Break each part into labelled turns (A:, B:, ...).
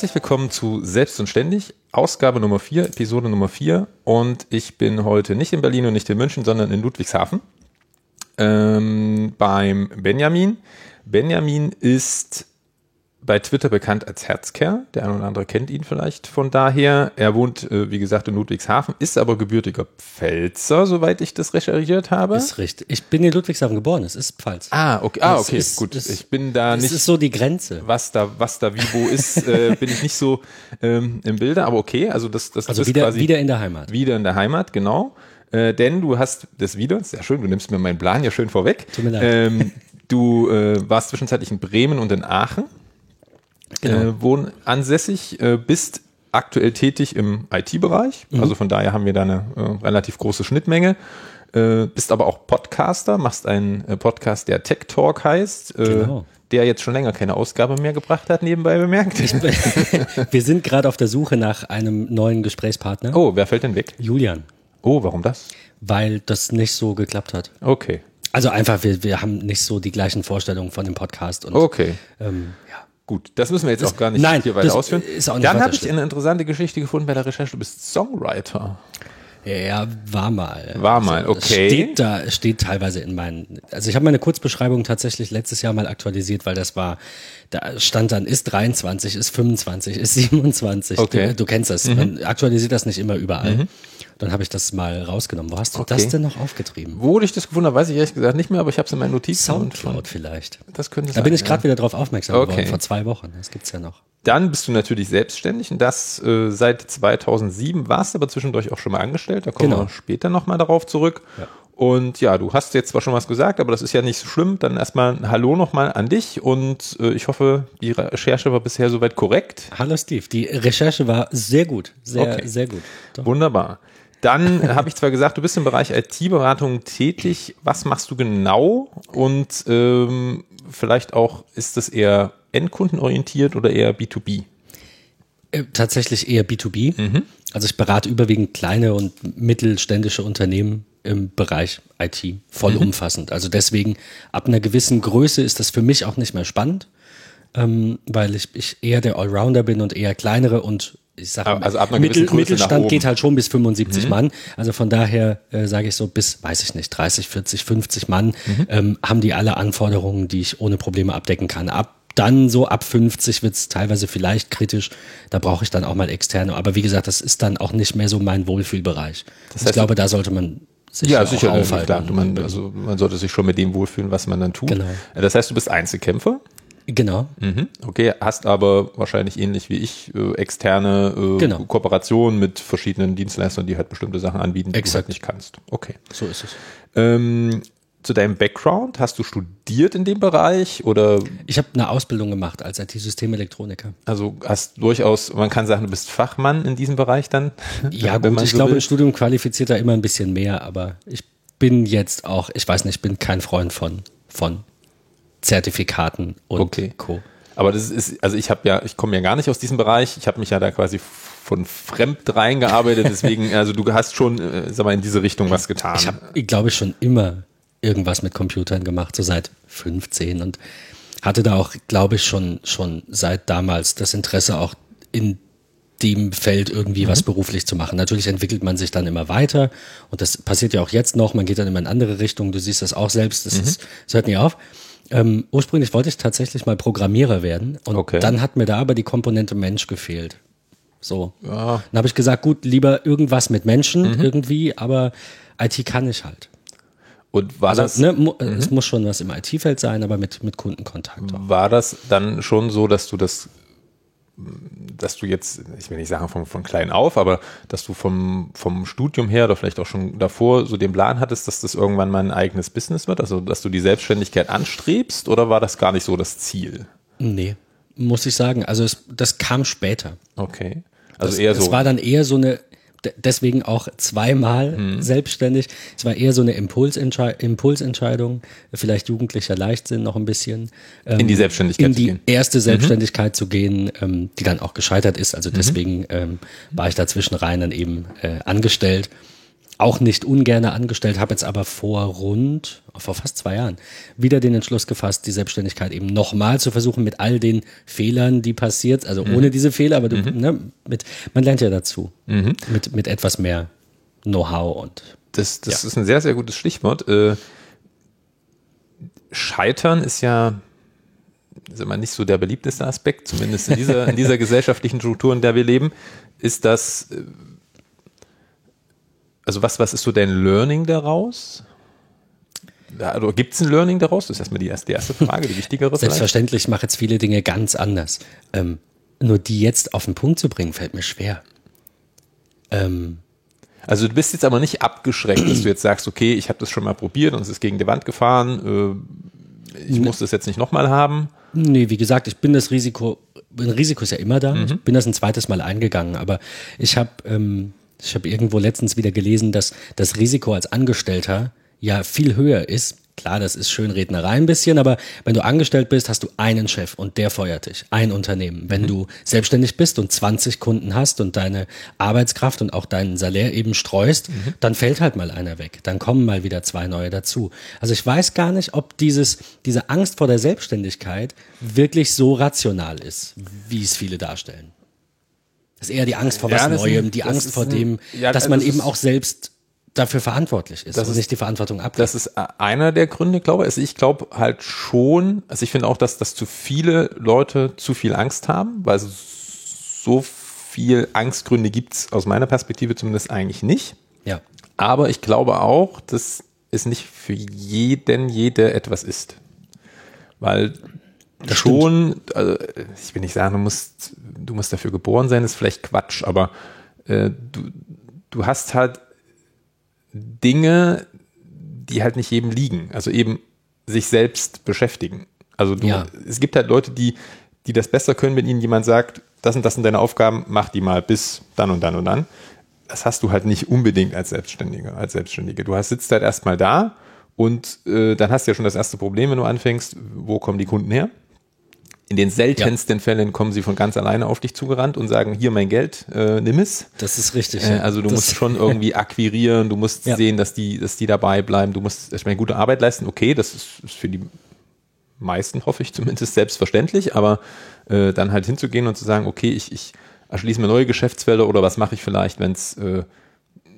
A: Herzlich willkommen zu Selbst und Ständig, Ausgabe Nummer 4, Episode Nummer 4. Und ich bin heute nicht in Berlin und nicht in München, sondern in Ludwigshafen ähm, beim Benjamin. Benjamin ist bei Twitter bekannt als Herzkerl. Der eine oder andere kennt ihn vielleicht von daher. Er wohnt, äh, wie gesagt, in Ludwigshafen, ist aber gebürtiger Pfälzer, soweit ich das recherchiert habe.
B: Ist richtig. Ich bin in Ludwigshafen geboren, es ist Pfalz.
A: Ah, okay, ah,
B: Das
A: okay
B: ist-
A: gut.
B: das-
A: ich bin da
B: Das
A: nicht.
B: ist so die Grenze.
A: was da, was da wie wo ist, äh, bin ich nicht so ähm, im Bilde, aber okay, also das, das
B: Also
A: ist
B: wieder,
A: quasi
B: wieder in der Heimat.
A: wieder in der Heimat, genau. Äh, denn du hast das wieder, sehr schön, du nimmst mir meinen Plan ja schön vorweg.
B: Tut mir leid.
A: Ähm, du äh, warst zwischenzeitlich in Bremen und in Aachen
B: Genau.
A: äh, wohn ansässig, äh, bist aktuell tätig im IT-Bereich,
B: Mhm.
A: also von daher haben wir da eine äh, relativ große Schnittmenge. Äh, bist aber auch Podcaster, machst einen äh, Podcast, der Tech Talk heißt, äh,
B: Genau.
A: der jetzt schon länger keine Ausgabe mehr gebracht hat, nebenbei bemerkt.
B: Wir sind gerade auf der Suche nach einem neuen Gesprächspartner.
A: oh, wer fällt denn weg?
B: Julian.
A: Oh, warum das?
B: Weil das nicht so geklappt hat.
A: Okay.
B: Also einfach, wir, wir haben nicht so die gleichen Vorstellungen von dem Podcast. Und,
A: Okay.
B: ähm.
A: Gut, das müssen wir jetzt auch gar nicht
B: nein,
A: hier weiter ausführen.
B: ist auch nicht
A: Dann habe ich eine interessante Geschichte gefunden bei der Recherche. Du bist Songwriter.
B: Ja, war mal.
A: War mal,
B: Also,
A: okay.
B: Steht da, steht teilweise in meinen, also ich habe meine Kurzbeschreibung tatsächlich letztes Jahr mal aktualisiert, weil das war, da stand dann, ist 23, ist 25, ist 27.
A: Okay. Mhm.
B: Du, du kennst das. Man aktualisiert das nicht immer überall. Dann habe ich das mal rausgenommen. Wo hast du
A: Okay.
B: das denn noch aufgetrieben?
A: Wo ich das gefunden habe, weiß ich ehrlich gesagt nicht mehr, aber ich habe es in meinen Notizen. und
B: Soundcloud vielleicht.
A: Das könnte
B: Da
A: sein.
B: bin ich
A: ja.
B: gerade wieder drauf aufmerksam
A: Okay.
B: geworden, vor zwei Wochen. Das gibt's ja noch.
A: Dann bist du natürlich selbstständig und das äh, seit 2007, warst aber zwischendurch auch schon mal angestellt. Da kommen
B: Genau.
A: wir später nochmal darauf zurück. Und ja, du hast jetzt zwar schon was gesagt, aber das ist ja nicht so schlimm. Dann erstmal ein Hallo nochmal an dich und äh, ich hoffe, die Recherche war bisher soweit korrekt.
B: Hallo Steve, die Recherche war sehr gut. Sehr,
A: Okay.
B: sehr gut. Doch.
A: Wunderbar. Dann habe ich zwar gesagt, du bist im Bereich IT-Beratung tätig. Was machst du genau? Und ähm, vielleicht auch, ist das eher endkundenorientiert oder eher B2B?
B: Äh, Tatsächlich eher B2B.
A: Mhm.
B: Also ich berate überwiegend kleine und mittelständische Unternehmen im Bereich IT,
A: Mhm.
B: vollumfassend. Also deswegen, ab einer gewissen Größe ist das für mich auch nicht mehr spannend, ähm, weil ich, ich eher der Allrounder bin und eher kleinere und ich sage
A: Also ab einer
B: Mittel, Mittelstand geht halt schon bis 75 Mann. Also von daher äh, sage ich so bis, weiß ich nicht, 30, 40, 50 Mann ähm, haben die alle Anforderungen, die ich ohne Probleme abdecken kann. Ab dann so ab 50 wird's teilweise vielleicht kritisch. Da brauche ich dann auch mal externe. Aber wie gesagt, das ist dann auch nicht mehr so mein Wohlfühlbereich.
A: Das
B: ich
A: heißt,
B: glaube, da sollte man sich
A: Ja, sicher,
B: aufhalten.
A: klar. Man, also, man sollte sich schon mit dem wohlfühlen, was man dann tut.
B: Genau.
A: Das heißt, du bist Einzelkämpfer.
B: Genau.
A: Mhm. Okay, hast aber wahrscheinlich ähnlich wie ich äh, externe äh,
B: Genau.
A: Kooperationen mit verschiedenen Dienstleistern, die halt bestimmte Sachen anbieten, die du
B: Exakt.
A: halt nicht kannst. Okay.
B: So ist es.
A: Ähm, zu deinem Background, hast du studiert in dem Bereich oder
B: Ich habe eine Ausbildung gemacht als IT-Systemelektroniker.
A: also hast durchaus, man kann sagen, du bist Fachmann in diesem Bereich dann?
B: Ja, gut,
A: man
B: ich
A: so
B: glaube, ein Studium qualifiziert da immer ein bisschen mehr, aber ich bin jetzt auch, ich weiß nicht, ich bin kein Freund von, von Zertifikaten und
A: Okay.
B: Co.
A: Aber das ist, also ich habe ja, ich komme ja gar nicht aus diesem Bereich. Ich habe mich ja da quasi von fremd reingearbeitet. Deswegen, also du hast schon, äh, sag mal, in diese Richtung was getan.
B: Ich habe, glaube ich, schon immer irgendwas mit Computern gemacht, so seit 15 und hatte da auch, glaube ich, schon, schon seit damals das Interesse auch in dem Feld irgendwie was beruflich zu machen. Natürlich entwickelt man sich dann immer weiter und das passiert ja auch jetzt noch. Man geht dann immer in andere Richtungen. Du siehst das auch selbst. Das, ist, das hört nie auf. Ähm, ursprünglich wollte ich tatsächlich mal Programmierer werden und
A: Okay.
B: dann hat mir da aber die Komponente Mensch gefehlt. So.
A: Ja.
B: Dann habe ich gesagt, gut, lieber irgendwas mit Menschen
A: Mhm.
B: irgendwie, aber IT kann ich halt.
A: Und war
B: Also,
A: das,
B: ne, mu es muss schon was im IT-Feld sein, aber mit, mit Kundenkontakt auch.
A: war das dann schon so, dass du das, dass du jetzt, ich will nicht sagen von, von klein auf, aber dass du vom, vom Studium her oder vielleicht auch schon davor so den Plan hattest, dass das irgendwann mal ein eigenes Business wird, also dass du die Selbstständigkeit anstrebst oder war das gar nicht so das Ziel?
B: Nee, muss ich sagen. Also es, das kam später.
A: Okay. Also
B: das,
A: eher so.
B: Es war dann eher so eine, deswegen auch zweimal
A: Mhm.
B: selbstständig. Es war eher so eine Impulsentschei Impulsentscheidung, vielleicht jugendlicher Leichtsinn noch ein bisschen. ähm,
A: In die Selbstständigkeit
B: in
A: zu
B: die
A: gehen. Mhm.
B: erste Selbstständigkeit zu gehen, ähm, die dann auch gescheitert ist. Also deswegen ähm, war ich dazwischen rein dann eben äh, angestellt. Auch nicht ungerne angestellt, habe jetzt aber vor rund, vor fast zwei Jahren wieder den Entschluss gefasst, die Selbstständigkeit eben nochmal zu versuchen mit all den Fehlern, die passiert, also mhm. ohne diese Fehler, aber du, mhm. ne, mit, man lernt ja dazu, mhm. mit, mit etwas mehr Know-how und.
A: Das, das ja. ist ein sehr, sehr gutes Stichwort. Äh, Scheitern ist ja ist immer nicht so der beliebteste Aspekt, zumindest in dieser, in dieser gesellschaftlichen Struktur, in der wir leben, ist das, äh, also was, was ist so dein Learning daraus? Also gibt es ein Learning daraus? Das ist erstmal die erste, die erste Frage, die wichtigere.
B: Selbstverständlich mache jetzt viele Dinge ganz anders. Ähm, nur die jetzt auf den Punkt zu bringen, fällt mir schwer.
A: Ähm, also du bist jetzt aber nicht abgeschreckt, dass du jetzt sagst, okay, ich habe das schon mal probiert und es ist gegen die Wand gefahren, äh, ich muss das jetzt nicht nochmal haben.
B: Nee, wie gesagt, ich bin das Risiko, ein Risiko ist ja immer da. Mhm. Ich bin das ein zweites Mal eingegangen, aber ich habe ähm, ich habe irgendwo letztens wieder gelesen, dass das Risiko als Angestellter ja viel höher ist. Klar, das ist schön Rednerei ein bisschen, aber wenn du angestellt bist, hast du einen Chef und der feuert dich, ein Unternehmen. Wenn mhm. du selbstständig bist und 20 Kunden hast und deine Arbeitskraft und auch deinen Salär eben streust, mhm. dann fällt halt mal einer weg. Dann kommen mal wieder zwei neue dazu. Also ich weiß gar nicht, ob dieses, diese Angst vor der Selbstständigkeit wirklich so rational ist, wie es viele darstellen. Das ist eher die Angst vor was Neuem, die Angst vor dem, ja, dass man eben auch selbst dafür verantwortlich ist
A: das
B: und
A: ist,
B: nicht die Verantwortung ab.
A: Das ist einer der Gründe, glaube ich. Also ich glaube halt schon, also ich finde auch, dass, dass zu viele Leute zu viel Angst haben, weil so viel Angstgründe gibt es aus meiner Perspektive zumindest eigentlich nicht.
B: Ja.
A: Aber ich glaube auch, dass es nicht für jeden, jede etwas ist. Weil das schon, also ich will nicht sagen, du musst, du musst dafür geboren sein, ist vielleicht Quatsch, aber äh, du, du hast halt Dinge, die halt nicht jedem liegen, also eben sich selbst beschäftigen. Also du, ja. es gibt halt Leute, die, die das besser können, wenn ihnen jemand sagt, das und das sind deine Aufgaben, mach die mal bis dann und dann und dann. Das hast du halt nicht unbedingt als Selbstständige, als Selbstständige. Du hast, sitzt halt erstmal da und äh, dann hast du ja schon das erste Problem, wenn du anfängst, wo kommen die Kunden her? In den seltensten ja. Fällen kommen sie von ganz alleine auf dich zugerannt und sagen, hier mein Geld, äh, nimm es.
B: Das ist richtig.
A: Äh, also du das musst schon irgendwie akquirieren, du musst ja. sehen, dass die, dass die dabei bleiben, du musst erstmal gute Arbeit leisten. Okay, das ist, ist für die meisten, hoffe ich zumindest, selbstverständlich, aber äh, dann halt hinzugehen und zu sagen, okay, ich, ich erschließe mir neue Geschäftsfelder oder was mache ich vielleicht, wenn es äh,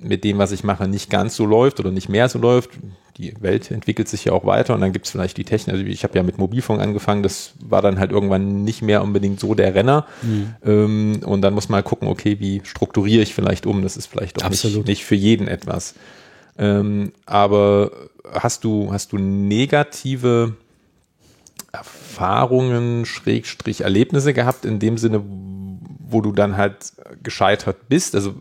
A: mit dem, was ich mache, nicht ganz so läuft oder nicht mehr so läuft. Die Welt entwickelt sich ja auch weiter und dann gibt es vielleicht die Technik. Also ich habe ja mit Mobilfunk angefangen, das war dann halt irgendwann nicht mehr unbedingt so der Renner. Mhm. Ähm, und dann muss man halt gucken, okay, wie strukturiere ich vielleicht um? Das ist vielleicht auch nicht, nicht für jeden etwas. Ähm, aber hast du, hast du negative Erfahrungen, Schrägstrich, Erlebnisse gehabt, in dem Sinne, wo du dann halt gescheitert bist? Also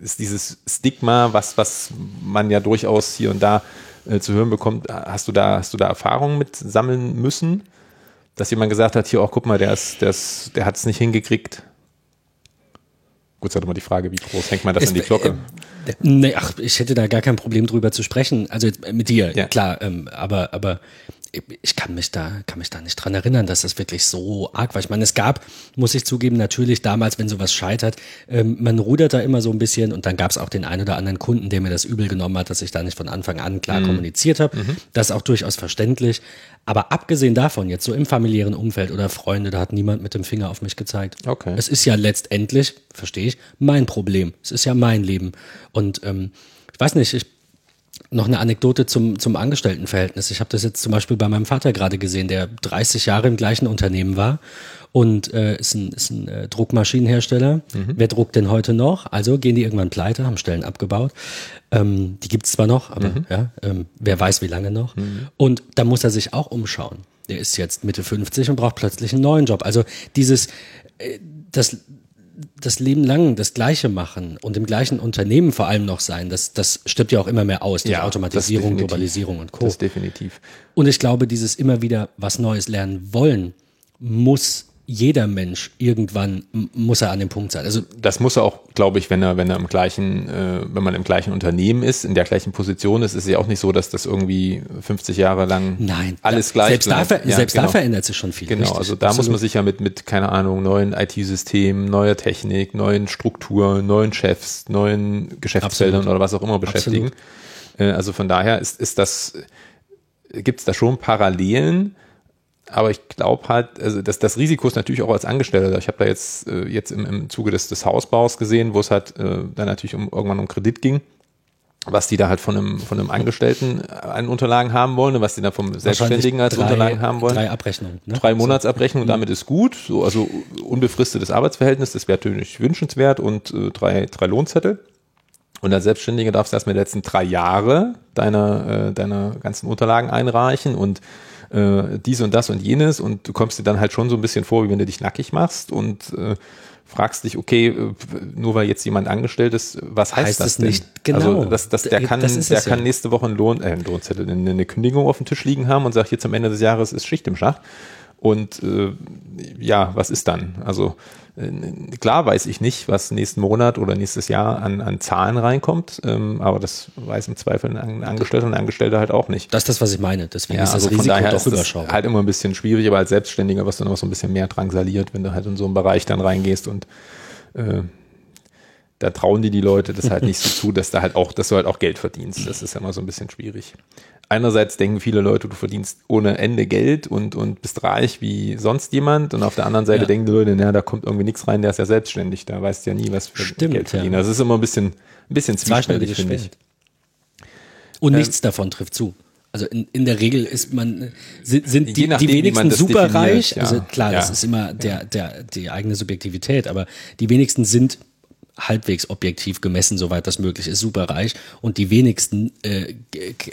A: ist dieses Stigma, was, was man ja durchaus hier und da äh, zu hören bekommt, hast du da, hast du da Erfahrungen mit sammeln müssen? Dass jemand gesagt hat, hier auch, guck mal, der ist, der ist, der hat es nicht hingekriegt. Gut, ist halt immer die Frage, wie groß hängt man das ist, an die Glocke?
B: Äh, nee, ach, ich hätte da gar kein Problem drüber zu sprechen. Also mit dir, ja. klar, ähm, aber, aber ich kann mich da, kann mich da nicht dran erinnern, dass das wirklich so arg war. Ich meine, es gab, muss ich zugeben, natürlich damals, wenn sowas scheitert, ähm, man rudert da immer so ein bisschen und dann gab es auch den einen oder anderen Kunden, der mir das übel genommen hat, dass ich da nicht von Anfang an klar mhm. kommuniziert habe. Mhm. Das ist auch durchaus verständlich. Aber abgesehen davon, jetzt so im familiären Umfeld oder Freunde, da hat niemand mit dem Finger auf mich gezeigt.
A: Okay.
B: Es ist ja letztendlich, verstehe ich, mein Problem. Es ist ja mein Leben. Und ähm, ich weiß nicht, ich noch eine Anekdote zum, zum Angestelltenverhältnis. Ich habe das jetzt zum Beispiel bei meinem Vater gerade gesehen, der 30 Jahre im gleichen Unternehmen war und äh, ist ein, ist ein äh, Druckmaschinenhersteller. Mhm. Wer druckt denn heute noch? Also gehen die irgendwann pleite, haben Stellen abgebaut. Ähm, die gibt's zwar noch, aber mhm. ja, ähm, wer weiß, wie lange noch. Mhm. Und da muss er sich auch umschauen. Der ist jetzt Mitte 50 und braucht plötzlich einen neuen Job. Also dieses, äh, das das Leben lang das Gleiche machen und im gleichen Unternehmen vor allem noch sein, das, das stirbt ja auch immer mehr aus, die ja, Automatisierung, Globalisierung und Co.
A: Das definitiv.
B: Und ich glaube, dieses immer wieder was Neues lernen wollen, muss jeder Mensch irgendwann muss er an dem Punkt sein. Also
A: das muss er auch, glaube ich, wenn er, wenn er im gleichen, äh, wenn man im gleichen Unternehmen ist, in der gleichen Position ist, ist es ja auch nicht so, dass das irgendwie 50 Jahre lang
B: nein,
A: alles
B: da,
A: gleich
B: selbst
A: bleibt.
B: Da, ja, selbst
A: genau.
B: da verändert sich schon viel.
A: Genau,
B: richtig,
A: also da absolut. muss man sich ja mit, mit, keine Ahnung, neuen IT-Systemen, neuer Technik, neuen Strukturen, neuen Chefs, neuen Geschäftsfeldern absolut. oder was auch immer beschäftigen. Absolut. also von daher ist, ist das, gibt es da schon Parallelen aber ich glaube halt, also das, das Risiko ist natürlich auch als Angestellter. Ich habe da jetzt, äh, jetzt im, im Zuge des, des Hausbaus gesehen, wo es halt äh, dann natürlich um, irgendwann um Kredit ging, was die da halt von einem, von einem Angestellten an Unterlagen haben wollen, was die da vom Selbstständigen als drei, Unterlagen haben wollen.
B: Drei Abrechnungen.
A: Ne? Drei Monatsabrechnungen, damit ist gut. So, also unbefristetes Arbeitsverhältnis, das wäre natürlich wünschenswert und äh, drei, drei Lohnzettel. Und als Selbstständiger darfst du erst mit den letzten drei Jahre deiner, äh, deiner ganzen Unterlagen einreichen und äh, dies und das und jenes und du kommst dir dann halt schon so ein bisschen vor, wie wenn du dich nackig machst und äh, fragst dich, okay, äh, nur weil jetzt jemand angestellt ist, was heißt, heißt das denn?
B: Nicht, genau.
A: Also das, das, der kann, das der kann ja. nächste Woche einen Lohn, äh, einen Lohnzettel, eine, eine Kündigung auf dem Tisch liegen haben und sagt, jetzt am Ende des Jahres ist Schicht im Schacht. Und äh, ja, was ist dann? Also äh, klar weiß ich nicht, was nächsten Monat oder nächstes Jahr an, an Zahlen reinkommt, ähm, aber das weiß im Zweifel ein Angestellter und ein Angestellter halt auch nicht.
B: Das ist das, was ich meine. Deswegen
A: ja,
B: ist das
A: also
B: Risiko
A: von daher
B: doch
A: ist das halt immer ein bisschen schwierig, aber als Selbstständiger wirst du noch so ein bisschen mehr drangsaliert, wenn du halt in so einen Bereich dann reingehst und äh, da trauen die die Leute das halt nicht so zu, dass da halt auch, dass du halt auch Geld verdienst. Das ist ja immer so ein bisschen schwierig einerseits denken viele Leute, du verdienst ohne Ende Geld und, und bist reich wie sonst jemand. Und auf der anderen Seite ja. denken die Leute, naja, da kommt irgendwie nichts rein, der ist ja selbstständig, da weißt du ja nie, was für
B: Stimmt,
A: Geld verdienen. Ja. Das ist immer ein bisschen, ein bisschen
B: zwiespältig, finde ich. Und ähm, nichts davon trifft zu. Also in, in der Regel ist man sind, sind die, nachdem, die wenigsten superreich. Ja. Also klar, das ist immer der, der die eigene Subjektivität, aber die wenigsten sind halbwegs objektiv gemessen, soweit das möglich ist, super reich und die wenigsten äh,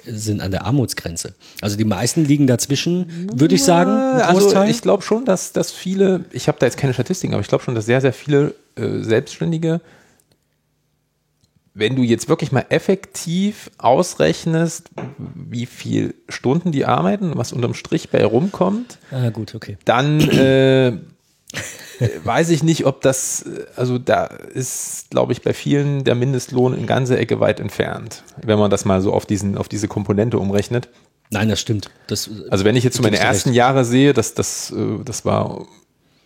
B: sind an der Armutsgrenze. Also die meisten liegen dazwischen, würde ich sagen.
A: Also ich glaube schon, dass, dass viele, ich habe da jetzt keine Statistiken, aber ich glaube schon, dass sehr, sehr viele äh, Selbstständige, wenn du jetzt wirklich mal effektiv ausrechnest, wie viel Stunden die arbeiten, was unterm Strich bei rumkommt,
B: ah, gut, okay.
A: dann äh, weiß ich nicht, ob das, also da ist, glaube ich, bei vielen der Mindestlohn in ganze Ecke weit entfernt, wenn man das mal so auf diesen, auf diese Komponente umrechnet.
B: Nein, das stimmt. Das,
A: also wenn ich jetzt so meine ersten recht. Jahre sehe, das, das, äh, das war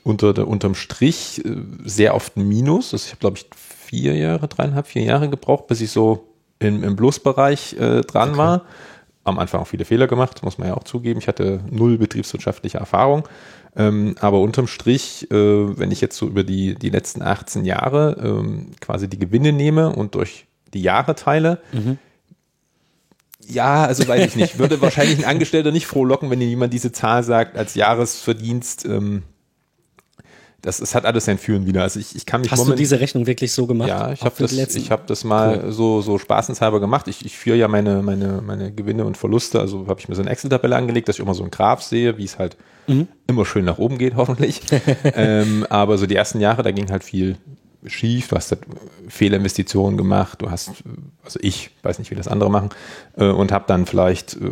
A: unter der, unterm Strich äh, sehr oft ein Minus. Also ich habe, glaube ich, vier Jahre, dreieinhalb, vier Jahre gebraucht, bis ich so im, im Plusbereich äh, dran okay. war. Am Anfang auch viele Fehler gemacht, muss man ja auch zugeben. Ich hatte null betriebswirtschaftliche Erfahrung. Ähm, aber unterm Strich, äh, wenn ich jetzt so über die, die letzten 18 Jahre ähm, quasi die Gewinne nehme und durch die Jahre teile, mhm. ja, also weiß ich nicht, würde wahrscheinlich ein Angestellter nicht frohlocken, wenn jemand diese Zahl sagt als Jahresverdienst. Ähm, das, das hat alles sein Führen wieder. Also ich, ich kann mich
B: Hast du diese Rechnung wirklich so gemacht?
A: Ja, ich habe das, ich hab das mal cool. so, so spaßenshalber gemacht. Ich, ich führe ja meine, meine, meine Gewinne und Verluste, also habe ich mir so eine Excel-Tabelle angelegt, dass ich immer so einen Graph sehe, wie es halt mhm. immer schön nach oben geht, hoffentlich. ähm, aber so die ersten Jahre, da ging halt viel schief, du hast halt Fehlinvestitionen gemacht, du hast, also ich weiß nicht, wie das andere machen, äh, und habe dann vielleicht, äh,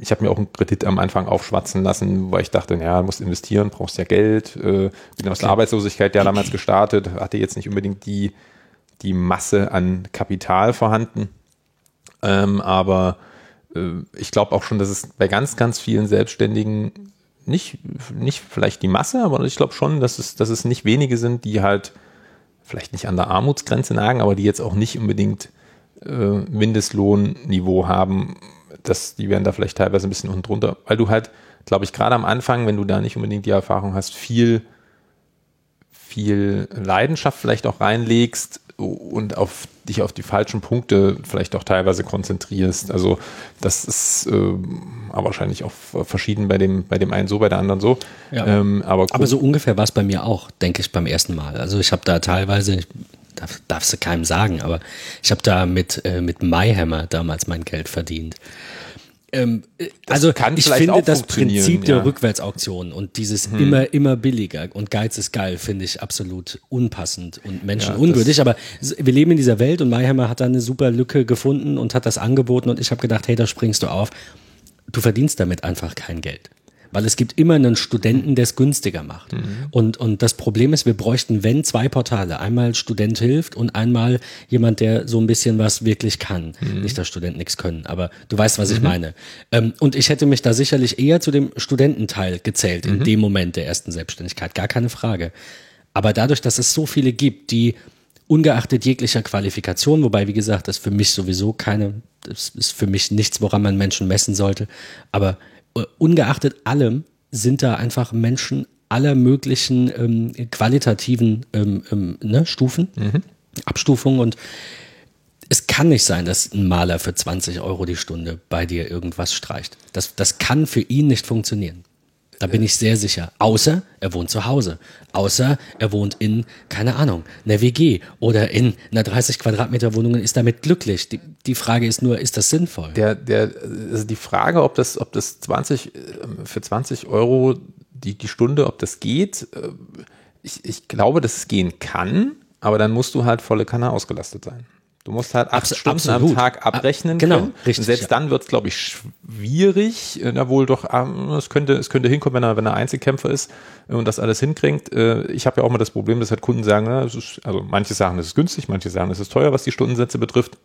A: ich habe mir auch einen Kredit am Anfang aufschwatzen lassen, weil ich dachte, ja, musst investieren, brauchst ja Geld, äh, bin aus der Arbeitslosigkeit ja damals gestartet, hatte jetzt nicht unbedingt die, die Masse an Kapital vorhanden, ähm, aber äh, ich glaube auch schon, dass es bei ganz, ganz vielen Selbstständigen nicht, nicht vielleicht die Masse, aber ich glaube schon, dass es, dass es nicht wenige sind, die halt vielleicht nicht an der Armutsgrenze nagen, aber die jetzt auch nicht unbedingt äh, Mindestlohnniveau haben. Das, die werden da vielleicht teilweise ein bisschen unten drunter, weil du halt, glaube ich, gerade am Anfang, wenn du da nicht unbedingt die Erfahrung hast, viel, viel Leidenschaft vielleicht auch reinlegst und auf dich auf die falschen Punkte vielleicht auch teilweise konzentrierst. Also das ist äh, wahrscheinlich auch verschieden bei dem, bei dem einen so, bei der anderen so.
B: Ja. Ähm, aber, aber so ungefähr war es bei mir auch, denke ich, beim ersten Mal. Also ich habe da teilweise, darf, darfst du keinem sagen, aber ich habe da mit, äh, mit MyHammer damals mein Geld verdient. Ähm, also ich finde das Prinzip der ja. Rückwärtsauktion und dieses hm. immer immer billiger und Geiz ist geil finde ich absolut unpassend und menschenunwürdig. Ja, aber wir leben in dieser Welt und Mayheimer hat da eine super Lücke gefunden und hat das angeboten und ich habe gedacht, hey, da springst du auf. Du verdienst damit einfach kein Geld. Weil es gibt immer einen Studenten, der es günstiger macht. Mhm. Und, und das Problem ist, wir bräuchten, wenn, zwei Portale. Einmal Student hilft und einmal jemand, der so ein bisschen was wirklich kann. Mhm. Nicht, dass Studenten nichts können, aber du weißt, was ich mhm. meine. Ähm, und ich hätte mich da sicherlich eher zu dem Studententeil gezählt in mhm. dem Moment der ersten Selbstständigkeit, gar keine Frage. Aber dadurch, dass es so viele gibt, die ungeachtet jeglicher Qualifikation, wobei, wie gesagt, das für mich sowieso keine, das ist für mich nichts, woran man Menschen messen sollte, aber ungeachtet allem sind da einfach Menschen aller möglichen ähm, qualitativen ähm, ähm, ne, Stufen, mhm. Abstufungen und es kann nicht sein, dass ein Maler für 20 Euro die Stunde bei dir irgendwas streicht. Das, das kann für ihn nicht funktionieren. Da bin ich sehr sicher. Außer er wohnt zu Hause. Außer er wohnt in, keine Ahnung, einer WG oder in einer 30 Quadratmeter Wohnung und ist damit glücklich. Die, die Frage ist nur, ist das sinnvoll?
A: Der, der, also die Frage, ob das, ob das 20, ähm, für 20 Euro die, die Stunde, ob das geht, äh, ich, ich glaube, dass es gehen kann, aber dann musst du halt volle Kanne ausgelastet sein. Du musst halt acht Abs Stunden absolut. am Tag abrechnen
B: genau,
A: können.
B: Richtig,
A: und selbst ja. dann wird es, glaube ich, schwierig. Äh, wohl doch, ähm, es könnte, es könnte hinkommen, wenn er, wenn er Einzelkämpfer ist und das alles hinkriegt. Äh, ich habe ja auch mal das Problem, dass halt Kunden sagen, na, ist, also manche sagen, es ist günstig, manche sagen, es ist teuer, was die Stundensätze betrifft.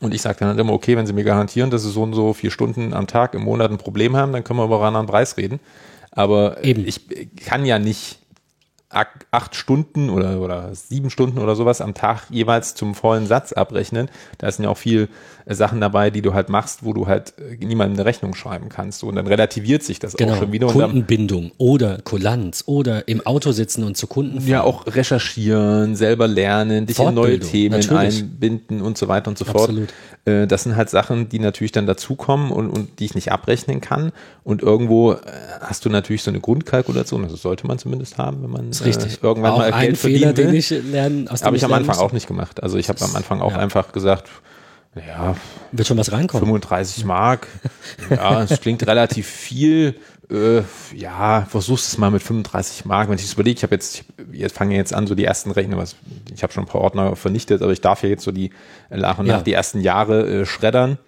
A: Und ich sage dann halt immer, okay, wenn sie mir garantieren, dass sie so und so vier Stunden am Tag im Monat ein Problem haben, dann können wir über einen anderen Preis reden. Aber Eben. ich kann ja nicht acht Stunden oder, oder sieben Stunden oder sowas am Tag jeweils zum vollen Satz abrechnen. Da sind ja auch viel äh, Sachen dabei, die du halt machst, wo du halt äh, niemandem eine Rechnung schreiben kannst. Und dann relativiert sich das genau. auch schon wieder.
B: Kundenbindung oder Kulanz oder im Auto sitzen und zu Kunden
A: fahren. Ja, auch recherchieren, selber lernen, dich in neue Themen natürlich. einbinden und so weiter und so fort. Absolut. Äh, das sind halt Sachen, die natürlich dann dazukommen und, und die ich nicht abrechnen kann. Und irgendwo hast du natürlich so eine Grundkalkulation, das sollte man zumindest haben, wenn man
B: richtig.
A: Äh, irgendwann auch mal
B: Geld
A: ein Fehler,
B: den ich lernen,
A: aus Habe ich am Anfang auch nicht gemacht. Also ich habe am Anfang auch ja. einfach gesagt, ja,
B: wird schon was reinkommen.
A: 35 Mark. ja, es klingt relativ viel. Äh, ja, versuchst es mal mit 35 Mark. Wenn ich es überlege, ich habe jetzt, ich fange jetzt an, so die ersten Rechner, was, ich habe schon ein paar Ordner vernichtet, aber ich darf ja jetzt so die nach und nach ja. die ersten Jahre äh, schreddern,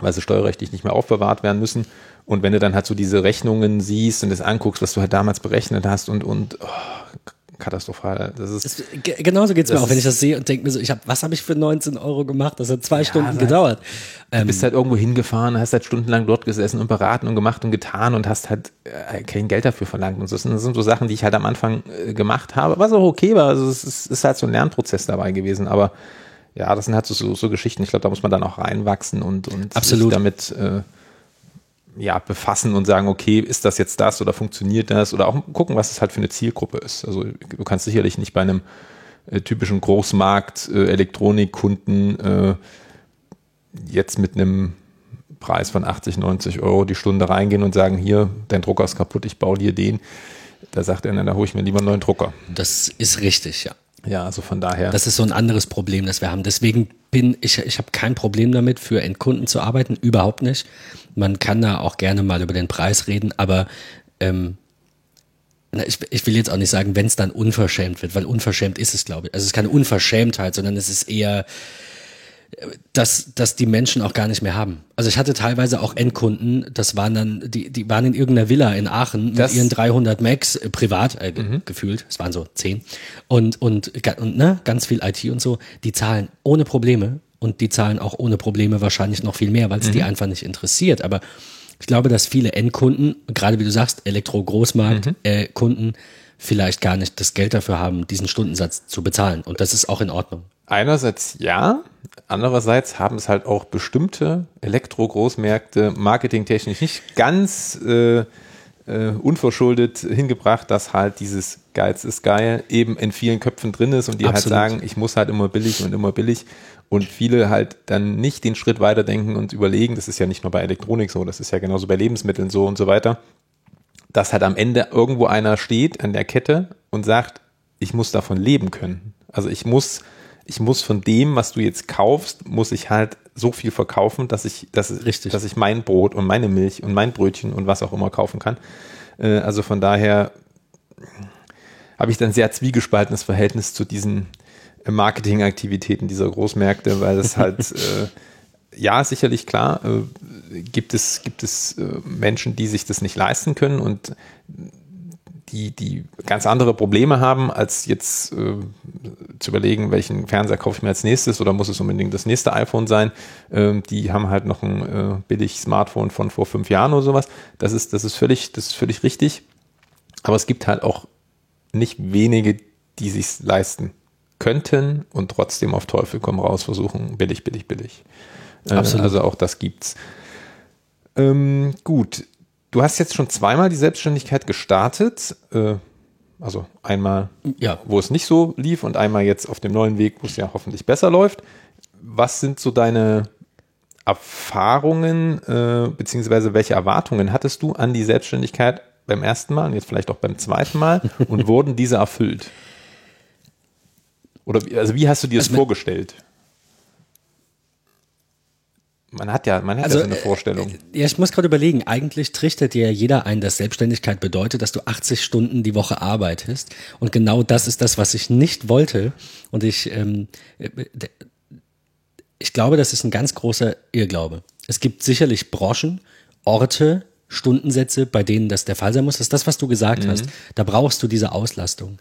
A: weil sie steuerrechtlich nicht mehr aufbewahrt werden müssen. Und wenn du dann halt so diese Rechnungen siehst und das anguckst, was du halt damals berechnet hast und, und oh, katastrophal. Das ist, das,
B: genauso geht es mir auch, wenn ich das sehe und denke mir so, ich hab, was habe ich für 19 Euro gemacht? Das hat zwei ja, Stunden gedauert.
A: Du ähm, bist halt irgendwo hingefahren, hast halt stundenlang dort gesessen und beraten und gemacht und getan und hast halt äh, kein Geld dafür verlangt. Und so. das sind so Sachen, die ich halt am Anfang äh, gemacht habe, was auch okay war. Also es ist, ist, halt so ein Lernprozess dabei gewesen. Aber ja, das sind halt so, so, so Geschichten. Ich glaube, da muss man dann auch reinwachsen und, und
B: Absolut.
A: sich damit äh, ja, befassen und sagen, okay, ist das jetzt das oder funktioniert das? Oder auch gucken, was es halt für eine Zielgruppe ist. Also du kannst sicherlich nicht bei einem äh, typischen Großmarkt äh, Elektronikkunden äh, jetzt mit einem Preis von 80, 90 Euro die Stunde reingehen und sagen, hier, dein Drucker ist kaputt, ich baue dir den. Da sagt er, dann da hole ich mir lieber einen neuen Drucker.
B: Das ist richtig, ja.
A: Ja, also von daher.
B: Das ist so ein anderes Problem, das wir haben. Deswegen bin ich, ich habe kein Problem damit, für Endkunden zu arbeiten, überhaupt nicht. Man kann da auch gerne mal über den Preis reden, aber ähm, ich, ich will jetzt auch nicht sagen, wenn es dann unverschämt wird, weil unverschämt ist es, glaube ich. Also es ist keine Unverschämtheit, sondern es ist eher dass, dass die Menschen auch gar nicht mehr haben. Also ich hatte teilweise auch Endkunden, das waren dann, die, die waren in irgendeiner Villa in Aachen das mit ihren 300 Macs äh, privat äh, mhm. gefühlt, es waren so 10 und, und, und ne, ganz viel IT und so, die zahlen ohne Probleme und die zahlen auch ohne Probleme wahrscheinlich noch viel mehr, weil es mhm. die einfach nicht interessiert. Aber ich glaube, dass viele Endkunden, gerade wie du sagst, Elektro-Großmarkt-Kunden, mhm. äh, vielleicht gar nicht das Geld dafür haben, diesen Stundensatz zu bezahlen. Und das ist auch in Ordnung.
A: Einerseits ja, andererseits haben es halt auch bestimmte Elektro-Großmärkte marketingtechnisch nicht ganz äh, äh, unverschuldet hingebracht, dass halt dieses Geiz ist geil eben in vielen Köpfen drin ist und die halt Absolut. halt sagen, ich muss halt immer billig und immer billig und viele halt dann nicht den Schritt weiterdenken und überlegen, das ist ja nicht nur bei Elektronik so, das ist ja genauso bei Lebensmitteln so und so weiter, dass halt am Ende irgendwo einer steht an der Kette und sagt, ich muss davon leben können. Also ich muss ich muss von dem, was du jetzt kaufst, muss ich halt so viel verkaufen, dass ich, dass, Richtig. dass ich mein Brot und meine Milch und mein Brötchen und was auch immer kaufen kann. Äh, also von daher habe ich dann sehr zwiegespaltenes Verhältnis zu diesen Marketingaktivitäten dieser Großmärkte, weil es halt äh, ja, sicherlich klar, äh, gibt es, gibt es äh, Menschen, die sich das nicht leisten können und die, die ganz andere Probleme haben, als jetzt äh, zu überlegen, welchen Fernseher kaufe ich mir als nächstes oder muss es unbedingt das nächste iPhone sein. Ähm, die haben halt noch ein äh, billig Smartphone von vor fünf Jahren oder sowas. Das ist, das ist völlig, das ist völlig richtig. Aber es gibt halt auch nicht wenige, die sich leisten könnten und trotzdem auf Teufel komm raus versuchen, billig, billig, billig. Äh, Absolut. Also auch das gibt's. Ähm, gut, du hast jetzt schon zweimal die Selbstständigkeit gestartet. Äh, also einmal, ja. wo es nicht so lief und einmal jetzt auf dem neuen Weg, wo es ja hoffentlich besser läuft. Was sind so deine Erfahrungen, äh, beziehungsweise welche Erwartungen hattest du an die Selbstständigkeit beim ersten Mal und jetzt vielleicht auch beim zweiten Mal und wurden diese erfüllt? Oder also wie hast du dir das also vorgestellt? Man hat ja, man hat also, ja so eine Vorstellung.
B: Äh, ja, ich muss gerade überlegen, eigentlich trichtert dir ja jeder ein, dass Selbstständigkeit bedeutet, dass du 80 Stunden die Woche arbeitest. Und genau das ist das, was ich nicht wollte. Und ich, ähm, äh, ich glaube, das ist ein ganz großer Irrglaube. Es gibt sicherlich Branchen, Orte, Stundensätze, bei denen das der Fall sein muss. Das ist das, was du gesagt mhm. hast. Da brauchst du diese Auslastung.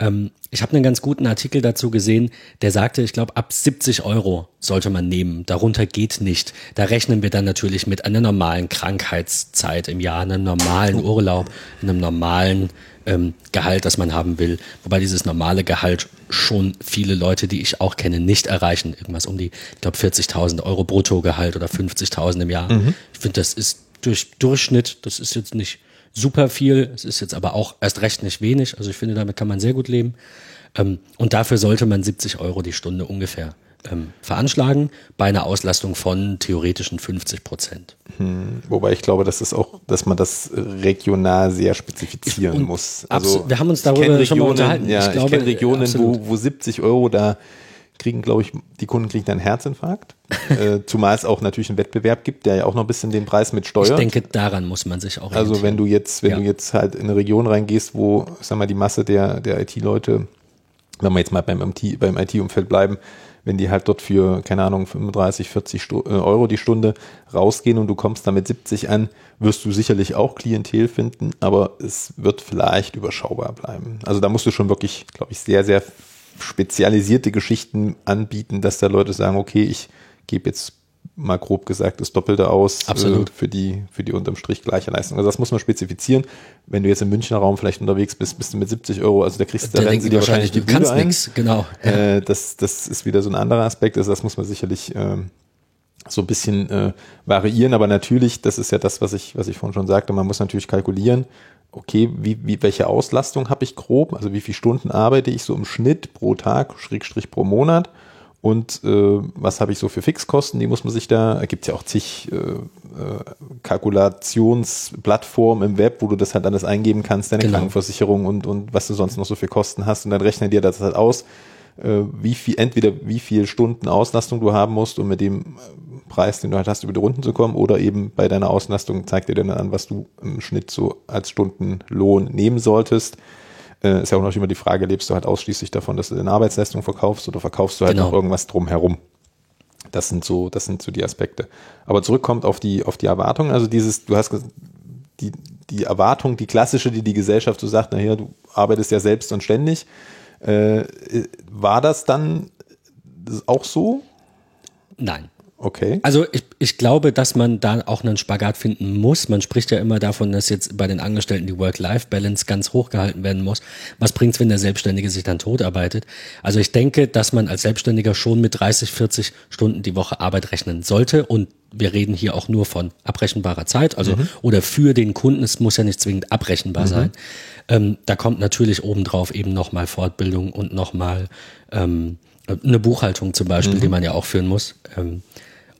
B: Ähm, ich habe einen ganz guten Artikel dazu gesehen, der sagte, ich glaube, ab 70 Euro sollte man nehmen. Darunter geht nicht. Da rechnen wir dann natürlich mit einer normalen Krankheitszeit im Jahr, einem normalen Urlaub, einem normalen ähm, Gehalt, das man haben will. Wobei dieses normale Gehalt schon viele Leute, die ich auch kenne, nicht erreichen. Irgendwas um die, ich glaube, 40.000 Euro Bruttogehalt oder 50.000 im Jahr. Mhm. Ich finde, das ist durch Durchschnitt, das ist jetzt nicht super viel. Es ist jetzt aber auch erst recht nicht wenig. Also ich finde, damit kann man sehr gut leben. Ähm, und dafür sollte man 70 Euro die Stunde ungefähr ähm, veranschlagen, bei einer Auslastung von theoretischen 50 Prozent.
A: Hm, wobei ich glaube, dass es auch, dass man das regional sehr spezifizieren und muss.
B: Also wir haben uns darüber Regionen, schon mal unterhalten.
A: Ja, ich, glaube, ich kenne Regionen, wo, wo 70 Euro da kriegen, glaube ich, die Kunden kriegen dann Herzinfarkt. äh, zumal es auch natürlich einen Wettbewerb gibt, der ja auch noch ein bisschen den Preis mit steuert. Ich
B: denke, daran muss man sich auch.
A: Also wenn du jetzt, wenn ja. du jetzt halt in eine Region reingehst, wo, sag mal, die Masse der, der IT-Leute, wenn wir jetzt mal beim, beim IT-Umfeld bleiben, wenn die halt dort für, keine Ahnung, 35, 40 Stu äh, Euro die Stunde rausgehen und du kommst damit 70 an, wirst du sicherlich auch Klientel finden, aber es wird vielleicht überschaubar bleiben. Also da musst du schon wirklich, glaube ich, sehr, sehr spezialisierte Geschichten anbieten, dass da Leute sagen, okay, ich gebe jetzt mal grob gesagt das Doppelte aus
B: Absolut.
A: Äh, für die für die unterm Strich gleiche Leistung. Also das muss man spezifizieren. Wenn du jetzt im Münchner Raum vielleicht unterwegs bist, bist du mit 70 Euro, also da kriegst du, da
B: sie dir wahrscheinlich die Bude ein. Nix, genau.
A: Äh, das das ist wieder so ein anderer Aspekt. Also das muss man sicherlich ähm, so ein bisschen äh, variieren, aber natürlich, das ist ja das, was ich was ich vorhin schon sagte. Man muss natürlich kalkulieren okay, wie, wie, welche Auslastung habe ich grob, also wie viele Stunden arbeite ich so im Schnitt pro Tag, Schrägstrich pro Monat? Und äh, was habe ich so für Fixkosten, die muss man sich da, gibt es ja auch zig äh, äh, Kalkulationsplattformen im Web, wo du das halt alles eingeben kannst, deine genau. Krankenversicherung und, und was du sonst noch so für Kosten hast. Und dann rechne dir das halt aus, wie viel, entweder wie viel Stunden Auslastung du haben musst, um mit dem Preis, den du halt hast, über die Runden zu kommen, oder eben bei deiner Auslastung zeigt dir dann an, was du im Schnitt so als Stundenlohn nehmen solltest. Äh, ist ja auch noch immer die Frage, lebst du halt ausschließlich davon, dass du deine Arbeitsleistung verkaufst oder verkaufst du halt genau. noch irgendwas drumherum? Das sind so, das sind so die Aspekte. Aber zurückkommt auf die, auf die Erwartung. Also dieses, du hast die, die Erwartung, die klassische, die die Gesellschaft so sagt, naja, du arbeitest ja selbst und ständig. Äh, war das dann auch so?
B: Nein.
A: Okay.
B: Also ich, ich glaube, dass man da auch einen Spagat finden muss. Man spricht ja immer davon, dass jetzt bei den Angestellten die Work-Life-Balance ganz hoch gehalten werden muss. Was bringt's, wenn der Selbstständige sich dann tot arbeitet? Also ich denke, dass man als Selbstständiger schon mit 30, 40 Stunden die Woche Arbeit rechnen sollte und wir reden hier auch nur von abrechenbarer Zeit, also mhm. oder für den Kunden, es muss ja nicht zwingend abrechenbar mhm. sein. Ähm, da kommt natürlich obendrauf eben nochmal Fortbildung und nochmal ähm, eine Buchhaltung zum Beispiel, mhm. die man ja auch führen muss. Ähm,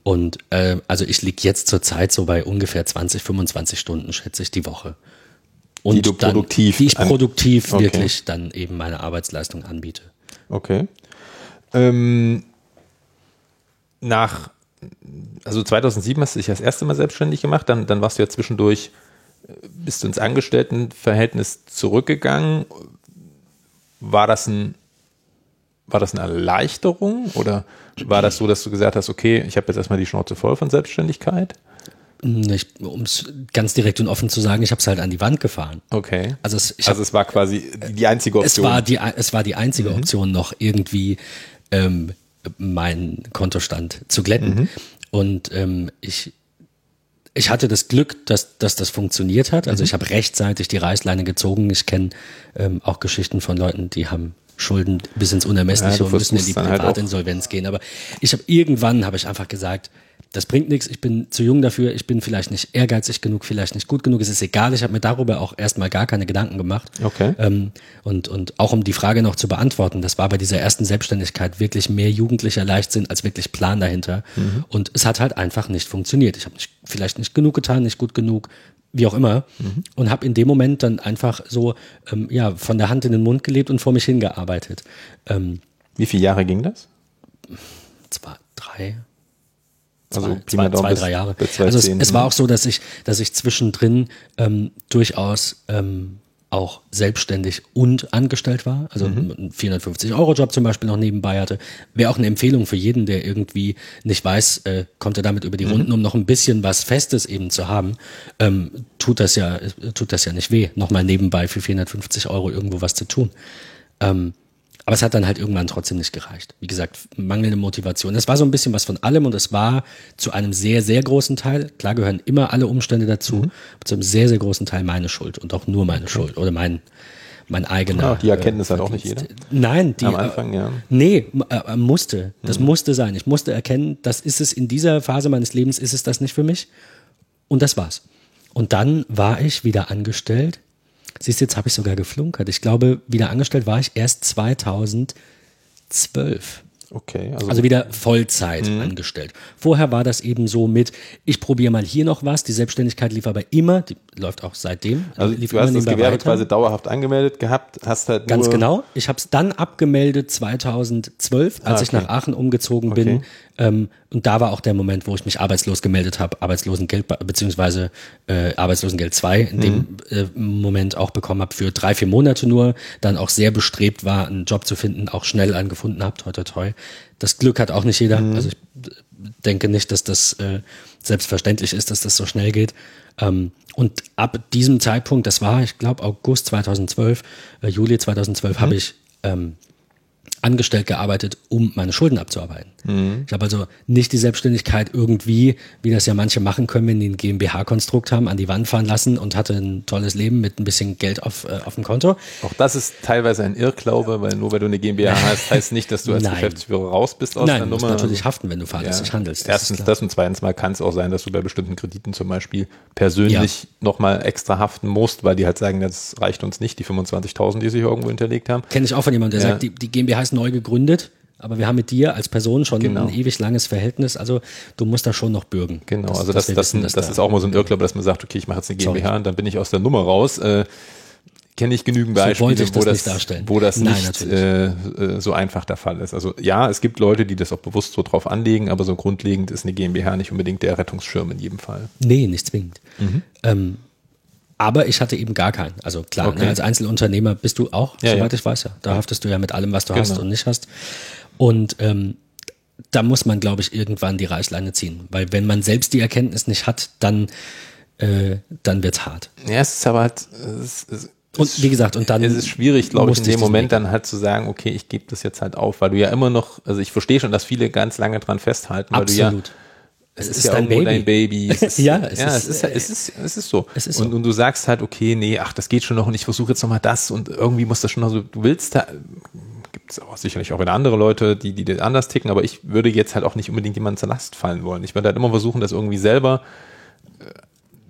B: und äh, also ich liege jetzt zurzeit so bei ungefähr 20, 25 Stunden, schätze ich, die Woche.
A: Und die du dann, produktiv.
B: Die ich produktiv okay. wirklich dann eben meine Arbeitsleistung anbiete.
A: Okay. Ähm, nach, also 2007 hast du dich das erste Mal selbstständig gemacht, dann, dann warst du ja zwischendurch, äh, bist du ins Angestelltenverhältnis zurückgegangen. War das ein war das eine Erleichterung oder war das so, dass du gesagt hast, okay, ich habe jetzt erstmal die Schnauze voll von Selbstständigkeit?
B: Um es ganz direkt und offen zu sagen, ich habe es halt an die Wand gefahren.
A: Okay.
B: Also es, ich
A: Also es war quasi die einzige Option.
B: Es war die, es war die einzige Option, noch irgendwie ähm, meinen Kontostand zu glätten. Und ähm, ich, ich hatte das Glück, dass, dass das funktioniert hat. Also ich habe rechtzeitig die Reißleine gezogen. Ich kenne ähm, auch Geschichten von Leuten, die haben Schulden bis ins
A: Ja,
B: Unermessliche
A: du
B: und müssen in die
A: halt
B: Privatinsolvenz gehen. Aber ich habe irgendwann habe ich einfach gesagt, das bringt nichts, ich bin zu jung dafür, ich bin vielleicht nicht ehrgeizig genug, vielleicht nicht gut genug, es ist egal, ich habe mir darüber auch erstmal gar keine Gedanken gemacht.
A: Okay.
B: Ähm, und, und auch um die Frage noch zu beantworten, das war bei dieser ersten Selbstständigkeit wirklich mehr jugendlicher Leichtsinn als wirklich Plan dahinter. Und es hat halt einfach nicht funktioniert. Ich habe nicht, vielleicht nicht genug getan, nicht gut genug, wie auch immer. Und habe in dem Moment dann einfach so ähm, ja, von der Hand in den Mund gelebt und vor mich hingearbeitet. Ähm,
A: Wie viele Jahre ging das?
B: zwei, drei,
A: Also
B: zwei,
A: Pi
B: zwei, zwei
A: bis-
B: drei Jahre. Also es,
A: 2010.
B: es war auch so, dass ich, dass ich zwischendrin ähm, durchaus ähm, auch selbstständig und angestellt war. Also
A: Mhm.
B: einen 450-Euro-Job zum Beispiel noch nebenbei hatte. Wäre auch eine Empfehlung für jeden, der irgendwie nicht weiß, äh, kommt er damit über die
A: Mhm.
B: Runden, um noch ein bisschen was Festes eben zu haben, ähm, tut das ja, äh, tut das ja nicht weh, nochmal nebenbei für 450 Euro irgendwo was zu tun. Ähm, aber es hat dann halt irgendwann trotzdem nicht gereicht. Wie gesagt, mangelnde Motivation. Es war so ein bisschen was von allem und es war zu einem sehr, sehr großen Teil, klar gehören immer alle Umstände dazu,
A: Mhm.
B: zu einem sehr, sehr großen Teil meine Schuld und auch nur meine Schuld oder mein, mein eigener.
A: Ja, die Erkenntnis
B: äh,
A: hat auch nicht
B: Verdienst. Nein, die,
A: Am Anfang, ja.
B: Nee, m- äh, musste. Das
A: Mhm.
B: musste sein. Ich musste erkennen, das ist es in dieser Phase meines Lebens, ist es das nicht für mich. Und das war's. Und dann war ich wieder angestellt. Siehst du, jetzt habe ich sogar geflunkert. Ich glaube, wieder angestellt war ich erst 2012.
A: Okay. Also,
B: Also wieder Vollzeit
A: Mhm.
B: angestellt. Vorher war das eben so mit, ich probiere mal hier noch was. Die Selbstständigkeit lief aber immer, die läuft auch seitdem.
A: also
B: lief
A: du hast das Gewerbe
B: weiter.
A: quasi dauerhaft angemeldet gehabt, hast halt
B: Ganz genau. Ich habe es dann abgemeldet 2012, als
A: Ah,
B: ich
A: okay.
B: nach Aachen umgezogen bin.
A: Okay.
B: Ähm, und da war auch der Moment, wo ich mich arbeitslos gemeldet habe, Arbeitslosengeld beziehungsweise äh, Arbeitslosengeld 2 in dem
A: Mhm.
B: äh, Moment auch bekommen habe für drei, vier Monate nur. Dann auch sehr bestrebt war, einen Job zu finden, auch schnell einen gefunden habe, toi toi toi. Das Glück hat auch nicht jeder.
A: Mhm.
B: Also ich äh, denke nicht, dass das äh, selbstverständlich ist, dass das so schnell geht. Ähm, und ab diesem Zeitpunkt, das war, ich glaube, August 2012, äh, Juli 2012,
A: Mhm.
B: habe ich ähm, angestellt gearbeitet, um meine Schulden abzuarbeiten.
A: Mhm.
B: Ich habe also nicht die Selbstständigkeit irgendwie, wie das ja manche machen können, wenn die ein GmbH-Konstrukt haben, an die Wand fahren lassen und hatte ein tolles Leben mit ein bisschen Geld auf, äh, auf dem Konto.
A: Auch das ist teilweise ein Irrglaube, weil nur weil du eine GmbH hast, heißt nicht, dass du als
B: Nein.
A: Geschäftsführer raus bist aus
B: Nein,
A: der
B: du musst
A: Nummer.
B: natürlich haften, wenn du fahrlässig handelst. Das
A: Erstens das und zweitens mal kann es auch sein, dass du bei bestimmten Krediten zum Beispiel persönlich nochmal extra haften musst, weil die halt sagen, das reicht uns nicht, die 25.000, die sie hier irgendwo hinterlegt haben.
B: Kenne ich auch von jemandem, der
A: Ja.
B: sagt, die, die GmbH ist neu gegründet, aber wir haben mit dir als Person schon
A: Genau.
B: ein ewig langes Verhältnis. Also du musst da schon noch bürgen.
A: Genau,
B: Dass-
A: also
B: dass
A: das, das,
B: wissen,
A: das,
B: dass da-
A: ist auch mal so ein Irrglaube, dass man sagt, okay, ich mache jetzt eine
B: Sorry.
A: GmbH und dann bin ich aus der Nummer raus. Äh, Kenne ich genügend
B: So
A: Beispiele,
B: wollte ich
A: wo
B: das
A: das,
B: nicht darstellen.
A: wo das
B: Nein,
A: nicht äh, äh, so einfach der Fall ist. Also ja, es gibt Leute, die das auch bewusst so drauf anlegen, aber so grundlegend ist eine GmbH nicht unbedingt der Rettungsschirm in jedem Fall.
B: Nee, nicht zwingend. Ähm, aber ich hatte eben gar keinen. Also klar,
A: Okay.
B: ne, als Einzelunternehmer bist du auch,
A: Ja,
B: soweit
A: ja.
B: ich weiß ja. Da haftest du ja mit allem, was du hast
A: Genau.
B: und nicht hast. Und ähm, da muss man, glaube ich, irgendwann die Reißleine ziehen. Weil wenn man selbst die Erkenntnis nicht hat, dann, äh, dann wird's hart.
A: Ja, es ist aber halt, es, es,
B: Und wie gesagt, und dann
A: es ist schwierig, glaube ich, in dem Moment
B: Weg
A: dann halt zu sagen, okay, ich gebe das jetzt halt auf, weil du ja immer noch, also ich verstehe schon, dass viele ganz lange dran festhalten, weil
B: Absolut.
A: du ja es
B: Es
A: ist, ja
B: dein Baby.
A: dein Baby. Es ist,
B: Ja, es
A: ja,
B: ist,
A: es ist, es ist, es ist so.
B: es ist
A: und,
B: so.
A: und du sagst halt, okay, nee, ach, das geht schon noch und ich versuche jetzt nochmal das und irgendwie muss das schon noch so, du willst da, gibt es auch sicherlich auch wieder andere Leute, die, die das anders ticken, aber ich würde jetzt halt auch nicht unbedingt jemandem zur Last fallen wollen. Ich würde halt immer versuchen, das irgendwie selber, äh,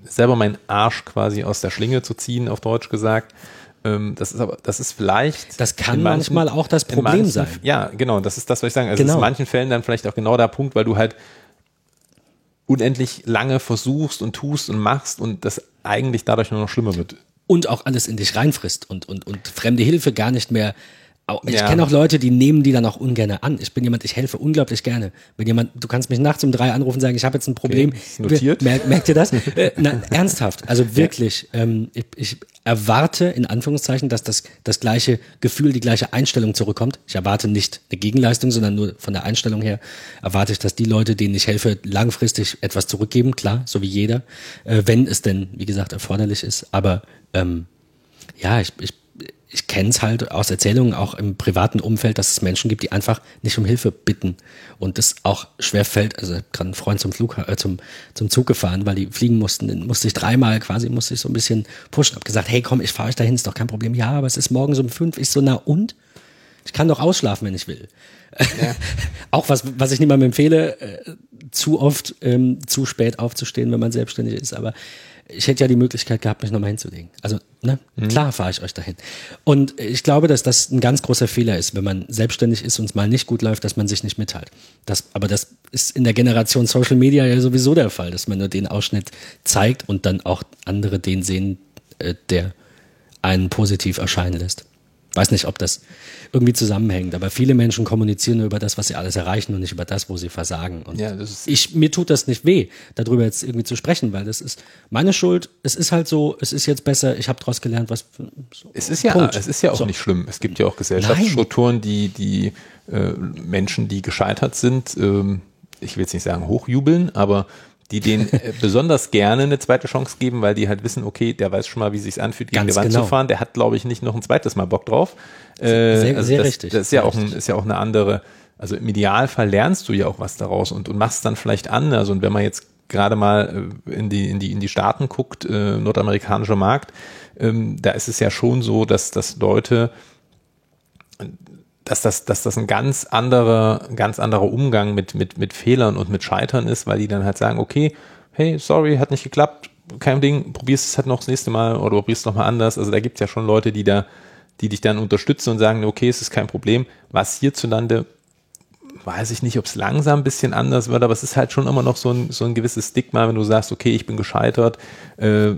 A: selber meinen Arsch quasi aus der Schlinge zu ziehen, auf Deutsch gesagt. Ähm, das ist aber, das ist vielleicht.
B: Das kann
A: manchen-
B: manchmal auch das Problem
A: manchen-
B: sein.
A: Ja, genau, das ist das, was ich sage. Also es ist
B: Genau.
A: in manchen Fällen dann vielleicht auch genau der Punkt, weil du halt unendlich lange versuchst und tust und machst und das eigentlich dadurch nur noch schlimmer wird.
B: und auch alles in dich reinfrisst und, und, und fremde Hilfe gar nicht mehr. Ich
A: Ja.
B: kenne auch Leute, die nehmen die dann auch ungern an. Ich bin jemand, ich helfe unglaublich gerne. Wenn jemand, du kannst mich nachts um drei anrufen und sagen, ich habe jetzt ein Problem.
A: ist notiert.
B: Mer merkt ihr das? äh, na, ernsthaft, also wirklich. Ähm, ich, ich erwarte in Anführungszeichen, dass das, das gleiche Gefühl, die gleiche Einstellung zurückkommt. Ich erwarte nicht eine Gegenleistung, sondern nur von der Einstellung her erwarte ich, dass die Leute, denen ich helfe, langfristig etwas zurückgeben, klar, so wie jeder, äh, wenn es denn, wie gesagt, erforderlich ist. Aber ähm, ja, ich, ich ich kenne es halt aus Erzählungen auch im privaten Umfeld, dass es Menschen gibt, die einfach nicht um Hilfe bitten und das auch schwer fällt. Also gerade ein Freund zum Flug, äh, zum, zum Zug gefahren, weil die fliegen mussten, dann musste ich dreimal quasi, musste ich so ein bisschen pushen, hab gesagt, hey komm, ich fahre euch dahin, ist doch kein Problem. Ja, aber es ist morgens um fünf. Ich so, na und? Ich kann doch ausschlafen, wenn ich will. Ja. auch was, was ich niemandem empfehle, äh, zu oft ähm, zu spät aufzustehen, wenn man selbstständig ist, aber ich hätte ja die Möglichkeit gehabt, mich nochmal hinzulegen. Also, ne, mhm. klar fahre ich euch dahin. Und ich glaube, dass das ein ganz großer Fehler ist, wenn man selbstständig ist und es mal nicht gut läuft, dass man sich nicht mitteilt. Das, aber das ist in der Generation Social Media ja sowieso der Fall, dass man nur den Ausschnitt zeigt und dann auch andere den sehen, äh, der einen positiv erscheinen lässt. Weiß nicht, ob das irgendwie zusammenhängt, aber viele Menschen kommunizieren nur über das, was sie alles erreichen und nicht über das, wo sie versagen. Und ja, ich, mir tut das nicht weh, darüber jetzt irgendwie zu sprechen, weil das ist meine Schuld. Es ist halt so, es ist jetzt besser, ich habe daraus gelernt, was.
A: So. Es ist ja, Punkt. es ist ja auch so. nicht schlimm. Es gibt ja auch Gesellschaftsstrukturen, die, die äh, Menschen, die gescheitert sind, ähm, ich will jetzt nicht sagen hochjubeln, aber die denen äh, besonders gerne eine zweite Chance geben, weil die halt wissen, okay, der weiß schon mal, wie es sich anfühlt, gegen Ganz die Wand genau. zu fahren. Der hat, glaube ich, nicht noch ein zweites Mal Bock drauf.
B: Äh, sehr, also sehr
A: das,
B: richtig.
A: Das ist ja auch, ein, ist ja auch eine andere, also im Idealfall lernst du ja auch was daraus und, und machst dann vielleicht anders. Und wenn man jetzt gerade mal äh, in die, in die, in die Staaten guckt, äh, nordamerikanischer Markt, ähm, da ist es ja schon so, dass, dass Leute dass das, dass das ein ganz anderer, ganz anderer Umgang mit, mit, mit Fehlern und mit Scheitern ist, weil die dann halt sagen, okay, hey, sorry, hat nicht geklappt, kein Ding, probierst es halt noch das nächste Mal oder probierst es nochmal anders. Also da gibt es ja schon Leute, die da, die dich dann unterstützen und sagen, okay, es ist kein Problem. Was hierzulande, weiß ich nicht, ob es langsam ein bisschen anders wird, aber es ist halt schon immer noch so ein, so ein gewisses Stigma, wenn du sagst, okay, ich bin gescheitert, äh,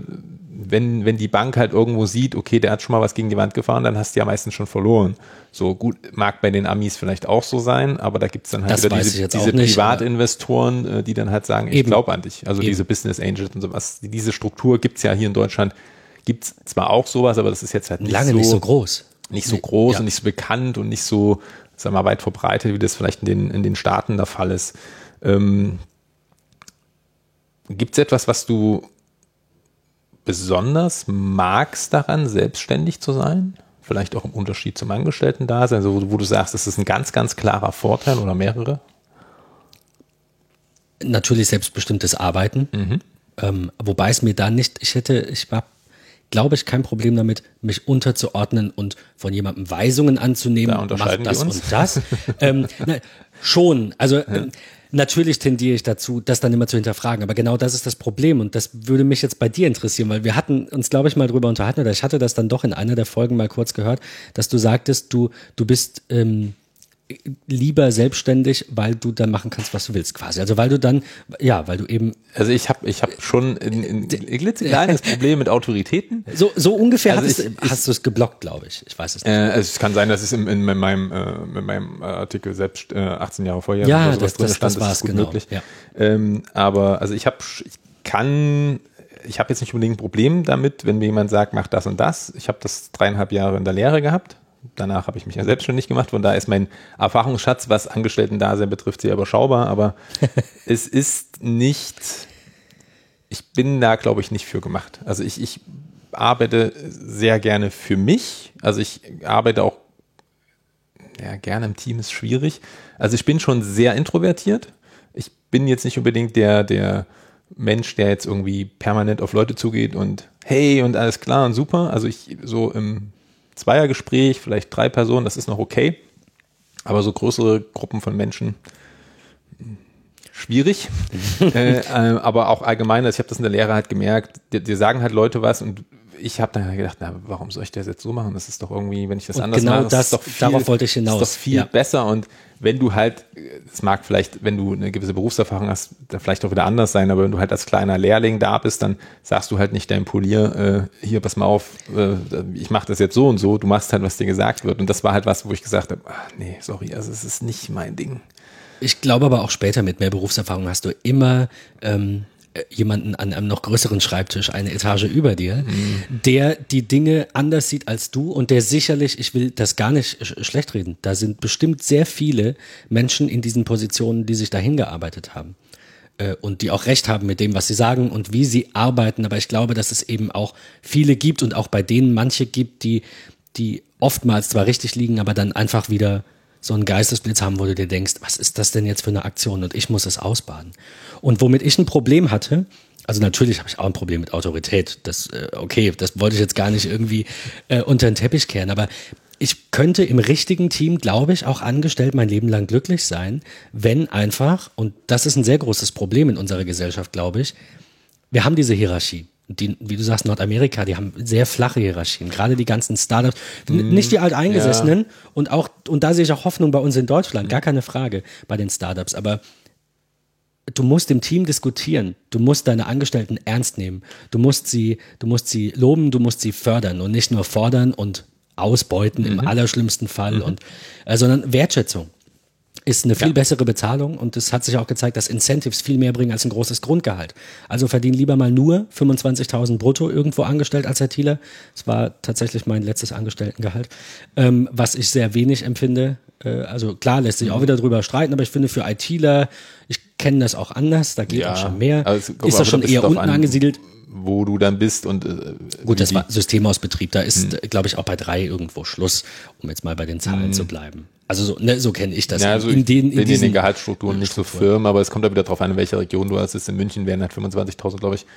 A: wenn, wenn die Bank halt irgendwo sieht, okay, der hat schon mal was gegen die Wand gefahren, dann hast du ja meistens schon verloren. So gut, mag bei den Amis vielleicht auch so sein, aber da gibt's dann halt
B: das wieder
A: diese, diese nicht, Privatinvestoren, äh, die dann halt sagen, ich glaube an dich. Also Eben. diese Business Angels und sowas. Diese Struktur gibt's ja hier in Deutschland. Gibt's zwar auch sowas, aber das ist jetzt halt nicht
B: Lange
A: so,
B: nicht so groß.
A: Nicht so groß ja. und nicht so bekannt und nicht so, sagen wir mal, weit verbreitet, wie das vielleicht in den, in den Staaten der Fall ist. Ähm, Gibt es etwas, was du besonders magst daran, selbstständig zu sein? Vielleicht auch im Unterschied zum Angestellten-Dasein, also wo, wo du sagst, das ist ein ganz, ganz klarer Vorteil oder mehrere?
B: Natürlich selbstbestimmtes Arbeiten. Mhm. Ähm, wobei es mir da nicht, ich hätte, ich war, glaube ich, kein Problem damit, mich unterzuordnen und von jemandem Weisungen anzunehmen,
A: da mach
B: das und das. ähm, na, schon, also ja. ähm, Natürlich tendiere ich dazu, das dann immer zu hinterfragen. Aber genau das ist das Problem. Und das würde mich jetzt bei dir interessieren, weil wir hatten uns, glaube ich, mal drüber unterhalten, oder ich hatte das dann doch in einer der Folgen mal kurz gehört, dass du sagtest, du, du bist ähm, lieber selbstständig, weil du dann machen kannst, was du willst, quasi. Also weil du dann, ja, weil du eben.
A: Also ich habe ich hab schon ein, ein klitzekleines Problem mit Autoritäten.
B: So, so ungefähr also ich, hast du es geblockt, glaube ich. Ich weiß es nicht.
A: Äh, also es kann sein, dass es in, in, in meinem, äh, in meinem Artikel selbst äh, 18 Jahre vorher
B: ja, oder sowas das, drin das, stand. Das, ist gut genau. möglich.
A: Ja. Ähm, aber also ich habe, ich kann ich habe jetzt nicht unbedingt ein Problem damit, wenn mir jemand sagt, mach das und das. Ich habe das dreieinhalb Jahre in der Lehre gehabt danach habe ich mich ja selbstständig gemacht. Von da ist mein Erfahrungsschatz, was Angestellten-Dasein betrifft, sehr überschaubar. Aber es ist nicht, ich bin da, glaube ich, nicht für gemacht. Also ich, ich arbeite sehr gerne für mich. Also ich arbeite auch ja, gerne im Team ist schwierig. Also ich bin schon sehr introvertiert. Ich bin jetzt nicht unbedingt der, der Mensch, der jetzt irgendwie permanent auf Leute zugeht und hey und alles klar und super. Also ich so im Zweiergespräch, vielleicht drei Personen, das ist noch okay. Aber so größere Gruppen von Menschen, schwierig. äh, äh, aber auch allgemein, also ich habe das in der Lehre halt gemerkt, dir, dir sagen halt Leute was und ich habe dann gedacht, na, warum soll ich das jetzt so machen? Das ist doch irgendwie, wenn ich das und anders
B: genau
A: mache,
B: das, ist doch viel, darauf wollte ich hinaus.
A: ist doch viel ja. besser. Und wenn du halt, es mag vielleicht, wenn du eine gewisse Berufserfahrung hast, da vielleicht auch wieder anders sein, aber wenn du halt als kleiner Lehrling da bist, dann sagst du halt nicht deinem Polier, äh, hier, pass mal auf, äh, ich mache das jetzt so und so, du machst halt, was dir gesagt wird. Und das war halt was, wo ich gesagt habe, ach, nee, sorry, also es ist nicht mein Ding.
B: Ich glaube aber auch später mit mehr Berufserfahrung hast du immer ähm, äh, jemanden an einem noch größeren Schreibtisch, eine Etage über dir, der die Dinge anders sieht als du und der sicherlich, ich will das gar nicht sch schlecht reden, da sind bestimmt sehr viele Menschen in diesen Positionen, die sich dahin gearbeitet haben äh, und die auch recht haben mit dem, was sie sagen und wie sie arbeiten. Aber ich glaube, dass es eben auch viele gibt und auch bei denen manche gibt, die, die oftmals zwar richtig liegen, aber dann einfach wieder so einen Geistesblitz haben, wo du dir denkst, was ist das denn jetzt für eine Aktion und ich muss es ausbaden. Und womit ich ein Problem hatte, also natürlich habe ich auch ein Problem mit Autorität. Das, äh, okay, das wollte ich jetzt gar nicht irgendwie äh, unter den Teppich kehren, aber ich könnte im richtigen Team, glaube ich, auch angestellt mein Leben lang glücklich sein, wenn einfach, und das ist ein sehr großes Problem in unserer Gesellschaft, glaube ich, wir haben diese Hierarchie. Die, wie du sagst, Nordamerika, die haben sehr flache Hierarchien. Gerade die ganzen Startups, mm, nicht die Alteingesessenen. Ja. Und auch, und da sehe ich auch Hoffnung bei uns in Deutschland, gar keine Frage bei den Startups. Aber du musst im Team diskutieren. Du musst deine Angestellten ernst nehmen. Du musst sie, du musst sie loben, du musst sie fördern und nicht nur fordern und ausbeuten mhm. im allerschlimmsten Fall mhm. und, äh, sondern Wertschätzung ist eine viel ja. bessere Bezahlung und es hat sich auch gezeigt, dass Incentives viel mehr bringen als ein großes Grundgehalt. Also verdien lieber mal nur 25.000 brutto irgendwo angestellt als ITler. Das war tatsächlich mein letztes Angestelltengehalt, ähm, was ich sehr wenig empfinde. Äh, also klar lässt sich auch wieder drüber streiten, aber ich finde für ITler, ich kenne das auch anders, da geht ja, auch schon mehr. Also, ist das schon eher unten angesiedelt?
A: wo du dann bist und äh,
B: gut, das war Systemausbetrieb, da ist, hm. glaube ich, auch bei drei irgendwo Schluss, um jetzt mal bei den Zahlen hm. zu bleiben. Also so, ne, so kenne ich das.
A: Ja, also in, den, in, in den Gehaltsstrukturen nicht so firm, aber es kommt da wieder drauf an, in welcher Region du hast. Ist in München wären halt 25.000, glaube ich.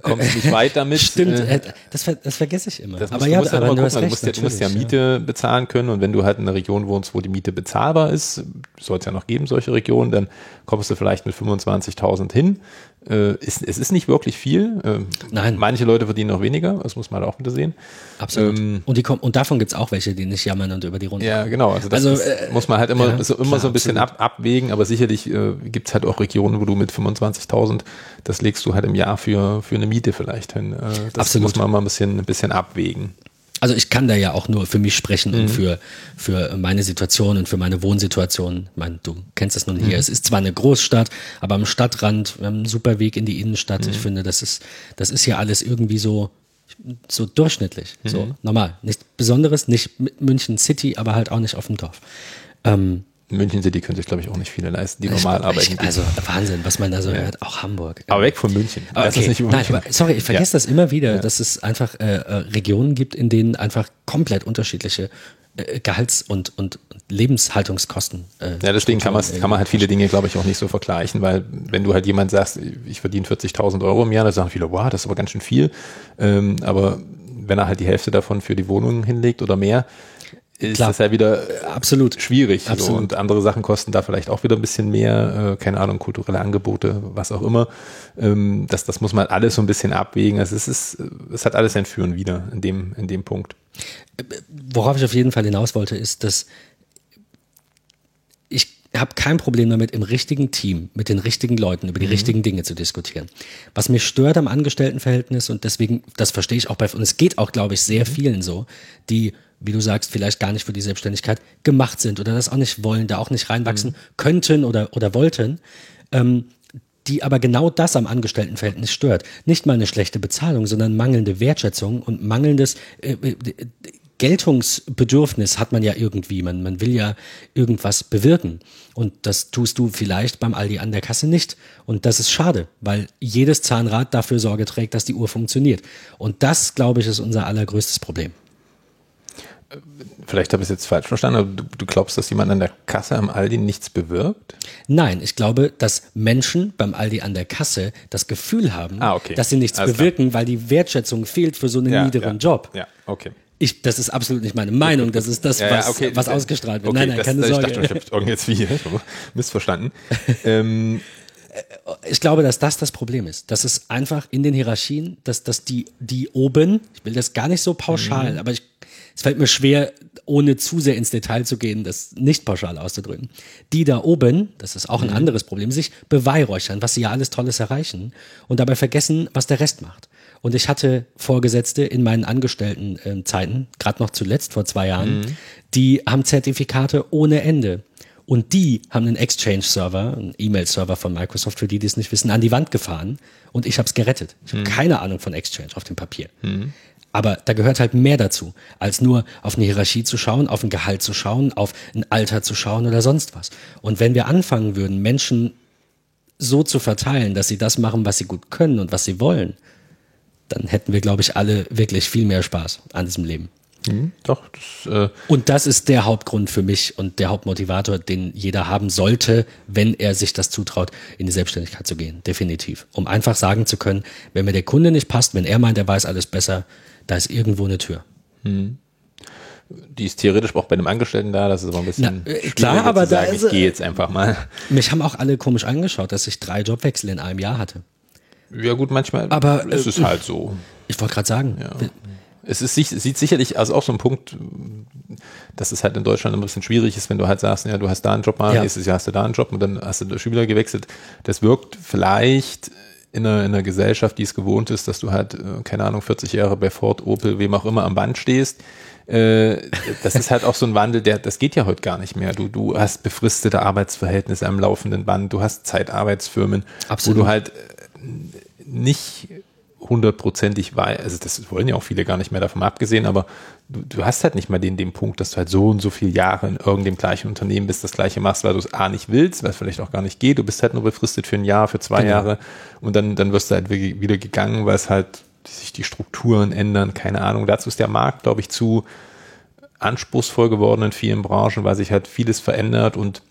A: Kommst nicht weit damit.
B: Stimmt, äh, das, das vergesse ich immer.
A: Das aber ja, aber du, hast recht, du, musst ja, du musst ja Miete ja. bezahlen können und wenn du halt in einer Region wohnst, wo die Miete bezahlbar ist, soll es ja noch geben, solche Regionen, dann kommst du vielleicht mit 25.000 hin. Äh, ist, es ist nicht wirklich viel. Äh,
B: Nein.
A: Manche Leute verdienen noch weniger, das muss man halt auch wieder sehen.
B: Absolut. Ähm, und, die kommen, und davon gibt es auch welche, die nicht jammern und über die Runde.
A: Ja, genau. Also das also, ist, äh, muss man halt immer, ja, so, immer klar, so ein bisschen ab, abwägen, aber sicherlich äh, gibt es halt auch Regionen, wo du mit 25.000, das legst du halt im Jahr für, für eine Miete vielleicht hin. Äh, das absolut. muss man mal ein bisschen, ein bisschen abwägen
B: also ich kann da ja auch nur für mich sprechen mhm. und für, für meine Situation und für meine Wohnsituation. Ich meine, du kennst das nun hier. Mhm. Es ist zwar eine Großstadt, aber am Stadtrand, wir haben einen super Weg in die Innenstadt. Mhm. Ich finde, das ist, das ist hier alles irgendwie so, so durchschnittlich, so mhm. normal. Nichts Besonderes, nicht München City, aber halt auch nicht auf dem Dorf. Ähm,
A: München City können sich, glaube ich, auch nicht viele leisten, die normal ich, arbeiten.
B: Also Wahnsinn, was man da so ja. hört. Auch Hamburg.
A: Aber weg von München.
B: Aber okay. nicht Nein, aber, sorry, ich vergesse ja. das immer wieder, ja. dass es einfach äh, äh, Regionen gibt, in denen einfach komplett unterschiedliche äh, Gehalts- und, und Lebenshaltungskosten.
A: Äh, ja, deswegen kann, kann man halt viele Dinge, glaube ich, auch nicht so vergleichen, weil wenn du halt jemand sagst, ich verdiene 40.000 Euro im Jahr, dann sagen viele, wow, das ist aber ganz schön viel. Ähm, aber wenn er halt die Hälfte davon für die Wohnung hinlegt oder mehr, ist Klar. das ja wieder äh, absolut schwierig. Absolut. So. Und andere Sachen kosten da vielleicht auch wieder ein bisschen mehr, äh, keine Ahnung, kulturelle Angebote, was auch immer. Ähm, das, das muss man alles so ein bisschen abwägen. Also es ist, es hat alles ein Führen wieder in dem, in dem Punkt.
B: Worauf ich auf jeden Fall hinaus wollte, ist, dass ich habe kein Problem damit, im richtigen Team, mit den richtigen Leuten über die mhm. richtigen Dinge zu diskutieren. Was mich stört am Angestelltenverhältnis und deswegen, das verstehe ich auch bei, und es geht auch, glaube ich, sehr mhm. vielen so, die wie du sagst, vielleicht gar nicht für die Selbstständigkeit gemacht sind oder das auch nicht wollen, da auch nicht reinwachsen mhm. könnten oder, oder wollten, ähm, die aber genau das am Angestelltenverhältnis stört. Nicht mal eine schlechte Bezahlung, sondern mangelnde Wertschätzung und mangelndes äh, äh Geltungsbedürfnis hat man ja irgendwie. Man, man will ja irgendwas bewirken. Und das tust du vielleicht beim Aldi an der Kasse nicht. Und das ist schade, weil jedes Zahnrad dafür Sorge trägt, dass die Uhr funktioniert. Und das, glaube ich, ist unser allergrößtes Problem
A: vielleicht habe ich es jetzt falsch verstanden, aber du, du, glaubst, dass jemand an der Kasse am Aldi nichts bewirkt?
B: Nein, ich glaube, dass Menschen beim Aldi an der Kasse das Gefühl haben, ah, okay. dass sie nichts Alles bewirken, klar. weil die Wertschätzung fehlt für so einen ja, niederen
A: ja,
B: Job.
A: Ja, okay.
B: Ich, das ist absolut nicht meine Meinung, das ist das, was, okay, was ausgestrahlt wird.
A: Okay, nein, nein, das, keine das, Sorge. Ich dachte schon, jetzt wie, missverstanden. ähm,
B: ich glaube, dass das das Problem ist. Dass es einfach in den Hierarchien, dass, dass die, die oben, ich will das gar nicht so pauschal, mhm. aber ich es fällt mir schwer, ohne zu sehr ins Detail zu gehen, das nicht pauschal auszudrücken. Die da oben, das ist auch ein mhm. anderes Problem, sich beweihräuchern, was sie ja alles Tolles erreichen und dabei vergessen, was der Rest macht. Und ich hatte Vorgesetzte in meinen Angestelltenzeiten, äh, gerade noch zuletzt vor zwei Jahren, mhm. die haben Zertifikate ohne Ende. Und die haben einen Exchange-Server, einen E-Mail-Server von Microsoft, für die, die es nicht wissen, an die Wand gefahren und ich habe es gerettet. Ich habe mhm. keine Ahnung von Exchange auf dem Papier. Mhm. Aber da gehört halt mehr dazu, als nur auf eine Hierarchie zu schauen, auf ein Gehalt zu schauen, auf ein Alter zu schauen oder sonst was. Und wenn wir anfangen würden, Menschen so zu verteilen, dass sie das machen, was sie gut können und was sie wollen, dann hätten wir, glaube ich, alle wirklich viel mehr Spaß an diesem Leben.
A: Mhm, doch. Das, äh
B: und das ist der Hauptgrund für mich und der Hauptmotivator, den jeder haben sollte, wenn er sich das zutraut, in die Selbstständigkeit zu gehen. Definitiv. Um einfach sagen zu können, wenn mir der Kunde nicht passt, wenn er meint, er weiß alles besser, da ist irgendwo eine Tür. Mhm.
A: Die ist theoretisch auch bei einem Angestellten da, das ist aber ein bisschen
B: Na, äh, klar, aber
A: sagen,
B: da
A: ist, ich gehe jetzt einfach mal.
B: Mich haben auch alle komisch angeschaut, dass ich drei Jobwechsel in einem Jahr hatte.
A: Ja gut, manchmal
B: aber,
A: ist es äh, halt so.
B: Ich wollte gerade sagen,
A: ja. Es ist, sieht sicherlich also auch so ein Punkt, dass es halt in Deutschland ein bisschen schwierig ist, wenn du halt sagst, ja, du hast da einen Job mal, ja. nächstes Jahr hast du da einen Job und dann hast du schon wieder gewechselt. Das wirkt vielleicht in einer, in einer Gesellschaft, die es gewohnt ist, dass du halt, äh, keine Ahnung, 40 Jahre bei Ford, Opel, wem auch immer am Band stehst. Äh, das ist halt auch so ein Wandel, der, das geht ja heute gar nicht mehr. Du, du hast befristete Arbeitsverhältnisse am laufenden Band, du hast Zeitarbeitsfirmen,
B: Absolut.
A: wo du halt nicht hundertprozentig weiß, also das wollen ja auch viele gar nicht mehr davon abgesehen, aber du, du hast halt nicht mal den, den Punkt, dass du halt so und so viele Jahre in irgendeinem gleichen Unternehmen bist, das gleiche machst, weil du es A nicht willst, weil es vielleicht auch gar nicht geht, du bist halt nur befristet für ein Jahr, für zwei genau. Jahre und dann, dann wirst du halt wieder gegangen, weil es halt sich die Strukturen ändern, keine Ahnung. Dazu ist der Markt, glaube ich, zu anspruchsvoll geworden in vielen Branchen, weil sich halt vieles verändert und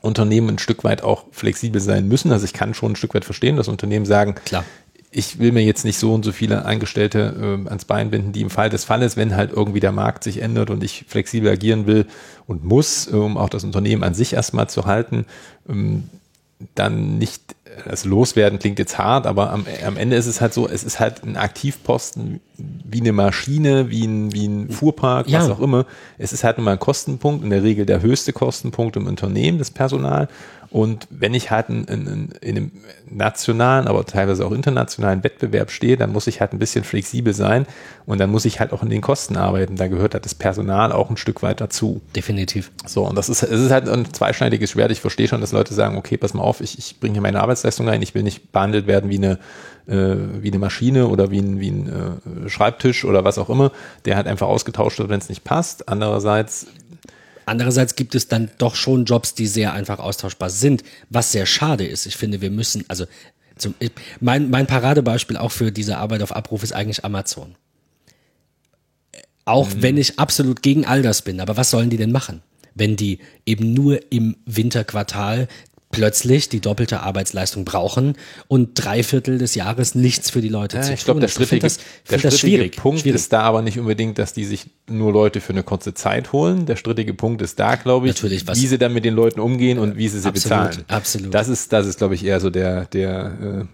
A: Unternehmen ein Stück weit auch flexibel sein müssen. Also ich kann schon ein Stück weit verstehen, dass Unternehmen sagen,
B: Klar
A: ich will mir jetzt nicht so und so viele Angestellte äh, ans Bein binden, die im Fall des Falles, wenn halt irgendwie der Markt sich ändert und ich flexibel agieren will und muss, äh, um auch das Unternehmen an sich erstmal zu halten, ähm, dann nicht das Loswerden klingt jetzt hart, aber am, am Ende ist es halt so, es ist halt ein Aktivposten wie eine Maschine, wie ein, wie ein Fuhrpark, ja. was auch immer. Es ist halt nur mal ein Kostenpunkt, in der Regel der höchste Kostenpunkt im Unternehmen, das Personal. Und wenn ich halt in, in, in einem nationalen, aber teilweise auch internationalen Wettbewerb stehe, dann muss ich halt ein bisschen flexibel sein und dann muss ich halt auch in den Kosten arbeiten. Da gehört halt das Personal auch ein Stück weit dazu.
B: Definitiv.
A: So, und das ist, es ist halt ein zweischneidiges Schwert. Ich verstehe schon, dass Leute sagen, okay, pass mal auf, ich, ich bringe hier meine Arbeitsleistung ein, ich will nicht behandelt werden wie eine, äh, wie eine Maschine oder wie ein, wie ein äh, Schreibtisch oder was auch immer, der halt einfach ausgetauscht wird, wenn es nicht passt. Andererseits
B: Andererseits gibt es dann doch schon Jobs, die sehr einfach austauschbar sind, was sehr schade ist. Ich finde, wir müssen, also zum, mein, mein Paradebeispiel auch für diese Arbeit auf Abruf ist eigentlich Amazon. Auch mhm. wenn ich absolut gegen all das bin, aber was sollen die denn machen? Wenn die eben nur im Winterquartal plötzlich die doppelte Arbeitsleistung brauchen und drei Viertel des Jahres nichts für die Leute
A: ja,
B: zu
A: ich glaube, der strittige,
B: das,
A: der strittige Punkt schwierig. ist da aber nicht unbedingt, dass die sich nur Leute für eine kurze Zeit holen. Der strittige Punkt ist da, glaube ich,
B: Natürlich,
A: wie sie dann mit den Leuten umgehen und wie sie sie
B: absolut,
A: bezahlen.
B: Absolut.
A: Das ist, das ist, glaube ich, eher so der, der, äh,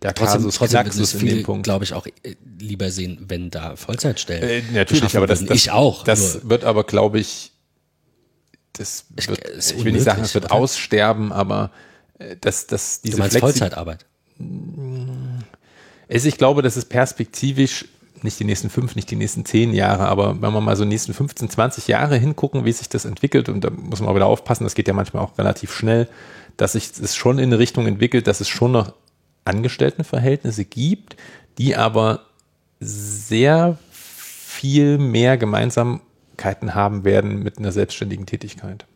A: der
B: trotzdem, Kasus trotzdem Knaxus in dem Punkt. glaube ich, auch äh, lieber sehen, wenn da Vollzeitstellen.
A: Äh, natürlich, aber das, das,
B: ich auch.
A: Das wird aber, glaube ich, das wird, ich, ich will nicht sagen, es wird oder? aussterben, aber äh, dass, dass diese
B: du meinst Flexi Vollzeitarbeit?
A: Also ich glaube, dass es perspektivisch nicht die nächsten fünf, nicht die nächsten zehn Jahre, aber wenn wir mal so die nächsten 15, 20 Jahre hingucken, wie sich das entwickelt, und da muss man auch wieder aufpassen, das geht ja manchmal auch relativ schnell, dass sich es schon in eine Richtung entwickelt, dass es schon noch Angestelltenverhältnisse gibt, die aber sehr viel mehr Gemeinsamkeiten haben werden mit einer selbstständigen Tätigkeit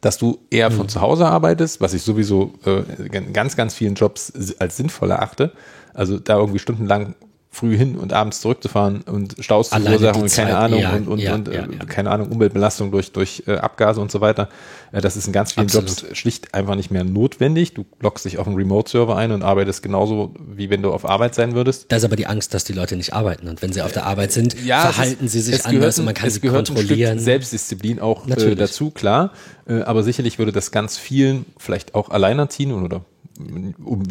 A: dass du eher von mhm. zu Hause arbeitest, was ich sowieso äh, in ganz, ganz vielen Jobs als sinnvoll erachte. Also da irgendwie stundenlang früh hin und abends zurückzufahren und Staus zu verursachen und keine Ahnung ja, und, und,
B: ja,
A: und
B: ja,
A: äh, keine Ahnung, Umweltbelastung durch, durch äh, Abgase und so weiter. Äh, das ist in ganz vielen Absolut. Jobs schlicht einfach nicht mehr notwendig. Du loggst dich auf einen Remote-Server ein und arbeitest genauso, wie wenn du auf Arbeit sein würdest.
B: Da ist aber die Angst, dass die Leute nicht arbeiten und wenn sie auf der Arbeit sind, verhalten ist, sie sich anders und man kann sie kontrollieren.
A: Selbstdisziplin auch äh, dazu, klar. Äh, aber sicherlich würde das ganz vielen, vielleicht auch Alleinerziehenden oder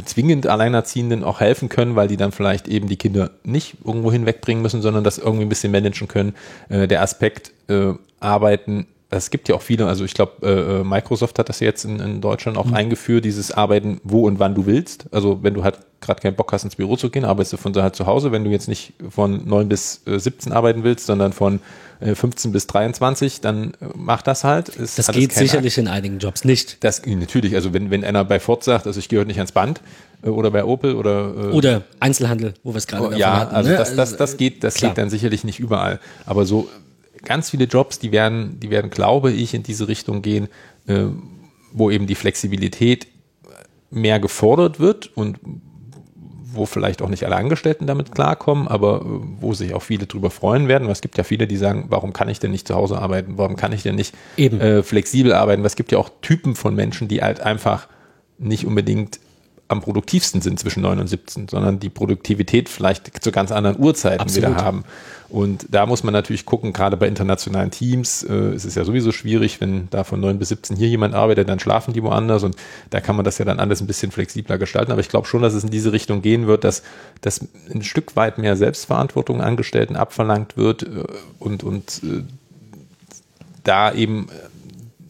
A: zwingend Alleinerziehenden auch helfen können, weil die dann vielleicht eben die Kinder nicht irgendwo hinwegbringen müssen, sondern das irgendwie ein bisschen managen können. Äh, der Aspekt äh, Arbeiten es gibt ja auch viele, also ich glaube, äh, äh, Microsoft hat das jetzt in, in Deutschland auch mhm. eingeführt, dieses Arbeiten, wo und wann du willst. Also wenn du halt gerade keinen Bock hast, ins Büro zu gehen, arbeitest du von halt zu Hause. Wenn du jetzt nicht von 9 bis äh, 17 arbeiten willst, sondern von äh, 15 bis 23, dann äh, mach das halt.
B: Ist, das geht sicherlich Akt. in einigen Jobs nicht.
A: Das natürlich, also wenn, wenn einer bei Ford sagt, also ich heute nicht ans Band, äh, oder bei Opel oder
B: äh, oder Einzelhandel, wo wir es gerade
A: oh, ja, hatten. Also ne? das, das, das geht, das Klar. geht dann sicherlich nicht überall. Aber so ganz viele Jobs, die werden, die werden, glaube ich, in diese Richtung gehen, äh, wo eben die Flexibilität mehr gefordert wird und wo vielleicht auch nicht alle Angestellten damit klarkommen, aber äh, wo sich auch viele drüber freuen werden. Weil es gibt ja viele, die sagen, warum kann ich denn nicht zu Hause arbeiten? Warum kann ich denn nicht äh, flexibel arbeiten? Weil es gibt ja auch Typen von Menschen, die halt einfach nicht unbedingt am produktivsten sind zwischen 9 und 17, sondern die Produktivität vielleicht zu ganz anderen Uhrzeiten Absolut. wieder haben. Und da muss man natürlich gucken, gerade bei internationalen Teams äh, ist es ja sowieso schwierig, wenn da von 9 bis 17 hier jemand arbeitet, dann schlafen die woanders und da kann man das ja dann alles ein bisschen flexibler gestalten. Aber ich glaube schon, dass es in diese Richtung gehen wird, dass, dass ein Stück weit mehr Selbstverantwortung Angestellten abverlangt wird äh, und, und äh, da eben äh,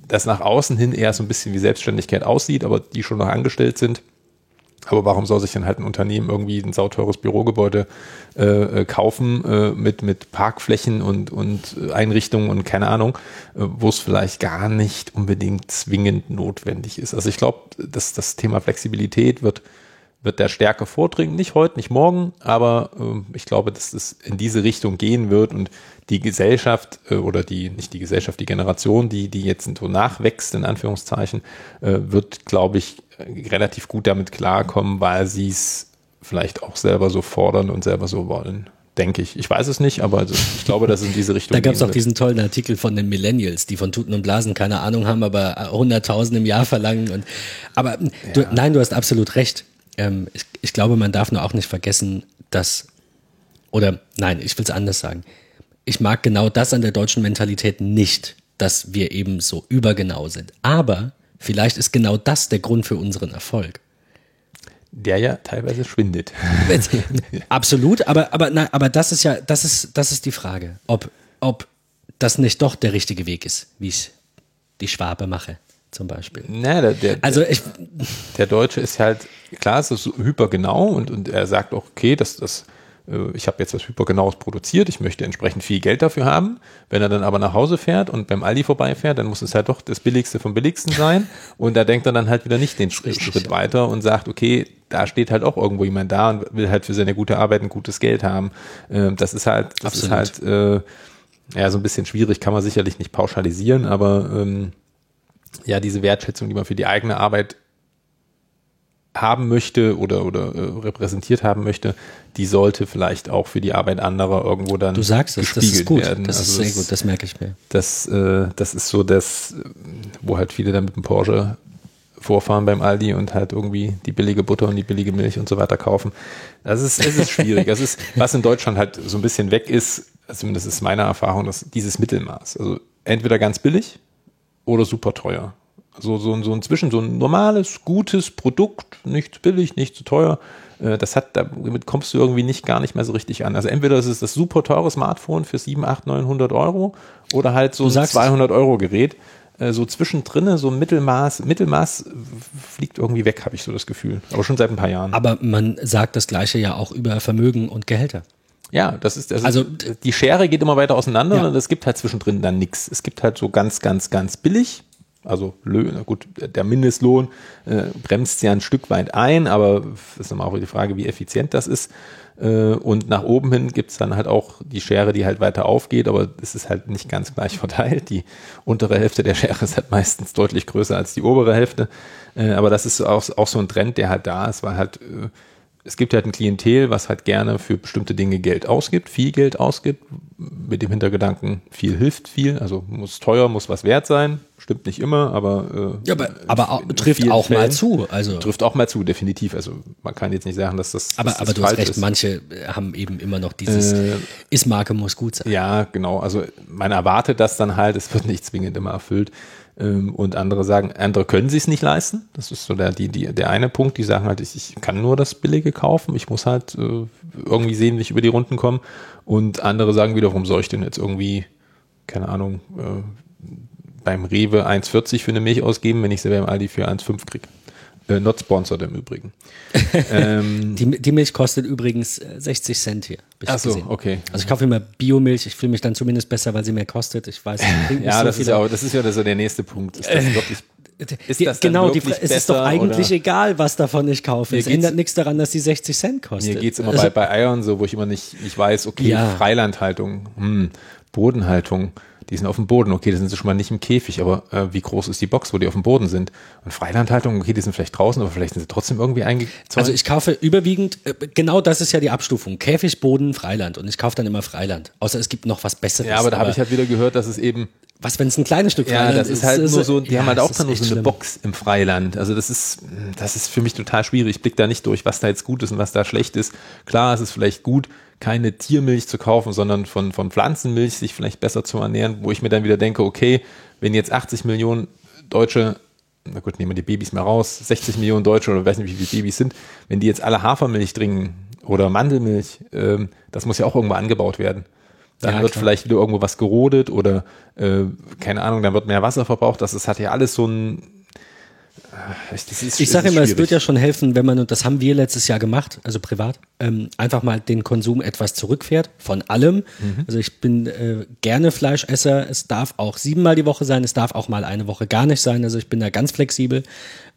A: das nach außen hin eher so ein bisschen wie Selbstständigkeit aussieht, aber die schon noch angestellt sind aber warum soll sich denn halt ein Unternehmen irgendwie ein sauteures Bürogebäude äh, äh, kaufen äh, mit, mit Parkflächen und, und Einrichtungen und keine Ahnung, äh, wo es vielleicht gar nicht unbedingt zwingend notwendig ist. Also ich glaube, dass das Thema Flexibilität wird, wird der Stärke vordringen. Nicht heute, nicht morgen, aber äh, ich glaube, dass es in diese Richtung gehen wird und die Gesellschaft äh, oder die, nicht die Gesellschaft, die Generation, die, die jetzt so nachwächst, in Anführungszeichen, äh, wird, glaube ich, relativ gut damit klarkommen, weil sie es vielleicht auch selber so fordern und selber so wollen. Denke ich. Ich weiß es nicht, aber also ich glaube, dass es in diese Richtung
B: Da gab es auch diesen tollen Artikel von den Millennials, die von Tuten und Blasen keine Ahnung haben, aber 100.000 im Jahr verlangen. Und, aber ja. du, nein, du hast absolut recht. Ähm, ich, ich glaube, man darf nur auch nicht vergessen, dass, oder nein, ich will es anders sagen. Ich mag genau das an der deutschen Mentalität nicht, dass wir eben so übergenau sind. Aber Vielleicht ist genau das der Grund für unseren Erfolg.
A: Der ja teilweise schwindet.
B: Absolut, aber, aber, na, aber das ist ja, das ist, das ist die Frage, ob, ob das nicht doch der richtige Weg ist, wie ich die Schwabe mache, zum Beispiel.
A: Na, der, der, also ich, der Deutsche ist halt, klar, es ist so hypergenau und, und er sagt auch, okay, das, das ich habe jetzt was hypergenaues produziert, ich möchte entsprechend viel Geld dafür haben. Wenn er dann aber nach Hause fährt und beim Aldi vorbeifährt, dann muss es halt doch das Billigste vom Billigsten sein. Und da denkt er dann halt wieder nicht den Schritt, Schritt weiter und sagt, okay, da steht halt auch irgendwo jemand da und will halt für seine gute Arbeit ein gutes Geld haben. Ähm, das ist halt, das Absolut. ist halt äh, ja so ein bisschen schwierig, kann man sicherlich nicht pauschalisieren, aber ähm, ja, diese Wertschätzung, die man für die eigene Arbeit haben möchte oder, oder äh, repräsentiert haben möchte, die sollte vielleicht auch für die Arbeit anderer irgendwo dann
B: du sagst es, das ist gut, werden. Das also ist sehr gut, das merke ich mir.
A: Das, äh, das ist so das, wo halt viele dann mit dem Porsche vorfahren beim Aldi und halt irgendwie die billige Butter und die billige Milch und so weiter kaufen. Das ist, es ist schwierig. Das ist, was in Deutschland halt so ein bisschen weg ist, zumindest ist meine Erfahrung, dass dieses Mittelmaß. Also entweder ganz billig oder super teuer so, so, so ein Zwischen, so ein normales, gutes Produkt, nicht billig, nicht zu teuer. Äh, das hat, damit kommst du irgendwie nicht gar nicht mehr so richtig an. Also entweder ist es das super teure Smartphone für 7, 8, 900 Euro oder halt so ein 200 Euro Gerät. Äh, so zwischendrin, so ein Mittelmaß, Mittelmaß fliegt irgendwie weg, habe ich so das Gefühl. Aber schon seit ein paar Jahren.
B: Aber man sagt das Gleiche ja auch über Vermögen und Gehälter.
A: Ja, das ist, das also ist, die Schere geht immer weiter auseinander ja. und es gibt halt zwischendrin dann nichts. Es gibt halt so ganz, ganz, ganz billig also Löhne, gut, der Mindestlohn äh, bremst ja ein Stück weit ein, aber ist nochmal auch die Frage, wie effizient das ist. Äh, und nach oben hin gibt's dann halt auch die Schere, die halt weiter aufgeht, aber es ist halt nicht ganz gleich verteilt. Die untere Hälfte der Schere ist halt meistens deutlich größer als die obere Hälfte. Äh, aber das ist auch, auch so ein Trend, der halt da ist, weil halt äh, es gibt halt ein Klientel, was halt gerne für bestimmte Dinge Geld ausgibt, viel Geld ausgibt, mit dem Hintergedanken, viel hilft viel, also muss teuer, muss was wert sein, stimmt nicht immer, aber
B: äh, ja, aber, aber auch, trifft auch Fällen, mal zu, also
A: trifft auch mal zu, definitiv. Also man kann jetzt nicht sagen, dass das
B: aber
A: dass
B: aber das du hast recht, ist. manche haben eben immer noch dieses äh, ist Marke muss gut sein.
A: Ja, genau. Also man erwartet das dann halt, es wird nicht zwingend immer erfüllt. Ähm, und andere sagen, andere können sich es nicht leisten. Das ist so der, die, die, der eine Punkt, die sagen halt, ich, ich kann nur das Billige kaufen, ich muss halt äh, irgendwie sehen, wie ich über die Runden komme. Und andere sagen wieder, warum soll ich denn jetzt irgendwie, keine Ahnung, äh, beim Rewe 1,40 für eine Milch ausgeben, wenn ich sie beim Aldi für 1,5 kriege. Äh, not sponsored im Übrigen.
B: ähm, die, die, Milch kostet übrigens 60 äh, Cent hier.
A: Ach so, gesehen. okay.
B: Also ich kaufe immer Biomilch. Ich fühle mich dann zumindest besser, weil sie mehr kostet. Ich weiß.
A: ja, so das ist ja auch, das ist ja so der nächste Punkt. Ist das wirklich
B: ist das genau, die, es ist doch eigentlich oder? egal, was davon ich kaufe. es ändert nichts daran, dass die 60 Cent kostet.
A: Mir geht es immer also, bei, bei Eiern so, wo ich immer nicht, nicht weiß, okay, ja. Freilandhaltung, hm, Bodenhaltung, die sind auf dem Boden, okay, die sind sie schon mal nicht im Käfig, aber äh, wie groß ist die Box, wo die auf dem Boden sind? Und Freilandhaltung, okay, die sind vielleicht draußen, aber vielleicht sind sie trotzdem irgendwie eingezäunt.
B: Also ich kaufe überwiegend, äh, genau das ist ja die Abstufung, Käfig, Boden, Freiland und ich kaufe dann immer Freiland, außer es gibt noch was Besseres.
A: Ja, aber da habe ich halt wieder gehört, dass es eben
B: was, wenn es ein kleines Stück
A: Freiland ist? Ja, das ist halt ist, nur so, die ja, haben halt auch dann nur so eine schlimm. Box im Freiland. Also das ist, das ist für mich total schwierig. Ich blick da nicht durch, was da jetzt gut ist und was da schlecht ist. Klar, es ist vielleicht gut, keine Tiermilch zu kaufen, sondern von, von Pflanzenmilch sich vielleicht besser zu ernähren, wo ich mir dann wieder denke, okay, wenn jetzt 80 Millionen Deutsche, na gut, nehmen wir die Babys mal raus, 60 Millionen Deutsche oder weiß nicht, wie viele Babys sind, wenn die jetzt alle Hafermilch trinken oder Mandelmilch, ähm, das muss ja auch irgendwo angebaut werden. Dann ja, wird klar. vielleicht wieder irgendwo was gerodet oder äh, keine Ahnung, dann wird mehr Wasser verbraucht. Das ist, hat ja alles so ein
B: ich sage immer, es wird ja schon helfen, wenn man, und das haben wir letztes Jahr gemacht, also privat, ähm, einfach mal den Konsum etwas zurückfährt, von allem. Mhm. Also ich bin äh, gerne Fleischesser, es darf auch siebenmal die Woche sein, es darf auch mal eine Woche gar nicht sein, also ich bin da ganz flexibel.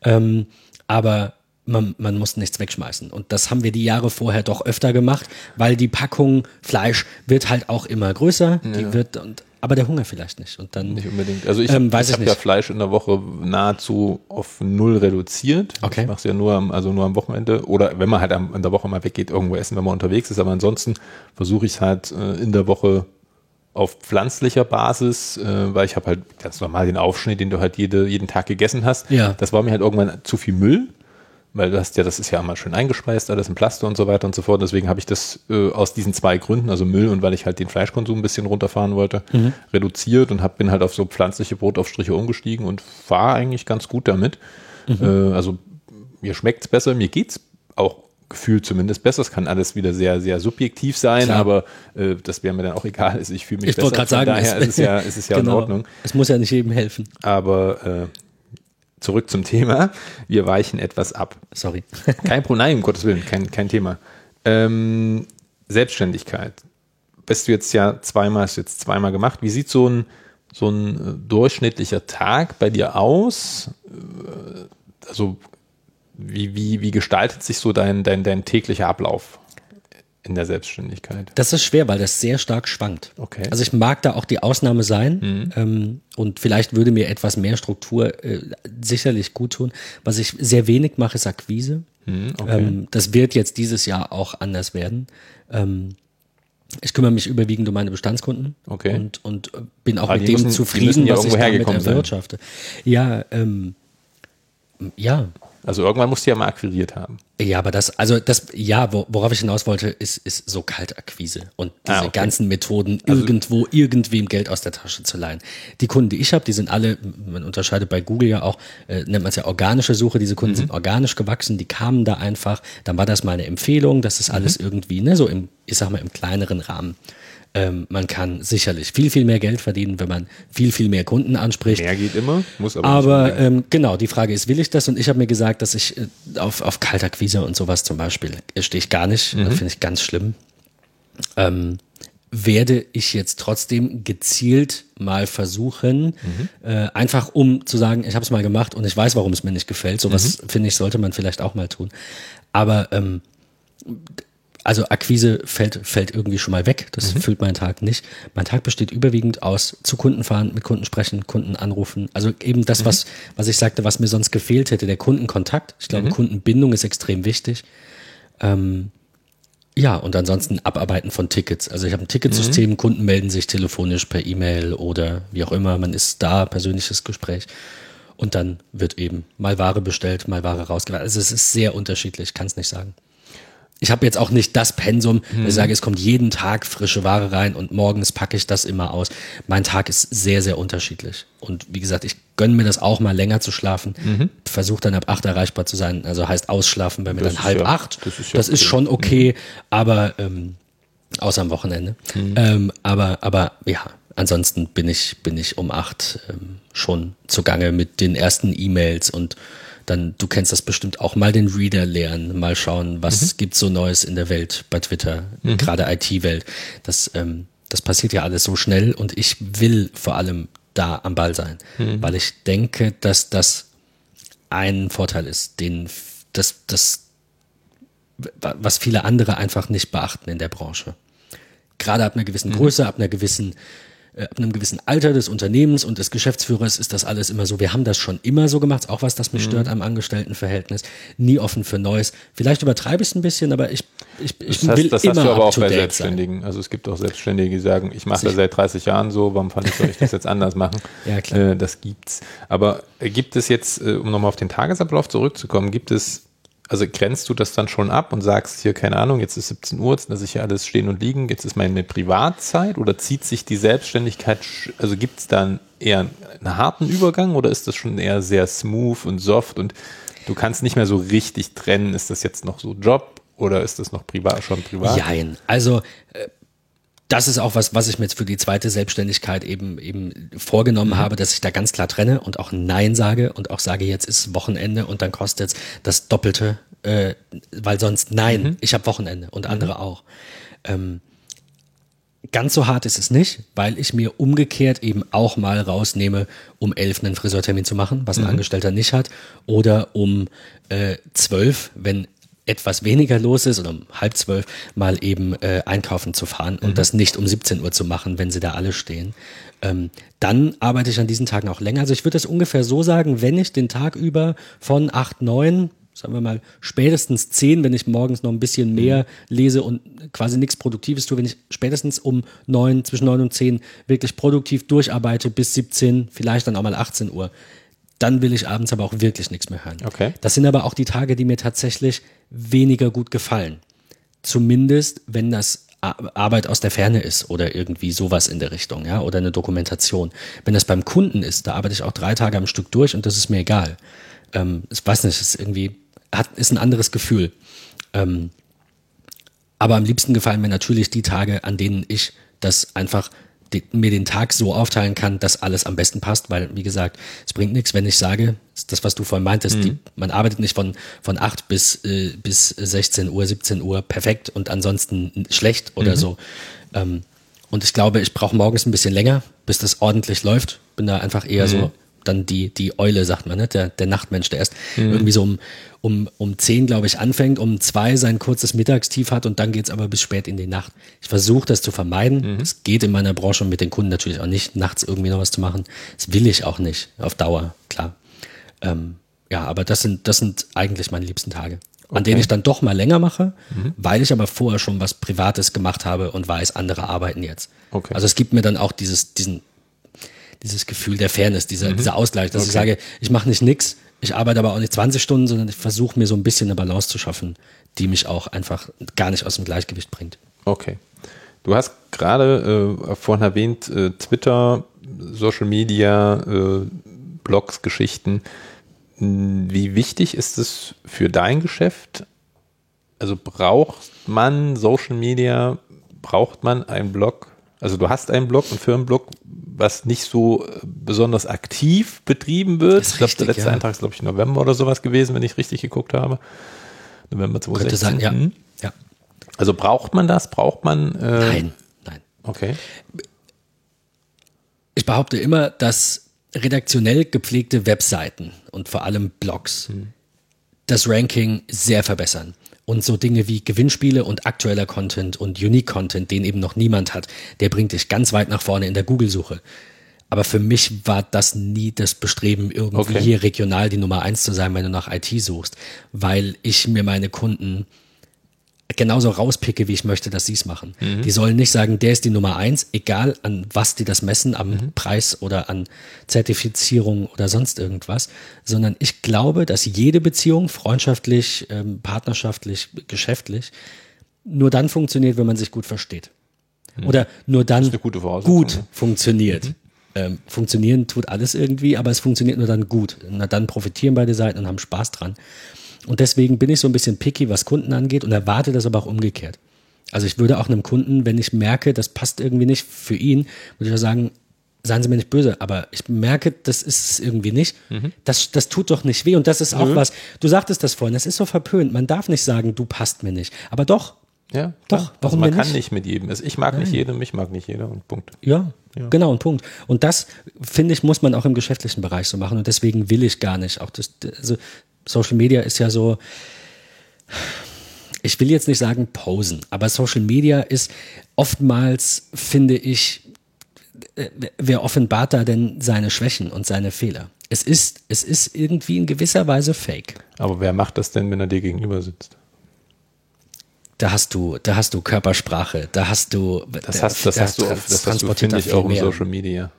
B: Ähm, aber man, man muss nichts wegschmeißen. Und das haben wir die Jahre vorher doch öfter gemacht, weil die Packung Fleisch wird halt auch immer größer. Ja. Die wird und aber der Hunger vielleicht nicht. Und dann
A: nicht unbedingt. Also ich, ähm, ich habe ja Fleisch in der Woche nahezu auf null reduziert. Okay. Ich mache es ja nur am, also nur am Wochenende oder wenn man halt am, in der Woche mal weggeht, irgendwo essen, wenn man unterwegs ist. Aber ansonsten versuche ich es halt äh, in der Woche auf pflanzlicher Basis, äh, weil ich habe halt ganz normal den Aufschnitt, den du halt jede, jeden Tag gegessen hast. Ja. Das war mir halt irgendwann zu viel Müll weil du hast ja, das ist ja immer schön eingespeist, alles in Plaste und so weiter und so fort. Deswegen habe ich das äh, aus diesen zwei Gründen, also Müll und weil ich halt den Fleischkonsum ein bisschen runterfahren wollte, mhm. reduziert und hab, bin halt auf so pflanzliche Brotaufstriche umgestiegen und fahre eigentlich ganz gut damit. Mhm. Äh, also mir schmeckt's besser, mir geht's auch gefühlt zumindest besser. Es kann alles wieder sehr, sehr subjektiv sein, Klar. aber äh, das wäre mir dann auch egal. Also ich fühle mich
B: ich besser. Ich wollte gerade sagen,
A: daher es, ist es ja, ist es ja genau. in Ordnung.
B: Es muss ja nicht jedem helfen.
A: Aber äh, zurück zum Thema. Wir weichen etwas ab.
B: Sorry.
A: kein Problem, um Gottes Willen, kein, kein Thema. Ähm, Selbstständigkeit. Bist du jetzt ja zweimal, hast jetzt zweimal gemacht. Wie sieht so ein, so ein äh, durchschnittlicher Tag bei dir aus? Äh, also, wie, wie, wie gestaltet sich so dein, dein, dein täglicher Ablauf? In der Selbstständigkeit?
B: Das ist schwer, weil das sehr stark schwankt. Okay. Also ich mag da auch die Ausnahme sein mhm. ähm, und vielleicht würde mir etwas mehr Struktur äh, sicherlich gut tun. Was ich sehr wenig mache, ist Akquise. Mhm, okay. ähm, das wird jetzt dieses Jahr auch anders werden. Ähm, ich kümmere mich überwiegend um meine Bestandskunden
A: okay.
B: und, und bin auch Aber mit dem müssen, zufrieden, was ich damit erwirtschafte. Sein. Ja, ähm, ja,
A: also irgendwann musst du ja mal akquiriert haben.
B: Ja, aber das, also das, ja, worauf ich hinaus wollte, ist, ist so Kaltakquise und diese ah, okay. ganzen Methoden, also, irgendwo irgendwem Geld aus der Tasche zu leihen. Die Kunden, die ich habe, die sind alle, man unterscheidet bei Google ja auch, äh, nennt man es ja organische Suche, diese Kunden mhm. sind organisch gewachsen, die kamen da einfach, dann war das mal eine Empfehlung, das ist alles mhm. irgendwie, ne, so im, ich sag mal, im kleineren Rahmen. Ähm, man kann sicherlich viel, viel mehr Geld verdienen, wenn man viel, viel mehr Kunden anspricht.
A: Mehr geht immer, muss aber.
B: Aber ähm, genau, die Frage ist, will ich das? Und ich habe mir gesagt, dass ich äh, auf, auf Kaltakquise und sowas zum Beispiel äh, stehe ich gar nicht. Mhm. Das finde ich ganz schlimm. Ähm, werde ich jetzt trotzdem gezielt mal versuchen, mhm. äh, einfach um zu sagen, ich habe es mal gemacht und ich weiß, warum es mir nicht gefällt. Sowas mhm. finde ich sollte man vielleicht auch mal tun. Aber ähm, also Akquise fällt, fällt irgendwie schon mal weg. Das mhm. füllt meinen Tag nicht. Mein Tag besteht überwiegend aus zu Kunden fahren, mit Kunden sprechen, Kunden anrufen. Also eben das, mhm. was, was ich sagte, was mir sonst gefehlt hätte, der Kundenkontakt. Ich glaube, mhm. Kundenbindung ist extrem wichtig. Ähm, ja, und ansonsten Abarbeiten von Tickets. Also ich habe ein Ticketsystem, mhm. Kunden melden sich telefonisch per E-Mail oder wie auch immer. Man ist da, persönliches Gespräch. Und dann wird eben mal Ware bestellt, mal Ware rausgebracht. Also es ist sehr unterschiedlich, kann es nicht sagen ich habe jetzt auch nicht das Pensum, mhm. ich sage, es kommt jeden Tag frische Ware rein und morgens packe ich das immer aus. Mein Tag ist sehr, sehr unterschiedlich. Und wie gesagt, ich gönne mir das auch mal länger zu schlafen, mhm. versuche dann ab acht erreichbar zu sein. Also heißt ausschlafen bei mir das dann halb ja, acht. Das ist, ja das ist schon okay, mhm. aber ähm, außer am Wochenende. Mhm. Ähm, aber, aber ja, ansonsten bin ich, bin ich um acht ähm, schon zugange mit den ersten E-Mails und dann, du kennst das bestimmt auch, mal den Reader lernen, mal schauen, was mhm. gibt so Neues in der Welt bei Twitter, mhm. gerade IT-Welt. Das, ähm, das passiert ja alles so schnell und ich will vor allem da am Ball sein, mhm. weil ich denke, dass das ein Vorteil ist, den das, das, was viele andere einfach nicht beachten in der Branche. Gerade ab einer gewissen mhm. Größe, ab einer gewissen ab einem gewissen Alter des Unternehmens und des Geschäftsführers ist das alles immer so. Wir haben das schon immer so gemacht, auch was das mich mhm. stört am Angestelltenverhältnis. Nie offen für Neues. Vielleicht übertreibe ich es ein bisschen, aber ich, ich, ich
A: das heißt, will das immer hast du aber auch bei Selbstständigen. Sein. Also es gibt auch Selbstständige, die sagen, ich mache das seit 30 Jahren so, warum fand ich, soll ich das jetzt anders machen?
B: ja, klar.
A: Äh, das gibt's. Aber gibt es jetzt, äh, um nochmal auf den Tagesablauf zurückzukommen, gibt es also grenzt du das dann schon ab und sagst hier, keine Ahnung, jetzt ist 17 Uhr, jetzt lasse ich hier alles stehen und liegen, jetzt ist meine Privatzeit oder zieht sich die Selbstständigkeit, also gibt es dann eher einen harten Übergang oder ist das schon eher sehr smooth und soft und du kannst nicht mehr so richtig trennen, ist das jetzt noch so Job oder ist das noch privat, schon privat?
B: Nein, also äh, das ist auch was, was ich mir jetzt für die zweite Selbstständigkeit eben, eben vorgenommen mhm. habe, dass ich da ganz klar trenne und auch Nein sage und auch sage, jetzt ist Wochenende und dann kostet es das Doppelte, äh, weil sonst nein, mhm. ich habe Wochenende und andere mhm. auch. Ähm, ganz so hart ist es nicht, weil ich mir umgekehrt eben auch mal rausnehme, um elf einen Friseurtermin zu machen, was ein mhm. Angestellter nicht hat, oder um äh, zwölf, wenn etwas weniger los ist oder um halb zwölf mal eben äh, einkaufen zu fahren und mhm. das nicht um 17 Uhr zu machen, wenn sie da alle stehen. Ähm, dann arbeite ich an diesen Tagen auch länger. Also ich würde das ungefähr so sagen, wenn ich den Tag über von acht neun sagen wir mal, spätestens zehn, wenn ich morgens noch ein bisschen mehr lese und quasi nichts Produktives tue, wenn ich spätestens um neun, zwischen neun und zehn wirklich produktiv durcharbeite bis 17, vielleicht dann auch mal 18 Uhr, dann will ich abends aber auch wirklich nichts mehr hören.
A: Okay.
B: Das sind aber auch die Tage, die mir tatsächlich weniger gut gefallen. Zumindest, wenn das Arbeit aus der Ferne ist oder irgendwie sowas in der Richtung, ja, oder eine Dokumentation. Wenn das beim Kunden ist, da arbeite ich auch drei Tage am Stück durch und das ist mir egal. Ähm, ich weiß nicht, ist irgendwie, hat, ist ein anderes Gefühl. Ähm, aber am liebsten gefallen mir natürlich die Tage, an denen ich das einfach die, mir den Tag so aufteilen kann, dass alles am besten passt, weil, wie gesagt, es bringt nichts, wenn ich sage, das, was du vorhin meintest, mhm. die, man arbeitet nicht von, von 8 bis, äh, bis 16 Uhr, 17 Uhr perfekt und ansonsten schlecht oder mhm. so. Ähm, und ich glaube, ich brauche morgens ein bisschen länger, bis das ordentlich läuft. Bin da einfach eher mhm. so dann die, die Eule, sagt man, ne? der, der Nachtmensch, der erst mhm. irgendwie so um, um, um zehn, glaube ich, anfängt, um zwei sein kurzes Mittagstief hat und dann geht's aber bis spät in die Nacht. Ich versuche das zu vermeiden. Es mhm. geht in meiner Branche und mit den Kunden natürlich auch nicht, nachts irgendwie noch was zu machen. Das will ich auch nicht, auf Dauer, klar. Ähm, ja, aber das sind, das sind eigentlich meine liebsten Tage. Okay. An denen ich dann doch mal länger mache, mhm. weil ich aber vorher schon was Privates gemacht habe und weiß, andere arbeiten jetzt. Okay. Also es gibt mir dann auch dieses, diesen dieses Gefühl der Fairness, dieser, mhm. dieser Ausgleich, dass okay. ich sage, ich mache nicht nix, ich arbeite aber auch nicht 20 Stunden, sondern ich versuche mir so ein bisschen eine Balance zu schaffen, die mich auch einfach gar nicht aus dem Gleichgewicht bringt.
A: Okay. Du hast gerade äh, vorhin erwähnt, äh, Twitter, Social Media, äh, Blogs, Geschichten. Wie wichtig ist es für dein Geschäft? Also braucht man Social Media, braucht man einen Blog? Also du hast einen Blog, einen Firmenblog, was nicht so äh, besonders aktiv betrieben wird.
B: ich glaube,
A: der letzte ja. Eintrag ist, glaube ich, November oder sowas gewesen, wenn ich richtig geguckt habe. November 2016. Könnte
B: sein, ja.
A: Ja. Also braucht man das? Braucht man.
B: Äh, nein, nein.
A: Okay.
B: Ich behaupte immer, dass redaktionell gepflegte Webseiten und vor allem Blogs hm. das Ranking sehr verbessern und so Dinge wie Gewinnspiele und aktueller Content und Unique Content, den eben noch niemand hat, der bringt dich ganz weit nach vorne in der Google-Suche. Aber für mich war das nie das Bestreben, irgendwie okay. hier regional die Nummer eins zu sein, wenn du nach IT suchst, weil ich mir meine Kunden genauso rauspicke, wie ich möchte, dass sie es machen. Mhm. Die sollen nicht sagen, der ist die Nummer eins, egal an was die das messen, am mhm. Preis oder an Zertifizierung oder sonst irgendwas, sondern ich glaube, dass jede Beziehung, freundschaftlich, ähm, partnerschaftlich, geschäftlich, nur dann funktioniert, wenn man sich gut versteht. Mhm. Oder nur dann gut funktioniert. Mhm. Ähm, funktionieren tut alles irgendwie, aber es funktioniert nur dann gut. Na, dann profitieren beide Seiten und haben Spaß dran. Und deswegen bin ich so ein bisschen picky, was Kunden angeht und erwarte das aber auch umgekehrt. Also ich würde auch einem Kunden, wenn ich merke, das passt irgendwie nicht für ihn, würde ich auch sagen, seien Sie mir nicht böse, aber ich merke, das ist es irgendwie nicht. Mhm. Das, das tut doch nicht weh. Und das ist auch mhm. was, du sagtest das vorhin, das ist so verpönt. Man darf nicht sagen, du passt mir nicht. Aber doch.
A: Ja, doch. Warum also man kann nicht mit jedem. Also ich mag Nein. nicht jeden, mich mag nicht jeder und Punkt.
B: Ja, ja, genau, und Punkt. Und das, finde ich, muss man auch im geschäftlichen Bereich so machen. Und deswegen will ich gar nicht. Auch das, also Social Media ist ja so, ich will jetzt nicht sagen posen, aber Social Media ist oftmals, finde ich, äh, wer offenbart da denn seine Schwächen und seine Fehler? Es ist, es ist irgendwie in gewisser Weise fake.
A: Aber wer macht das denn, wenn er dir gegenüber sitzt?
B: Da hast du, da hast du Körpersprache, da hast du.
A: Das hast, das hast du, oft, das hast du, finde ich, auch im Social Media.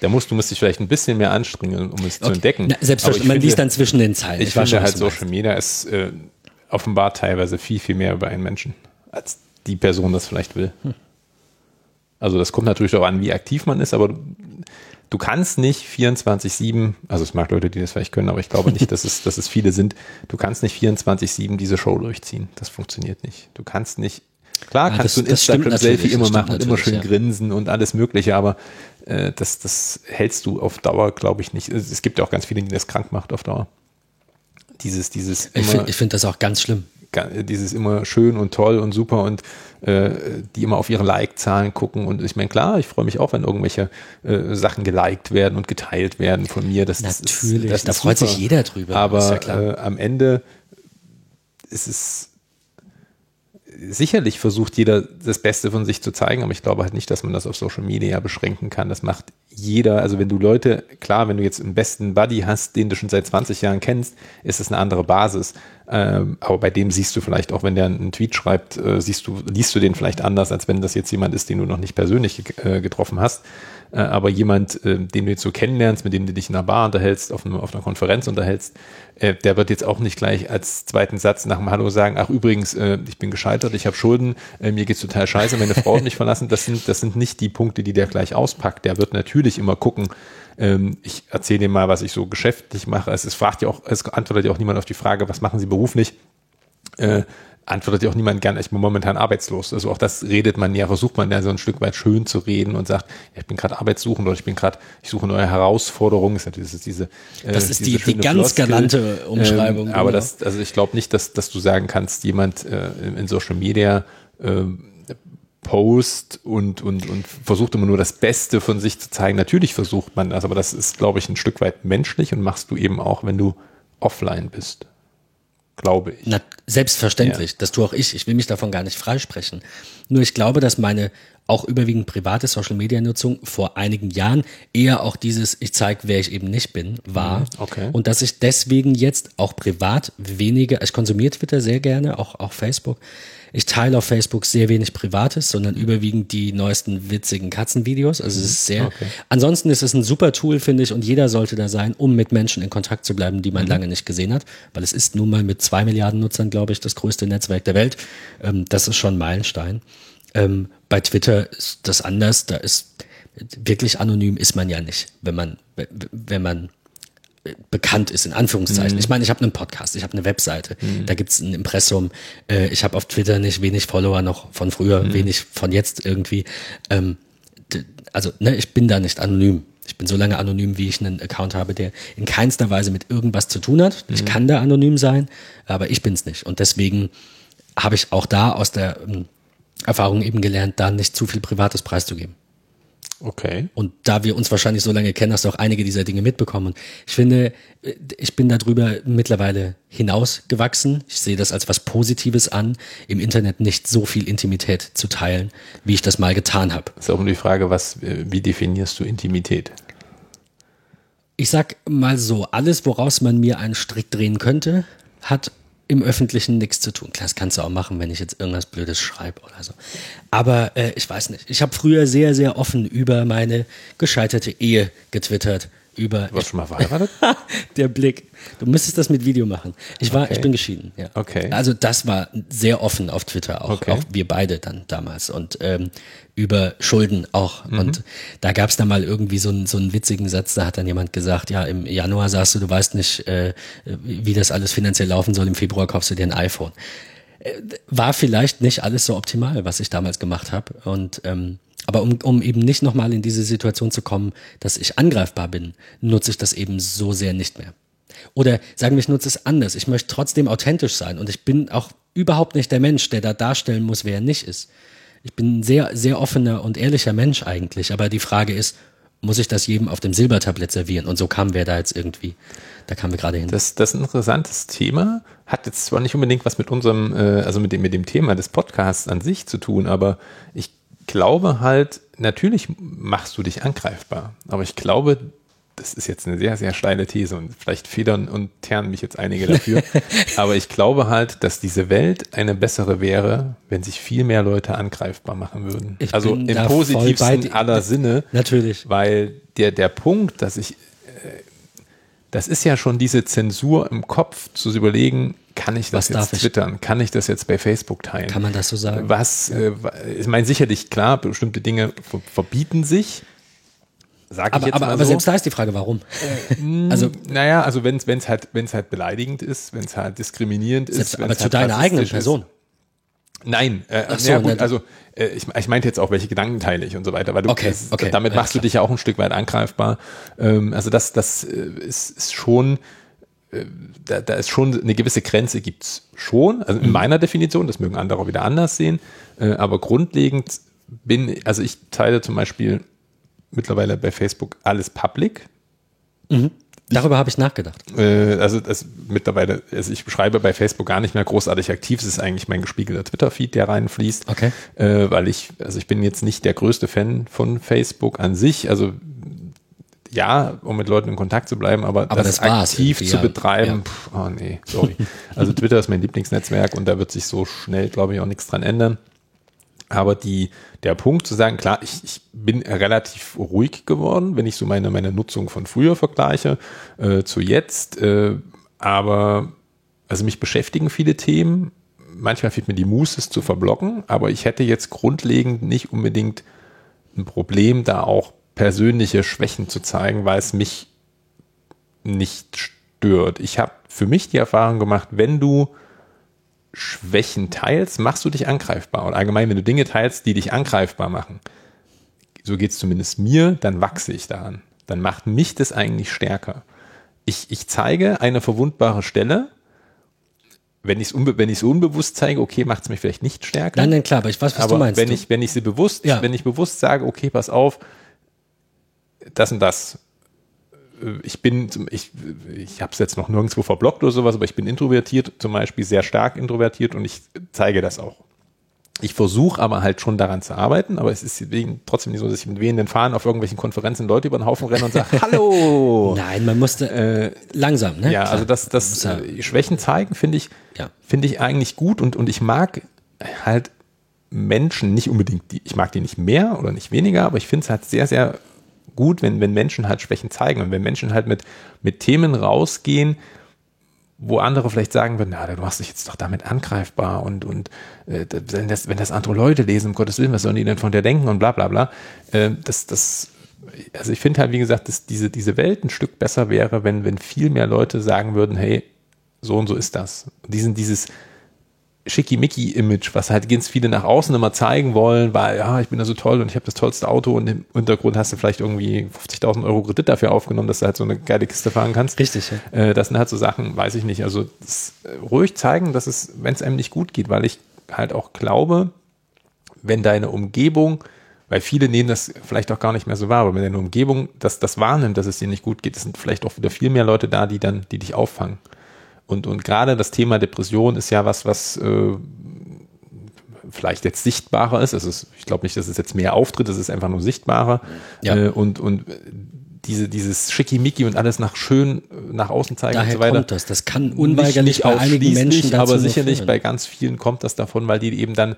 A: Da musst du musst dich vielleicht ein bisschen mehr anstrengen, um es okay. zu entdecken. Na,
B: selbstverständlich, man finde, liest dann zwischen den Zeilen.
A: Ich, ich finde halt, Social Media ist äh, offenbart teilweise viel, viel mehr über einen Menschen, als die Person das vielleicht will. Hm. Also das kommt natürlich auch an, wie aktiv man ist, aber du, kannst nicht 24-7, also es mag Leute, die das vielleicht können, aber ich glaube nicht, dass es, dass es viele sind, du kannst nicht 24-7 diese Show durchziehen. Das funktioniert nicht. Du kannst nicht Klar ja, kannst das, du ein Instagram-Selfie immer machen und immer schön ja. grinsen und alles Mögliche, aber äh, das, das hältst du auf Dauer, glaube ich, nicht. Es gibt ja auch ganz viele, die das krank macht auf Dauer. Dieses, dieses.
B: Ich finde find das auch ganz schlimm
A: dieses immer schön und toll und super und äh, die immer auf ihre Like-Zahlen gucken. Und ich meine, klar, ich freue mich auch, wenn irgendwelche äh, Sachen geliked werden und geteilt werden von mir. Das,
B: Natürlich,
A: das
B: das da freut super. sich jeder drüber.
A: Aber ja äh, am Ende ist es sicherlich versucht jeder das Beste von sich zu zeigen, aber ich glaube halt nicht, dass man das auf Social Media beschränken kann. Das macht jeder, also wenn du Leute, klar, wenn du jetzt einen besten Buddy hast, den du schon seit 20 Jahren kennst, ist das eine andere Basis. Ähm, aber bei dem siehst du vielleicht auch, wenn der einen Tweet schreibt, äh, siehst du, liest du den vielleicht anders, als wenn das jetzt jemand ist, den du noch nicht persönlich äh, getroffen hast. Äh, aber jemand, den du jetzt so kennenlernst, mit dem du dich in einer Bar unterhältst, auf, einem, auf einer Konferenz unterhältst, der wird jetzt auch nicht gleich als zweiten Satz nach dem Hallo sagen, ach übrigens, ich bin gescheitert, ich habe Schulden, mir geht's total scheiße, meine Frau hat mich verlassen. Das sind, das sind nicht die Punkte, die der gleich auspackt. Der wird natürlich immer gucken, ähm, ich erzähle dir mal, was ich so geschäftlich mache. Es, es fragt ja auch, es antwortet ja auch niemand auf die Frage, was machen Sie beruflich? Äh, antwortet ja auch niemand gern, ich bin momentan arbeitslos. Also auch das redet man ja, versucht man ja so ein Stück weit schön zu reden und sagt, ja, ich bin gerade arbeitssuchend oder ich bin gerade, ich suche neue Herausforderungen. Das ist natürlich diese,
B: äh, das ist die, die ganz Floskel. galante Umschreibung.
A: Ähm, aber das, also ich glaube nicht, dass, dass du sagen kannst, jemand äh, in Social Media äh, Post und, und, und versucht immer nur das Beste von sich zu zeigen. Natürlich versucht man das, aber das ist, glaube ich, ein Stück weit menschlich und machst du eben auch, wenn du offline bist glaube ich. Na,
B: selbstverständlich, ja. das tue auch ich. Ich will mich davon gar nicht freisprechen. Nur ich glaube, dass meine auch überwiegend private Social-Media-Nutzung vor einigen Jahren eher auch dieses Ich zeige, wer ich eben nicht bin, war. Mhm, okay. Und dass ich deswegen jetzt auch privat weniger, ich konsumiere Twitter sehr gerne, auch, auch Facebook, ich teile auf Facebook sehr wenig Privates, sondern überwiegend die neuesten witzigen Katzenvideos. Also es ist sehr. Okay. Ansonsten ist es ein super Tool, finde ich, und jeder sollte da sein, um mit Menschen in Kontakt zu bleiben, die man mhm. lange nicht gesehen hat. Weil es ist nun mal mit zwei Milliarden Nutzern, glaube ich, das größte Netzwerk der Welt. Ähm, das ist schon ein Meilenstein. Ähm, bei Twitter ist das anders. Da ist wirklich anonym ist man ja nicht, wenn man, wenn man bekannt ist, in Anführungszeichen. Mhm. Ich meine, ich habe einen Podcast, ich habe eine Webseite, mhm. da gibt's ein Impressum. Äh, ich habe auf Twitter nicht wenig Follower noch von früher, mhm. wenig von jetzt irgendwie. Ähm, also, ne, ich bin da nicht anonym. Ich bin so lange anonym, wie ich einen Account habe, der in keinster Weise mit irgendwas zu tun hat. Ich mhm. kann da anonym sein, aber ich bin's nicht. Und deswegen habe ich auch da aus der ähm, Erfahrung eben gelernt, da nicht zu viel Privates preiszugeben.
A: Okay.
B: Und da wir uns wahrscheinlich so lange kennen, hast du auch einige dieser Dinge mitbekommen. Und ich finde, ich bin darüber mittlerweile hinausgewachsen. Ich sehe das als was Positives an, im Internet nicht so viel Intimität zu teilen, wie ich das mal getan habe.
A: Das ist auch nur die Frage, was, wie definierst du Intimität?
B: Ich sag mal so, alles, woraus man mir einen Strick drehen könnte, hat im Öffentlichen nichts zu tun. Klar, das kannst du auch machen, wenn ich jetzt irgendwas Blödes schreibe oder so. Aber äh, ich weiß nicht. Ich habe früher sehr, sehr offen über meine gescheiterte Ehe getwittert. Über
A: du warst schon mal verheiratet?
B: der Blick. Du müsstest das mit Video machen. Ich war, okay. ich bin geschieden. Ja.
A: Okay.
B: Also das war sehr offen auf Twitter, auch, okay. auch wir beide dann damals. Und ähm, über Schulden auch. Mhm. Und da gab es dann mal irgendwie so einen, so einen witzigen Satz, da hat dann jemand gesagt, ja, im Januar sagst du, du weißt nicht, äh, wie das alles finanziell laufen soll, im Februar kaufst du dir ein iPhone. war vielleicht nicht alles so optimal, was ich damals gemacht habe. Und ähm, aber um, um eben nicht nochmal in diese Situation zu kommen, dass ich angreifbar bin, nutze ich das eben so sehr nicht mehr. Oder sagen wir, ich nutze es anders. Ich möchte trotzdem authentisch sein und ich bin auch überhaupt nicht der Mensch, der da darstellen muss, wer er nicht ist. Ich bin ein sehr, sehr offener und ehrlicher Mensch eigentlich. Aber die Frage ist, muss ich das jedem auf dem Silbertablett servieren? Und so kamen wir da jetzt irgendwie, da kamen wir gerade hin.
A: Das, das ist ein interessantes Thema. Hat jetzt zwar nicht unbedingt was mit unserem, äh, also mit dem, mit dem Thema des Podcasts an sich zu tun, aber ich glaube halt, natürlich machst du dich angreifbar. Aber ich glaube, das ist jetzt eine sehr, sehr steile These und vielleicht federn und ternen mich jetzt einige dafür. Aber ich glaube halt, dass diese Welt eine bessere wäre, wenn sich viel mehr Leute angreifbar machen würden.
B: Ich
A: also im positivsten aller Sinne.
B: Natürlich.
A: Weil der, der Punkt, dass ich, äh, das ist ja schon diese Zensur im Kopf, zu überlegen, kann ich das
B: Was
A: jetzt
B: ich?
A: twittern? Kann ich das jetzt bei Facebook teilen?
B: Kann man das so sagen?
A: Was, äh, ich meine, sicherlich, klar, bestimmte Dinge ver- verbieten sich. Sag ich
B: Aber,
A: jetzt
B: aber,
A: mal
B: aber
A: so.
B: selbst da ist die Frage, warum?
A: also, naja, also wenn es halt, wenn's halt beleidigend ist, wenn es halt diskriminierend
B: Selbst,
A: ist.
B: aber zu
A: halt
B: deiner eigenen Person.
A: Ist. Nein, äh,
B: Ach so,
A: ja, gut,
B: ne,
A: also äh, ich, ich meinte jetzt auch, welche Gedanken teile ich und so weiter, weil du
B: Okay,
A: das,
B: okay,
A: damit
B: ja,
A: machst du
B: klar.
A: dich ja auch ein Stück weit angreifbar. Ähm, also das, das äh, ist, ist schon, äh, da, da ist schon eine gewisse Grenze gibt's schon, also in
B: Mhm.
A: meiner Definition, das mögen andere auch wieder anders sehen, äh, aber grundlegend bin, also ich teile zum Beispiel mittlerweile bei Facebook alles public,
B: Darüber habe ich nachgedacht.
A: äh, also das mittlerweile, also ich schreibe bei Facebook gar nicht mehr großartig aktiv. Es ist eigentlich mein gespiegelter Twitter-Feed, der reinfließt.
B: Okay.
A: Äh, weil ich, also ich bin jetzt nicht der größte Fan von Facebook an sich. Also ja, um mit Leuten in Kontakt zu bleiben, aber,
B: Aber das war's
A: aktiv zu betreiben,
B: Ja.
A: pff, oh nee, sorry. Also Twitter ist mein Lieblingsnetzwerk und da wird sich so schnell, glaube ich, auch nichts dran ändern. Aber die, der Punkt zu sagen, klar, ich, ich bin relativ ruhig geworden, wenn ich so meine, meine Nutzung von früher vergleiche äh, zu jetzt. Äh, aber also mich beschäftigen viele Themen. Manchmal fehlt mir die Muße, es zu verblocken, aber ich hätte jetzt grundlegend nicht unbedingt ein Problem, da auch persönliche Schwächen zu zeigen, weil es mich nicht stört. Ich habe für mich die Erfahrung gemacht, wenn du Schwächen teilst, machst du dich angreifbar. Und allgemein, wenn du Dinge teilst, die dich angreifbar machen, so geht es zumindest mir, dann wachse ich daran. Dann macht mich das eigentlich stärker. Ich, ich zeige eine verwundbare Stelle. Wenn ich es unbe wenn unbewusst zeige, okay, macht es mich vielleicht nicht stärker.
B: Nein, nein, klar, aber ich weiß, was
A: aber
B: du meinst.
A: wenn
B: Du-
A: ich, wenn ich sie bewusst,
B: Ja.
A: wenn ich bewusst sage, okay, pass auf, das und das. Ich bin, ich, ich habe es jetzt noch nirgendwo verblockt oder sowas, aber ich bin introvertiert, zum Beispiel sehr stark introvertiert und ich zeige das auch. Ich versuche aber halt schon daran zu arbeiten, aber es ist wegen, trotzdem nicht so, dass ich mit wehenden Fahnen auf irgendwelchen Konferenzen Leute über den Haufen renne und sage, hallo!
B: Nein, man musste
A: Äh,
B: langsam, ne?
A: ja,
B: Klar.
A: also das, das äh, Schwächen zeigen finde ich,
B: Ja.
A: finde ich eigentlich gut und, und ich mag halt Menschen nicht unbedingt, die, ich mag die nicht mehr oder nicht weniger, aber ich finde es halt sehr, sehr gut, wenn, wenn Menschen halt Schwächen zeigen und wenn Menschen halt mit, mit Themen rausgehen, wo andere vielleicht sagen würden, na, du machst dich jetzt doch damit angreifbar und, und äh, wenn, das, wenn das andere Leute lesen, um Gottes Willen, was sollen die denn von dir denken und bla bla bla. Äh, das, das, also ich finde halt, wie gesagt, dass diese, diese Welt ein Stück besser wäre, wenn, wenn viel mehr Leute sagen würden, hey, so und so ist das. Diesen, dieses Schickimicki-Image, was halt ganz viele nach außen immer zeigen wollen, weil, ja, ich bin da so toll und ich habe das tollste Auto und im Hintergrund hast du vielleicht irgendwie 50.000 Euro Kredit dafür aufgenommen, dass du halt so eine geile Kiste fahren kannst.
B: Richtig, ja.
A: Äh, das sind halt so Sachen, weiß ich nicht. Also das, äh, ruhig zeigen, dass es, wenn es einem nicht gut geht, weil ich halt auch glaube, wenn deine Umgebung, weil viele nehmen das vielleicht auch gar nicht mehr so wahr, aber wenn deine Umgebung das, das wahrnimmt, dass es dir nicht gut geht, es sind vielleicht auch wieder viel mehr Leute da, die dann, die dich auffangen. Und, und gerade das Thema Depression ist ja was, was äh, vielleicht jetzt sichtbarer ist. Es ist ich glaube nicht, dass es jetzt mehr auftritt, es ist einfach nur sichtbarer.
B: Ja.
A: Äh, und, und diese, dieses Schickimicki und alles nach schön nach außen zeigen
B: Daher
A: und so weiter.
B: kommt das. Das kann unweigerlich bei einigen Menschen
A: aber sicherlich bei ganz vielen kommt das davon, weil die eben dann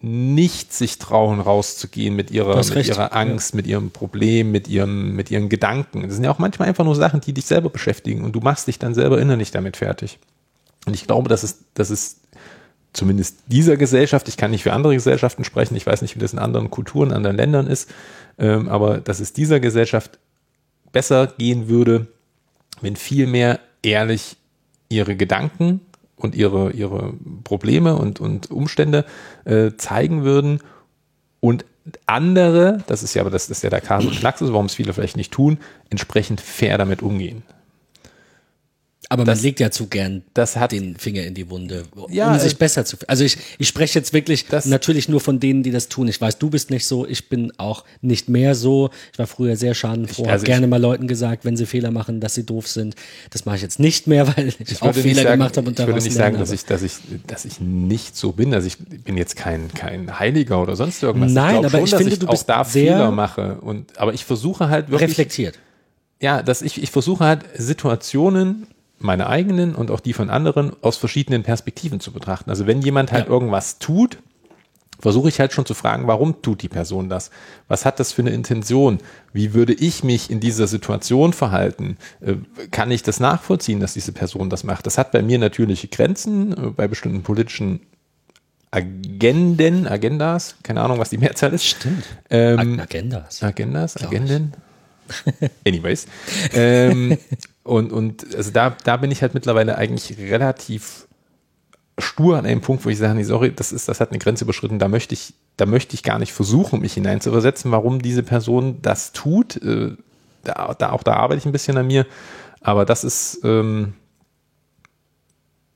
A: nicht sich trauen, rauszugehen mit ihrer, mit
B: recht,
A: ihrer Angst, mit ihrem Problem, mit ihrem, mit ihren Gedanken. Das sind ja auch manchmal einfach nur Sachen, die dich selber beschäftigen und du machst dich dann selber innerlich damit fertig. Und ich glaube, dass es, dass es zumindest dieser Gesellschaft, ich kann nicht für andere Gesellschaften sprechen, ich weiß nicht, wie das in anderen Kulturen, in anderen Ländern ist, ähm, aber dass es dieser Gesellschaft besser gehen würde, wenn viel mehr ehrlich ihre Gedanken und ihre, ihre Probleme und, und Umstände äh, zeigen würden und andere, das ist ja aber das ist ja der Kasus Knaxus, warum es viele vielleicht nicht tun, entsprechend fair damit umgehen.
B: Aber
A: Das-
B: man legt ja zu gern
A: hat-
B: den Finger in die Wunde, um
A: Ja,
B: sich besser zu Also ich, ich spreche jetzt wirklich
A: Das-
B: natürlich nur von denen, die das tun. Ich weiß, du bist nicht so, ich bin auch nicht mehr so. Ich war früher sehr schadenfroh,
A: Ich-
B: habe
A: also ich-
B: gerne mal Leuten gesagt, wenn sie Fehler machen, dass sie doof sind. Das mache ich jetzt nicht mehr, weil ich,
A: Ich
B: auch Fehler
A: sagen,
B: gemacht habe und
A: ich würde nicht sagen, dass ich, dass ich, dass ich nicht so bin. Also ich bin jetzt kein, kein Heiliger oder sonst irgendwas.
B: Nein,
A: ich
B: aber
A: schon,
B: ich
A: dass
B: finde,
A: ich
B: du
A: auch
B: bist
A: da
B: sehr-
A: Fehler mache. Und, aber ich versuche halt wirklich,
B: reflektiert.
A: ja, dass ich, ich versuche halt Situationen, meine eigenen und auch die von anderen, aus verschiedenen Perspektiven zu betrachten. Also wenn jemand halt
B: Ja.
A: irgendwas tut, versuche ich halt schon zu fragen, warum tut die Person das? Was hat das für eine Intention? Wie würde ich mich in dieser Situation verhalten? Äh, Kann ich das nachvollziehen, dass diese Person das macht? Das hat bei mir natürliche Grenzen, äh, bei bestimmten politischen Agenden, Agendas, keine Ahnung, was die Mehrzahl ist.
B: Stimmt.
A: Ähm,
B: Agendas.
A: Agendas, Agenden. Anyways. ähm, und, und also da, da bin ich halt mittlerweile eigentlich relativ stur an einem Punkt, wo ich sage, nee, sorry, das ist, das hat eine Grenze überschritten, da möchte ich, da möchte ich gar nicht versuchen, mich hineinzuversetzen, warum diese Person das tut. Äh, da, da, auch da arbeite ich ein bisschen an mir. Aber das ist, ähm,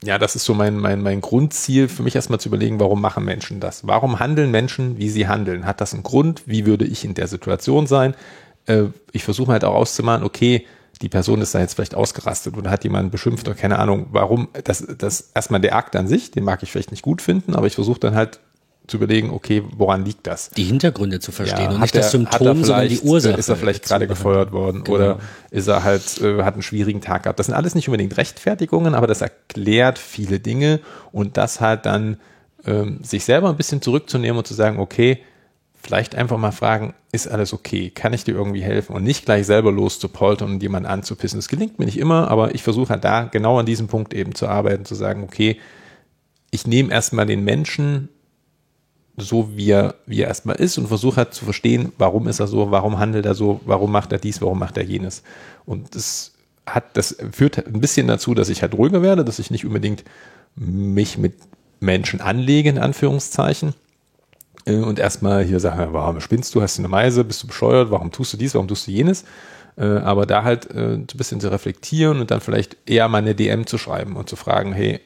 A: ja, das ist so mein, mein, mein Grundziel für mich erstmal zu überlegen, warum machen Menschen das? Warum handeln Menschen, wie sie handeln? Hat das einen Grund? Wie würde ich in der Situation sein? Äh, ich versuche halt auch auszumalen, okay, die Person ist da jetzt vielleicht ausgerastet oder hat jemanden beschimpft oder keine Ahnung, warum. Das, das erstmal der Akt an sich, den mag ich vielleicht nicht gut finden, aber ich versuche dann halt zu überlegen, okay, woran liegt das?
B: Die Hintergründe zu verstehen und
A: hat
B: nicht
A: er-
B: das Symptom, sondern die Ursache.
A: Ist er vielleicht gerade gefeuert worden
B: Genau.
A: oder ist er halt, äh, hat einen schwierigen Tag gehabt. Das sind alles nicht unbedingt Rechtfertigungen, aber das erklärt viele Dinge und das halt dann ähm, sich selber ein bisschen zurückzunehmen und zu sagen, okay, vielleicht einfach mal fragen, ist alles okay? Kann ich dir irgendwie helfen? Und nicht gleich selber loszupoltern und jemanden anzupissen. Das gelingt mir nicht immer, aber ich versuche halt da genau an diesem Punkt eben zu arbeiten, zu sagen, okay, ich nehme erstmal den Menschen so, wie er, wie er erstmal ist und versuche halt zu verstehen, warum ist er so, warum handelt er so, warum macht er dies, warum macht er jenes. Und das hat, das führt ein bisschen dazu, dass ich halt ruhiger werde, dass ich nicht unbedingt mich mit Menschen anlege, in Anführungszeichen. Äh, Und erstmal hier sage, warum spinnst du, hast du eine Meise, bist du bescheuert, warum tust du dies, warum tust du jenes? Äh, Aber da halt äh, ein bisschen zu reflektieren und dann vielleicht eher mal eine DM zu schreiben und zu fragen, hey,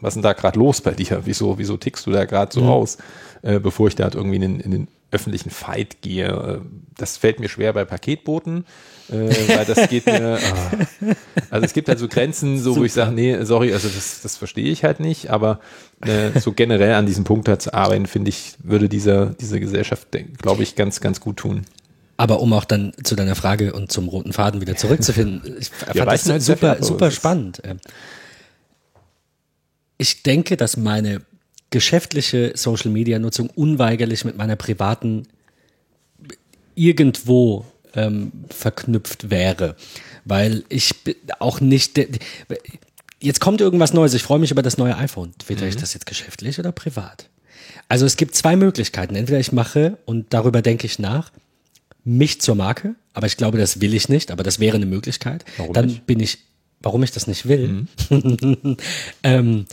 A: was ist denn da gerade los bei dir? Wieso, wieso tickst du da gerade so aus, äh, bevor ich da halt irgendwie in, den- in den öffentlichen Fight gehe? Das fällt mir schwer bei Paketboten, äh, weil das geht mir. ah. Also es gibt halt so Grenzen, so wo ich sage, nee, sorry, also das, das verstehe ich halt nicht, aber äh, so generell an diesem Punkt halt zu arbeiten, finde ich, würde dieser, diese Gesellschaft, glaube ich, ganz, ganz gut tun.
B: Aber um auch dann zu deiner Frage und zum roten Faden wieder zurückzufinden, ich fand das
A: weichen halt viel
B: super, super spannend. Ähm, Ich denke, dass meine geschäftliche Social Media Nutzung unweigerlich mit meiner privaten irgendwo ähm, verknüpft wäre, weil ich auch nicht jetzt kommt irgendwas Neues. Ich freue mich über das neue iPhone. Twitter ich das jetzt geschäftlich oder privat? Also es gibt zwei Möglichkeiten. Entweder ich mache und darüber denke ich nach, mich zur Marke, aber ich glaube, das will ich nicht, aber das wäre eine Möglichkeit.
A: Warum
B: Dann
A: nicht?
B: bin ich, warum ich das nicht will, ähm,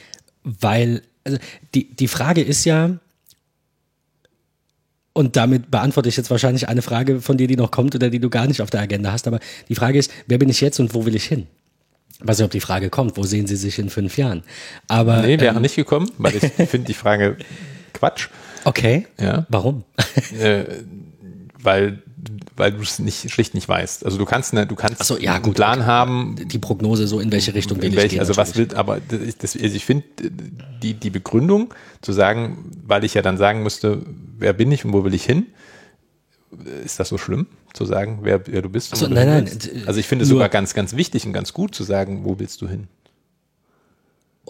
B: weil also die, die Frage ist ja, und damit beantworte ich jetzt wahrscheinlich eine Frage von dir, die noch kommt oder die du gar nicht auf der Agenda hast, aber die Frage ist, wer bin ich jetzt und wo will ich hin? Ich weiß nicht, ob die Frage kommt, wo sehen Sie sich in fünf Jahren? Aber
A: Nee, wäre
B: ähm,
A: nicht gekommen, weil ich finde die Frage Quatsch.
B: okay,
A: Ja.
B: warum?
A: äh, weil, weil du es nicht, schlicht nicht weißt. Also du kannst, ne, du kannst
B: so, ja,
A: einen
B: gut,
A: Plan
B: okay.
A: haben,
B: Die Prognose so in welche Richtung will
A: in
B: ich
A: welche,
B: gehen?
A: also was
B: natürlich.
A: will, aber das, also ich finde die, die Begründung zu sagen, weil ich ja dann sagen müsste, wer bin ich und wo will ich hin, ist das so schlimm zu sagen, wer, wer du bist?
B: so, nein, nein,
A: Also ich finde es sogar ganz, ganz wichtig und ganz gut zu sagen, wo willst du hin?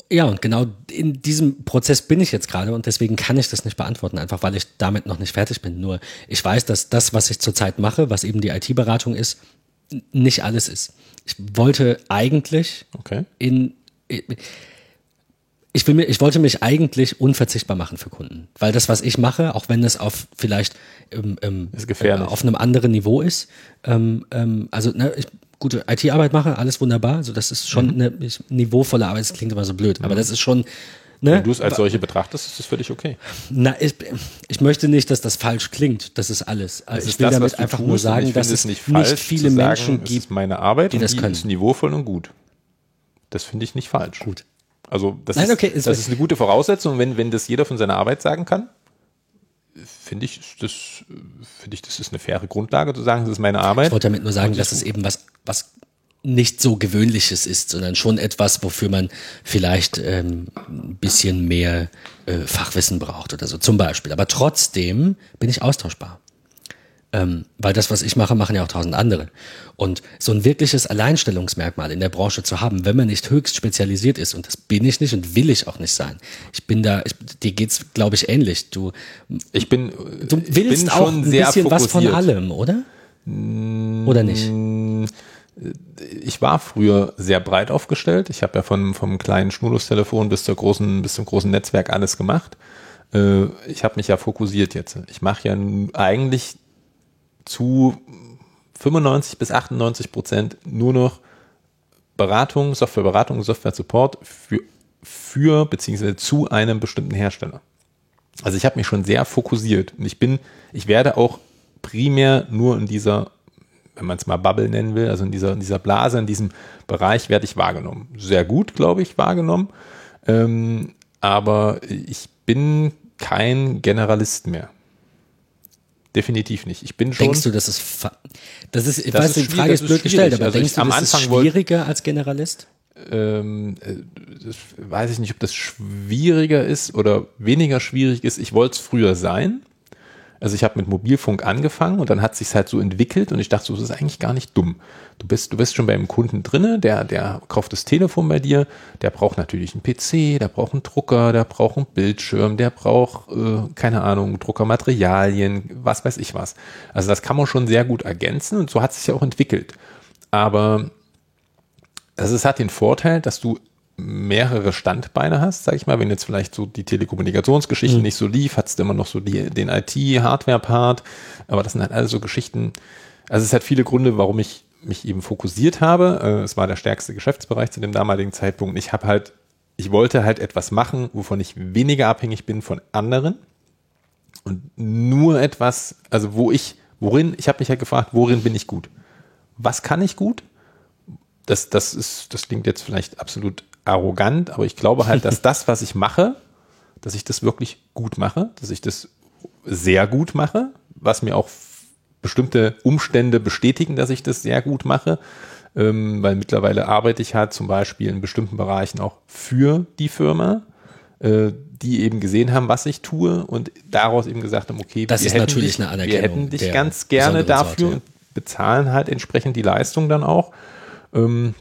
B: Ja, und genau in diesem Prozess bin ich jetzt gerade und deswegen kann ich das nicht beantworten, einfach weil ich damit noch nicht fertig bin. Nur ich weiß, dass das, was ich zurzeit mache, was eben die IT-Beratung ist, nicht alles ist. Ich wollte eigentlich
A: Okay.
B: in ich will mir, ich wollte mich eigentlich unverzichtbar machen für Kunden, weil das, was ich mache, auch wenn es auf vielleicht ähm, ähm, äh, auf einem anderen Niveau ist, ähm, ähm, also ne, ich, gute IT-Arbeit mache, alles wunderbar. Also das ist schon
A: Mhm.
B: eine niveauvolle Arbeit, das klingt immer so blöd, aber das ist schon, ne?
A: Wenn du es als solche betrachtest, ist das völlig okay.
B: Na, ich, ich möchte nicht, dass das falsch klingt. Das ist alles.
A: Das
B: ich will
A: das,
B: damit einfach
A: tust,
B: nur sagen, dass es
A: nicht,
B: nicht viele
A: sagen,
B: Menschen gibt.
A: ist meine Arbeit
B: die das können.
A: ist niveauvoll und gut. Das finde ich nicht falsch.
B: Gut.
A: Also das,
B: Nein,
A: ist,
B: okay, ist-
A: das ist eine gute Voraussetzung. Wenn, wenn das jeder von seiner Arbeit sagen kann, finde ich, ist das, finde ich, das ist eine faire Grundlage zu sagen, das ist meine Arbeit.
B: Ich wollte damit nur sagen, dass es eben was, was nicht so Gewöhnliches ist, sondern schon etwas, wofür man vielleicht ähm, ein bisschen mehr äh, Fachwissen braucht oder so, zum Beispiel. Aber trotzdem bin ich austauschbar. Ähm, weil das, was ich mache, machen ja auch tausend andere. Und so ein wirkliches Alleinstellungsmerkmal in der Branche zu haben, wenn man nicht höchst spezialisiert ist, und das bin ich nicht und will ich auch nicht sein. Ich bin da, ich, dir geht's, glaube ich, ähnlich. Du,
A: ich bin,
B: du willst
A: bin
B: auch ein bisschen was von
A: fokussiert.
B: allem, oder? Oder nicht?
A: ich war früher sehr breit aufgestellt. Ich habe ja von, vom kleinen Schnurlustelefon bis zur großen, bis zum großen Netzwerk alles gemacht. Äh, ich habe mich ja fokussiert jetzt. Ich mache ja eigentlich zu 95 bis 98 Prozent nur noch Beratung, Softwareberatung, Software-Support für, für beziehungsweise zu einem bestimmten Hersteller. Also ich habe mich schon sehr fokussiert und ich bin, ich werde auch primär nur in dieser, wenn man es mal Bubble nennen will, also in dieser, in dieser Blase, in diesem Bereich werde ich wahrgenommen. Sehr gut, glaube ich, wahrgenommen. Ähm, aber ich bin kein Generalist mehr. Definitiv nicht. Ich bin schon.
B: Denkst du, das ist, das ist, ich
A: Das
B: weiß,
A: ist
B: die Frage ist
A: ist
B: blöd gestellt, aber
A: Also
B: denkst du,
A: am
B: das ist
A: Anfang wollte-
B: schwieriger als Generalist?
A: ähm, äh, weiß ich nicht, ob das schwieriger ist oder weniger schwierig ist. Ich wollte es früher sein. Also ich habe mit Mobilfunk angefangen und dann hat sich halt so entwickelt und ich dachte so, das ist eigentlich gar nicht dumm. Du bist, du bist schon beim Kunden drinne, der, der kauft das Telefon bei dir, der braucht natürlich einen PC, der braucht einen Drucker, der braucht einen Bildschirm, der braucht, äh, keine Ahnung, Druckermaterialien, was weiß ich was. Also das kann man schon sehr gut ergänzen und so hat sich ja auch entwickelt. Aber also es hat den Vorteil, dass du mehrere Standbeine hast, sag ich mal, wenn jetzt vielleicht so die Telekommunikationsgeschichte nicht so lief, hattest du immer noch so die, den IT-Hardware-Part, aber das sind halt alles so Geschichten, also es hat viele Gründe, warum ich mich eben fokussiert habe. Äh, Es war der stärkste Geschäftsbereich zu dem damaligen Zeitpunkt. Ich habe halt, ich wollte halt etwas machen, wovon ich weniger abhängig bin von anderen und nur etwas, also wo ich, worin, ich habe mich halt gefragt, worin bin ich gut? Was kann ich gut? das, das ist, das klingt jetzt vielleicht absolut arrogant, aber ich glaube halt, dass das, was ich mache, dass ich das wirklich gut mache, dass ich das sehr gut mache, was mir auch bestimmte Umstände bestätigen, dass ich das sehr gut mache, ähm, weil mittlerweile arbeite ich halt zum Beispiel in bestimmten Bereichen auch für die Firma, äh, die eben gesehen haben, was ich tue und daraus eben gesagt haben, okay,
B: Das
A: wir
B: ist
A: hätten
B: natürlich
A: dich,
B: eine Anerkennung
A: wir hätten dich ganz gerne dafür
B: Sorte, ja.
A: und bezahlen halt entsprechend die Leistung dann auch. Ähm,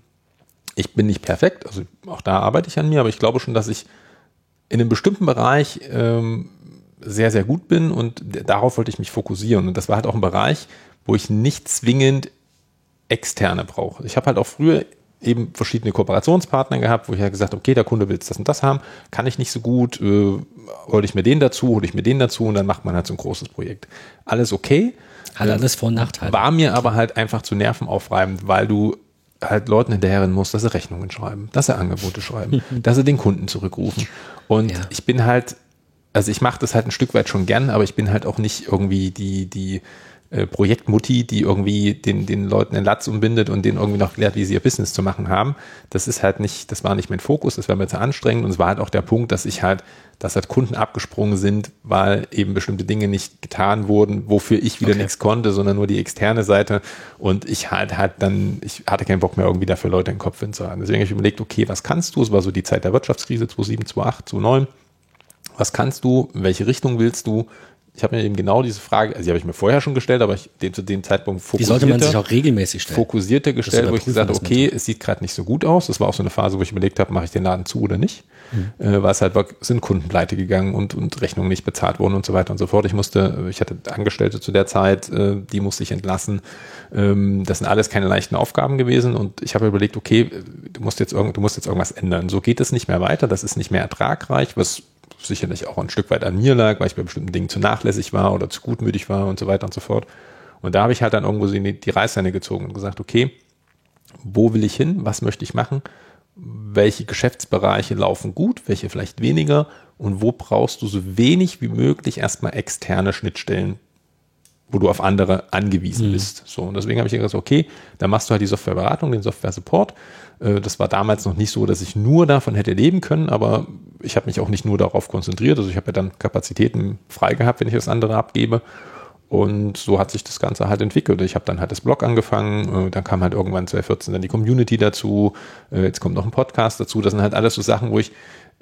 A: ich bin nicht perfekt, also auch da arbeite ich an mir, aber ich glaube schon, dass ich in einem bestimmten Bereich ähm, sehr, sehr gut bin und darauf wollte ich mich fokussieren. Und das war halt auch ein Bereich, wo ich nicht zwingend externe brauche. Ich habe halt auch früher eben verschiedene Kooperationspartner gehabt, wo ich halt gesagt habe, okay, der Kunde will das und das haben, kann ich nicht so gut, äh, hole ich mir den dazu, hole ich mir den dazu und dann macht man halt so ein großes Projekt. Alles okay.
B: Hat alles Vor- und Nachteile.
A: war mir aber halt einfach zu nervenaufreibend, weil du halt Leuten hinterherrennen musst, dass sie Rechnungen schreiben, dass sie Angebote schreiben, dass sie den Kunden zurückrufen. Und
B: Ja.
A: ich bin halt, also ich mache das halt ein Stück weit schon gern, aber ich bin halt auch nicht irgendwie die, die äh, Projektmutti, die irgendwie den, den Leuten den Latz umbindet und denen irgendwie noch klärt, wie sie ihr Business zu machen haben. Das ist halt nicht, das war nicht mein Fokus, das war mir zu anstrengend und es war halt auch der Punkt, dass ich halt, dass halt Kunden abgesprungen sind, weil eben bestimmte Dinge nicht getan wurden, wofür ich wieder
B: Okay.
A: nichts konnte, sondern nur die externe Seite und ich halt halt dann, ich hatte keinen Bock mehr irgendwie dafür Leute in den Kopf hinzuhalten. Deswegen habe ich überlegt, okay, was kannst du? Es war so die Zeit der Wirtschaftskrise 2007, 2008, 2009 was kannst du, in welche Richtung willst du? Ich habe mir eben genau diese Frage, also die habe ich mir vorher schon gestellt, aber ich dem, zu dem Zeitpunkt
B: Die sollte man sich auch regelmäßig stellen.
A: fokussierter gestellt, wo ich gesagt habe, okay, es sieht gerade nicht so gut aus. Das war auch so eine Phase, wo ich überlegt habe, mache ich den Laden zu oder nicht.
B: Mhm.
A: Äh, weil es halt war, sind Kunden pleite gegangen und, und Rechnungen nicht bezahlt wurden und so weiter und so fort. Ich musste, ich hatte Angestellte zu der Zeit, äh, die musste ich entlassen. Ähm, das sind alles keine leichten Aufgaben gewesen und ich habe überlegt, okay, du musst jetzt irgend, du musst jetzt irgendwas ändern. So geht es nicht mehr weiter, das ist nicht mehr ertragreich, was sicherlich auch ein Stück weit an mir lag, weil ich bei bestimmten Dingen zu nachlässig war oder zu gutmütig war und so weiter und so fort. Und da habe ich halt dann irgendwo die, Reißleine gezogen und gesagt, okay, wo will ich hin, was möchte ich machen, welche Geschäftsbereiche laufen gut, welche vielleicht weniger? Und wo brauchst du so wenig wie möglich erstmal externe Schnittstellen, wo du auf andere angewiesen mhm. bist. So, und deswegen habe ich gesagt, okay, da machst du halt die Softwareberatung, den Software-Support. Äh, das war damals noch nicht so, dass ich nur davon hätte leben können, aber ich habe mich auch nicht nur darauf konzentriert. Also ich habe ja dann Kapazitäten frei gehabt, wenn ich das andere abgebe. Und so hat sich das Ganze halt entwickelt. Ich habe dann halt das Blog angefangen, äh, dann kam halt irgendwann 2014 dann die Community dazu, äh, jetzt kommt noch ein Podcast dazu. Das sind halt alles so Sachen, wo ich,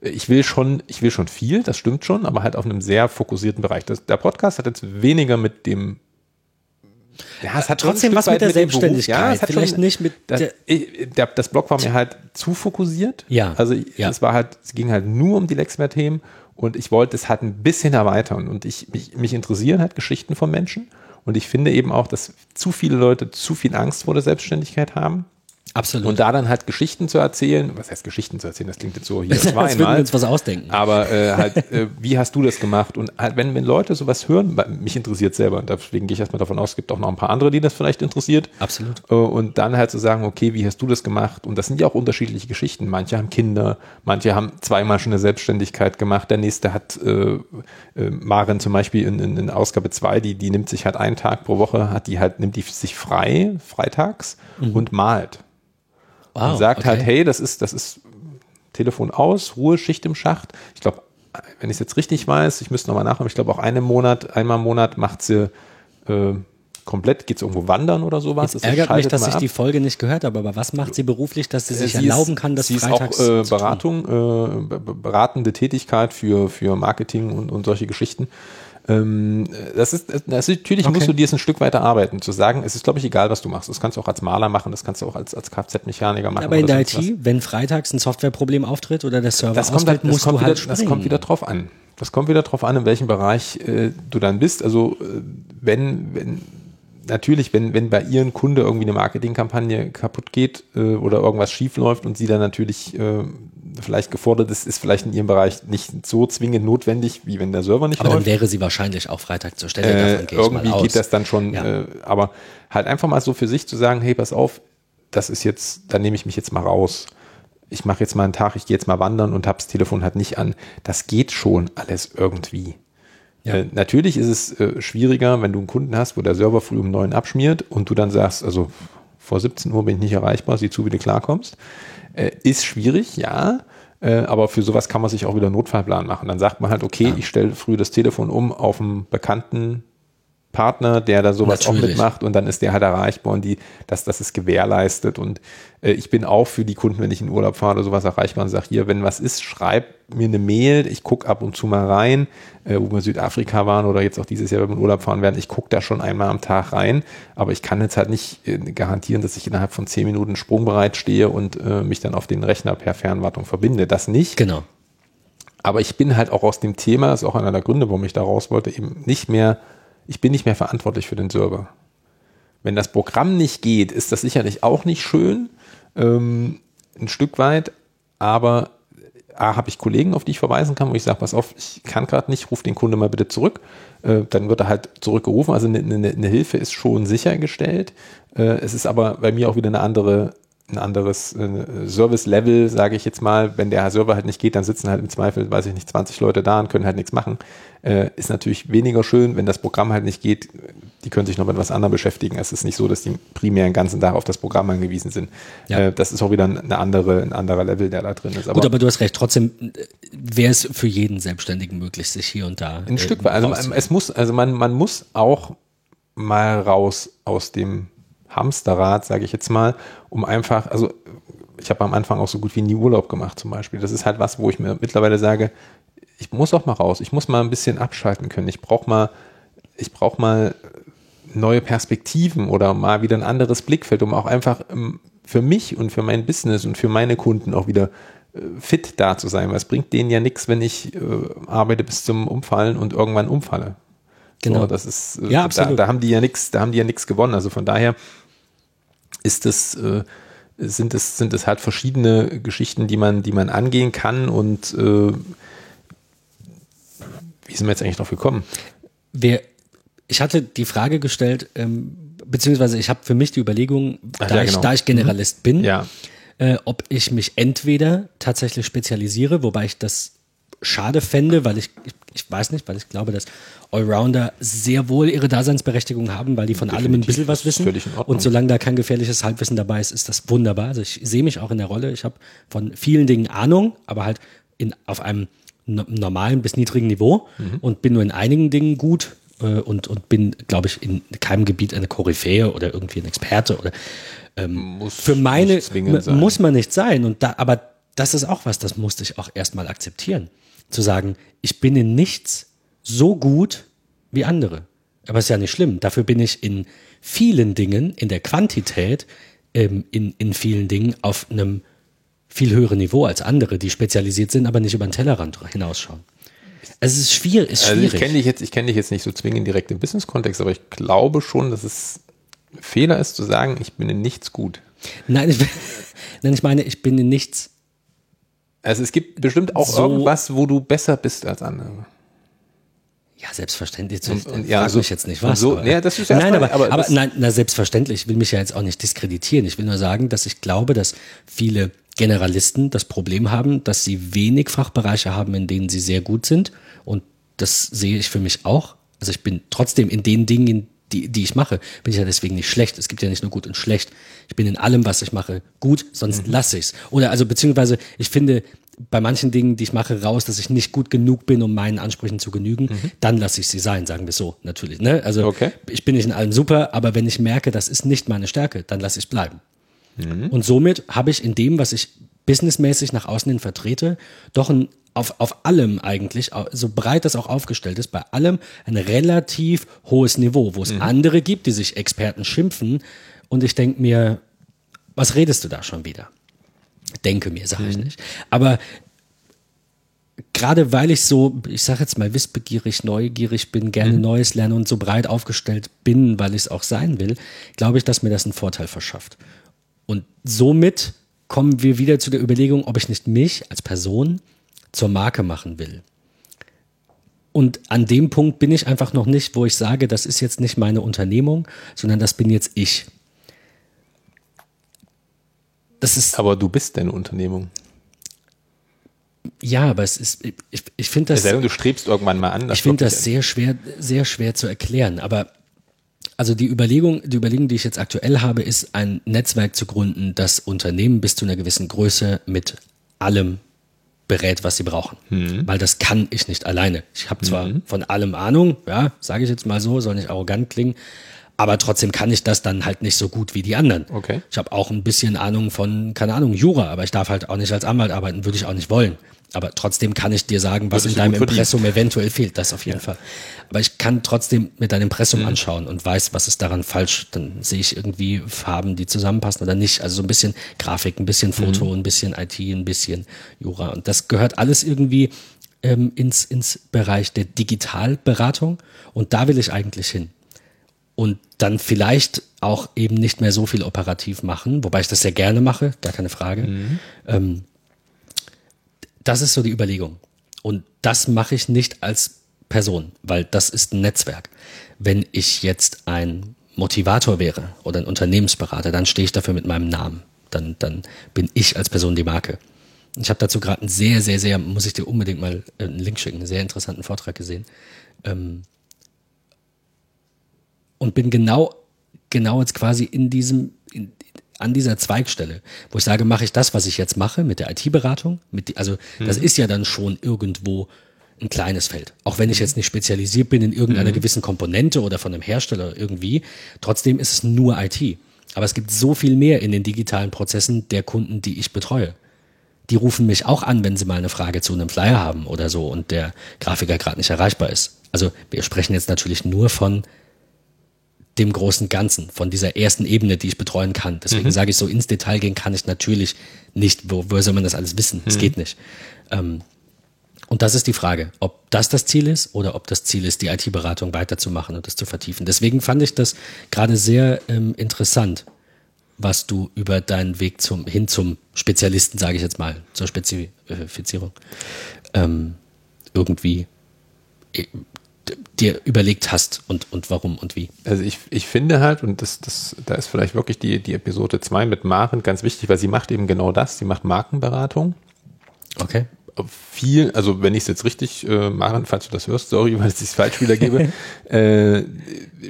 A: ich will schon, ich will schon viel, das stimmt schon, aber halt auf einem sehr fokussierten Bereich. Das, der Podcast hat jetzt weniger mit dem
B: ja, es hat trotzdem was mit der mit Selbstständigkeit. Ja,
A: es hat vielleicht schon, nicht mit das, der, das Blog war mir halt zu fokussiert.
B: Ja.
A: Also ja. es war halt, es ging halt nur um die Lexware-Themen und ich wollte es halt ein bisschen erweitern. Und ich, mich, mich interessieren halt Geschichten von Menschen. Und ich finde eben auch, dass zu viele Leute zu viel Angst vor der Selbstständigkeit haben.
B: Absolut.
A: Und da dann halt Geschichten zu erzählen, was heißt Geschichten zu erzählen, das klingt jetzt so hier
B: zweimal. Als würden wir uns was ausdenken.
A: Aber äh, halt, äh, wie hast du das gemacht? Und halt, wenn, wenn Leute sowas hören, mich interessiert selber, und deswegen gehe ich erstmal davon aus, es gibt auch noch ein paar andere, die das vielleicht interessiert.
B: Absolut.
A: Äh, und dann halt zu sagen, okay, wie hast du das gemacht? Und das sind ja auch unterschiedliche Geschichten. Manche haben Kinder, manche haben zweimal schon eine Selbstständigkeit gemacht, der nächste hat äh, äh, Maren zum Beispiel in, in, in Ausgabe 2, die, die nimmt sich halt einen Tag pro Woche, hat die halt, nimmt die sich frei, freitags mhm. und malt. Wow, und sagt halt, okay. halt, hey, das ist, das ist Telefon aus, Ruhe, Schicht im Schacht. Ich glaube, wenn ich es jetzt richtig weiß, ich müsste nochmal nachschauen, ich glaube auch einen Monat, einmal im Monat macht sie äh, komplett, geht es irgendwo wandern oder sowas.
B: Es ärgert mich, dass ich ab. die Folge nicht gehört habe, aber was macht sie beruflich, dass sie sich sie erlauben kann, das
A: sie freitags ist auch äh, Beratung, äh, beratende Tätigkeit für, für Marketing und, und solche Geschichten. Ähm, das ist, das ist natürlich okay. musst du dir es ein Stück weiter arbeiten, zu sagen, es ist, glaube ich, egal, was du machst. Das kannst du auch als Maler machen, das kannst du auch als, als Kfz-Mechaniker machen.
B: Aber in der IT, was. wenn freitags ein Softwareproblem auftritt oder der Server
A: das kommt, halt, das kommt halt wieder, Das kommt wieder drauf an. Das kommt wieder drauf an, in welchem Bereich äh, du dann bist. Also äh, wenn, wenn natürlich, wenn, wenn bei ihren Kunde irgendwie eine Marketingkampagne kaputt geht äh, oder irgendwas schief läuft und sie dann natürlich äh, vielleicht gefordert ist, ist vielleicht in ihrem Bereich nicht so zwingend notwendig, wie wenn der Server nicht
B: aber läuft. Aber dann wäre sie wahrscheinlich auch Freitag zur Stelle.
A: Äh, irgendwie geht das dann schon, ja. äh, aber halt einfach mal so für sich zu sagen, hey, pass auf, das ist jetzt, da nehme ich mich jetzt mal raus. Ich mache jetzt mal einen Tag, ich gehe jetzt mal wandern und habe das Telefon halt nicht an. Das geht schon alles irgendwie. Ja. Äh, natürlich ist es äh, schwieriger, wenn du einen Kunden hast, wo der Server früh um neun abschmiert und du dann sagst, also vor 17 Uhr bin ich nicht erreichbar, sieh zu, wie du klarkommst. Äh, ist schwierig, ja. Äh, aber für sowas kann man sich auch wieder einen Notfallplan machen. Dann sagt man halt, okay, ja. ich stelle früh das Telefon um auf einen bekannten Partner, der da sowas Natürlich. auch mitmacht und dann ist der halt erreichbar und die, dass das ist gewährleistet und äh, ich bin auch für die Kunden, wenn ich in Urlaub fahre oder sowas erreichbar und sage hier, wenn was ist, schreib mir eine Mail, ich gucke ab und zu mal rein, äh, wo wir in Südafrika waren oder jetzt auch dieses Jahr, wenn wir in Urlaub fahren werden, ich gucke da schon einmal am Tag rein, aber ich kann jetzt halt nicht äh, garantieren, dass ich innerhalb von zehn Minuten sprungbereit stehe und äh, mich dann auf den Rechner per Fernwartung verbinde, das nicht.
B: Genau.
A: Aber ich bin halt auch aus dem Thema, das ist auch einer der Gründe, warum ich da raus wollte, eben nicht mehr ich bin nicht mehr verantwortlich für den Server. Wenn das Programm nicht geht, ist das sicherlich auch nicht schön, ähm, ein Stück weit, aber A, habe ich Kollegen, auf die ich verweisen kann, wo ich sage, pass auf, ich kann gerade nicht, ruf den Kunde mal bitte zurück. Äh, dann wird er halt zurückgerufen. Also eine, eine, eine Hilfe ist schon sichergestellt. Äh, es ist aber bei mir auch wieder eine andere ein anderes äh, Service-Level, sage ich jetzt mal. Wenn der Server halt nicht geht, dann sitzen halt im Zweifel, weiß ich nicht, 20 Leute da und können halt nichts machen. Äh, ist natürlich weniger schön, wenn das Programm halt nicht geht. Die können sich noch mit was anderem beschäftigen. Es ist nicht so, dass die primär den ganzen Tag auf das Programm angewiesen sind. Ja. Äh, das ist auch wieder eine andere, ein anderer Level, der da drin ist.
B: Aber Gut, aber du hast recht. Trotzdem äh, wäre es für jeden Selbstständigen möglich, sich hier und da.
A: Ein äh, Stück weit. Also es muss, also man, man muss auch mal raus aus dem Hamsterrad, sage ich jetzt mal, um einfach, also ich habe am Anfang auch so gut wie nie Urlaub gemacht zum Beispiel. Das ist halt was, wo ich mir mittlerweile sage, ich muss auch mal raus, ich muss mal ein bisschen abschalten können. Ich brauche mal, ich brauche mal neue Perspektiven oder mal wieder ein anderes Blickfeld, um auch einfach ähm, für mich und für mein Business und für meine Kunden auch wieder äh, fit da zu sein. Weil es bringt denen ja nichts, wenn ich äh, arbeite bis zum Umfallen und irgendwann umfalle. Genau. So, das ist, äh, ja, absolut. Da, da haben die ja nichts, da haben die ja nichts gewonnen. Also von daher ist es, äh, sind es, sind es halt verschiedene Geschichten, die man, die man angehen kann und äh, wie sind wir jetzt eigentlich drauf gekommen?
B: Wer, ich hatte die Frage gestellt, ähm, beziehungsweise ich habe für mich die Überlegung,
A: Ach,
B: da,
A: ja,
B: ich,
A: genau.
B: da ich Generalist bin,
A: Ja.
B: äh, ob ich mich entweder tatsächlich spezialisiere, wobei ich das schade fände, weil ich, ich, ich weiß nicht, weil ich glaube, dass Allrounder sehr wohl ihre Daseinsberechtigung haben, weil die von allem ein
A: Definitiv,
B: bisschen was wissen. Und solange da kein gefährliches Halbwissen dabei ist, ist das wunderbar. Also ich sehe mich auch in der Rolle. Ich habe von vielen Dingen Ahnung, aber halt in, auf einem no- normalen bis niedrigen Niveau
A: Mhm.
B: und bin nur in einigen Dingen gut äh, und, und bin, glaube ich, in keinem Gebiet eine Koryphäe oder irgendwie ein Experte oder
A: Muss
B: für meine muss man nicht sein. Und da, aber das ist auch was, das musste ich auch erstmal akzeptieren. Zu sagen, ich bin in nichts so gut wie andere. Aber ist ja nicht schlimm. Dafür bin ich in vielen Dingen, in der Quantität, ähm, in, in vielen Dingen auf einem viel höheren Niveau als andere, die spezialisiert sind, aber nicht über den Tellerrand hinausschauen. Es ist schwierig. Ist
A: Also
B: schwierig.
A: ich kenne dich jetzt, ich kenne dich jetzt nicht so zwingend direkt im Business-Kontext, aber ich glaube schon, dass es Fehler ist zu sagen, ich bin in nichts gut.
B: Nein, ich, nein, ich meine, ich bin in nichts
A: Also es gibt bestimmt auch
B: So-
A: irgendwas, wo du besser bist als andere.
B: Ja, selbstverständlich.
A: Und-
B: Und,
A: ja,
B: frag
A: so-
B: mich jetzt nicht was.
A: so-
B: aber,
A: ja, das ist
B: nein, aber,
A: aber
B: aber, nein, na, selbstverständlich. Ich will mich ja jetzt auch nicht diskreditieren. Ich will nur sagen, dass ich glaube, dass viele Generalisten das Problem haben, dass sie wenig Fachbereiche haben, in denen sie sehr gut sind. Und das sehe ich für mich auch. Also ich bin trotzdem in den Dingen, die, die ich mache, bin ich ja deswegen nicht schlecht. Es gibt ja nicht nur gut und schlecht. Ich bin in allem, was ich mache, gut, sonst
A: Mhm.
B: lasse ich's. Oder also beziehungsweise ich finde bei manchen Dingen, die ich mache, raus, dass ich nicht gut genug bin, um meinen Ansprüchen zu genügen, dann lasse ich sie sein, sagen wir so, natürlich. Ne? Also
A: Mhm. Okay.
B: ich bin nicht in allem super, aber wenn ich merke, das ist nicht meine Stärke, dann lasse ich es bleiben. Und somit habe ich in dem, was ich businessmäßig nach außen hin vertrete, doch ein, auf, auf allem eigentlich, so breit das auch aufgestellt ist, bei allem ein relativ hohes Niveau, wo es andere gibt, die sich Experten schimpfen. Und ich denke mir, was redest du da schon wieder? Denke mir, sage ich nicht. Aber gerade weil ich so, ich sage jetzt mal wissbegierig, neugierig bin, gerne Neues lerne und so breit aufgestellt bin, weil ich es auch sein will, glaube ich, dass mir das einen Vorteil verschafft. Und somit kommen wir wieder zu der Überlegung, ob ich nicht mich als Person zur Marke machen will. Und an dem Punkt bin ich einfach noch nicht, wo ich sage, das ist jetzt nicht meine Unternehmung, sondern das bin jetzt ich. Das ist,
A: Aber du bist deine Unternehmung.
B: ja, aber es ist, ich, ich finde das.
A: du strebst irgendwann mal an.
B: Ich finde das sehr schwer, sehr schwer zu erklären. Aber also die Überlegung, die Überlegung, die ich jetzt aktuell habe, ist ein Netzwerk zu gründen, das Unternehmen bis zu einer gewissen Größe mit allem berät, was sie brauchen. Weil das kann ich nicht alleine. Ich habe zwar von allem Ahnung, ja, sage ich jetzt mal so, soll nicht arrogant klingen, aber trotzdem kann ich das dann halt nicht so gut wie die anderen.
A: Okay.
B: Ich habe auch ein bisschen Ahnung von, keine Ahnung, Jura, aber ich darf halt auch nicht als Anwalt arbeiten, würde ich auch nicht wollen. Aber trotzdem kann ich dir sagen, was in deinem. Impressum eventuell fehlt, das auf jeden Fall. Aber ich kann trotzdem mir dein Impressum
A: Mhm.
B: anschauen und weiß, was ist daran falsch. Dann sehe ich irgendwie Farben, die zusammenpassen oder nicht. Also so ein bisschen Grafik, ein bisschen Foto,
A: Mhm.
B: ein bisschen IT, ein bisschen Jura. Und das gehört alles irgendwie ähm, ins, ins Bereich der Digitalberatung. Und da will ich eigentlich hin und dann vielleicht auch eben nicht mehr so viel operativ machen, wobei ich das sehr gerne mache, gar keine Frage. Ähm, das ist so die Überlegung. Und das mache ich nicht als Person, weil das ist ein Netzwerk. Wenn ich jetzt ein Motivator wäre oder ein Unternehmensberater, dann stehe ich dafür mit meinem Namen. Dann, dann bin ich als Person die Marke. Ich habe dazu gerade einen sehr, sehr, sehr, muss ich dir unbedingt mal äh, einen Link schicken, einen sehr interessanten Vortrag gesehen. Ähm, und bin genau, genau jetzt quasi in diesem, an dieser Zweigstelle, wo ich sage, mache ich das, was ich jetzt mache mit der IT-Beratung, mit, die- also das ist ja dann schon irgendwo ein kleines Feld. Auch wenn ich jetzt nicht spezialisiert bin in irgendeiner gewissen Komponente oder von einem Hersteller irgendwie, trotzdem ist es nur IT. Aber es gibt so viel mehr in den digitalen Prozessen der Kunden, die ich betreue. Die rufen mich auch an, wenn sie mal eine Frage zu einem Flyer haben oder so und der Grafiker gerade nicht erreichbar ist. Also wir sprechen jetzt natürlich nur von dem großen Ganzen, von dieser ersten Ebene, die ich betreuen kann. Deswegen sage ich so, ins Detail gehen kann ich natürlich nicht. Wo, woher soll man das alles wissen? Es geht nicht. Ähm, und das ist die Frage, ob das das Ziel ist oder ob das Ziel ist, die IT-Beratung weiterzumachen und das zu vertiefen. Deswegen fand ich das gerade sehr ähm, interessant, was du über deinen Weg zum, hin zum Spezialisten, sage ich jetzt mal, zur Spezifizierung, ähm, irgendwie äh, dir überlegt hast und, und warum und wie.
A: Also ich, ich finde halt, und das, das, da ist vielleicht wirklich die, die Episode 2 mit Maren ganz wichtig, weil sie macht eben genau das, sie macht Markenberatung.
B: Okay.
A: Viel, also wenn ich es jetzt richtig, äh, Maren, falls du das hörst, sorry, weil ich es falsch wiedergebe, äh,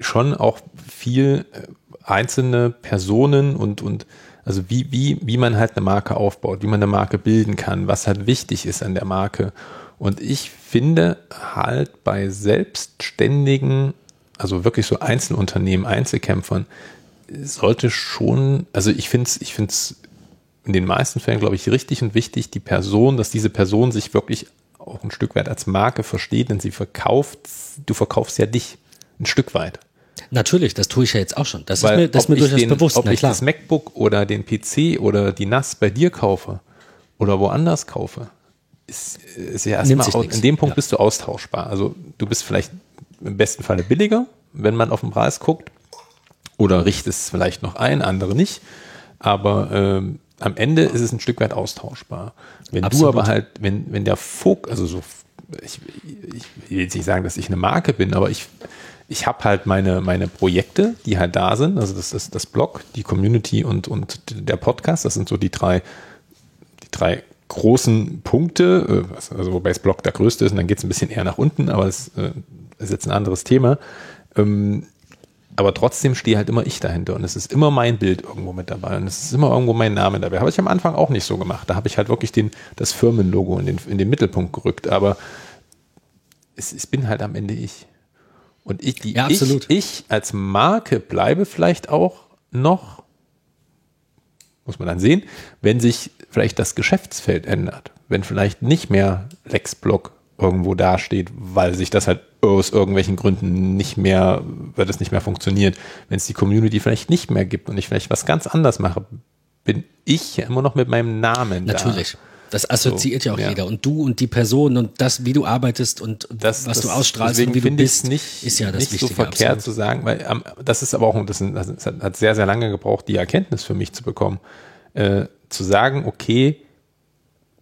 A: schon auch viel äh, einzelne Personen und, und also wie, wie, wie man halt eine Marke aufbaut, wie man eine Marke bilden kann, was halt wichtig ist an der Marke. Und ich finde halt bei selbstständigen, also wirklich so Einzelunternehmen, Einzelkämpfern, sollte schon, also ich finde es ich find's in den meisten Fällen, glaube ich, richtig und wichtig, die Person, dass diese Person sich wirklich auch ein Stück weit als Marke versteht, denn sie verkauft, du verkaufst ja dich ein Stück weit.
B: Natürlich, das tue ich ja jetzt auch schon. Das
A: Weil
B: ist mir, das ist mir durchaus
A: den,
B: bewusst.
A: Ob
B: na
A: ich
B: klar.
A: das MacBook oder den PC oder die NAS bei dir kaufe oder woanders kaufe, ist, ist ja erstmal, aus- in dem Punkt
B: Ja.
A: bist du austauschbar. Also du bist vielleicht im besten Falle billiger, wenn man auf den Preis guckt, oder richtest es vielleicht noch ein, andere nicht. Aber ähm, am Ende ist es ein Stück weit austauschbar. Wenn
B: Absolut.
A: du aber halt, wenn, wenn der Fokus, also so, ich, ich will jetzt nicht sagen, dass ich eine Marke bin, aber ich, ich habe halt meine, meine Projekte, die halt da sind. Also das ist das Blog, die Community und, und der Podcast. Das sind so die drei, die drei großen Punkte. äh, Also wobei das Blog der größte ist und dann geht es ein bisschen eher nach unten, aber es äh, ist jetzt ein anderes Thema. Ähm, aber trotzdem stehe halt immer ich dahinter und es ist immer mein Bild irgendwo mit dabei und es ist immer irgendwo mein Name dabei. Habe ich am Anfang auch nicht so gemacht. Da habe ich halt wirklich den, das Firmenlogo in den, in den Mittelpunkt gerückt. Aber es, es bin halt am Ende ich. Und ich, die
B: Ja,
A: ich, ich als Marke bleibe vielleicht auch noch, muss man dann sehen, wenn sich vielleicht das Geschäftsfeld ändert. Wenn vielleicht nicht mehr Lexblock irgendwo dasteht, weil sich das halt aus irgendwelchen Gründen nicht mehr, weil das nicht mehr funktioniert. Wenn es die Community vielleicht nicht mehr gibt und ich vielleicht was ganz anderes mache, bin ich ja immer noch mit meinem Namen
B: Natürlich.
A: da.
B: Das assoziiert
A: So,
B: ja auch
A: ja.
B: jeder. Und du und die Person und das, wie du arbeitest und
A: das,
B: was
A: das,
B: du ausstrahlst und wie du bist,
A: nicht,
B: ist ja das
A: nicht
B: Wichtige.
A: so verkehrt
B: absolut.
A: zu sagen, weil ähm, das ist aber auch, das, das hat sehr, sehr lange gebraucht, die Erkenntnis für mich zu bekommen, äh, zu sagen, okay,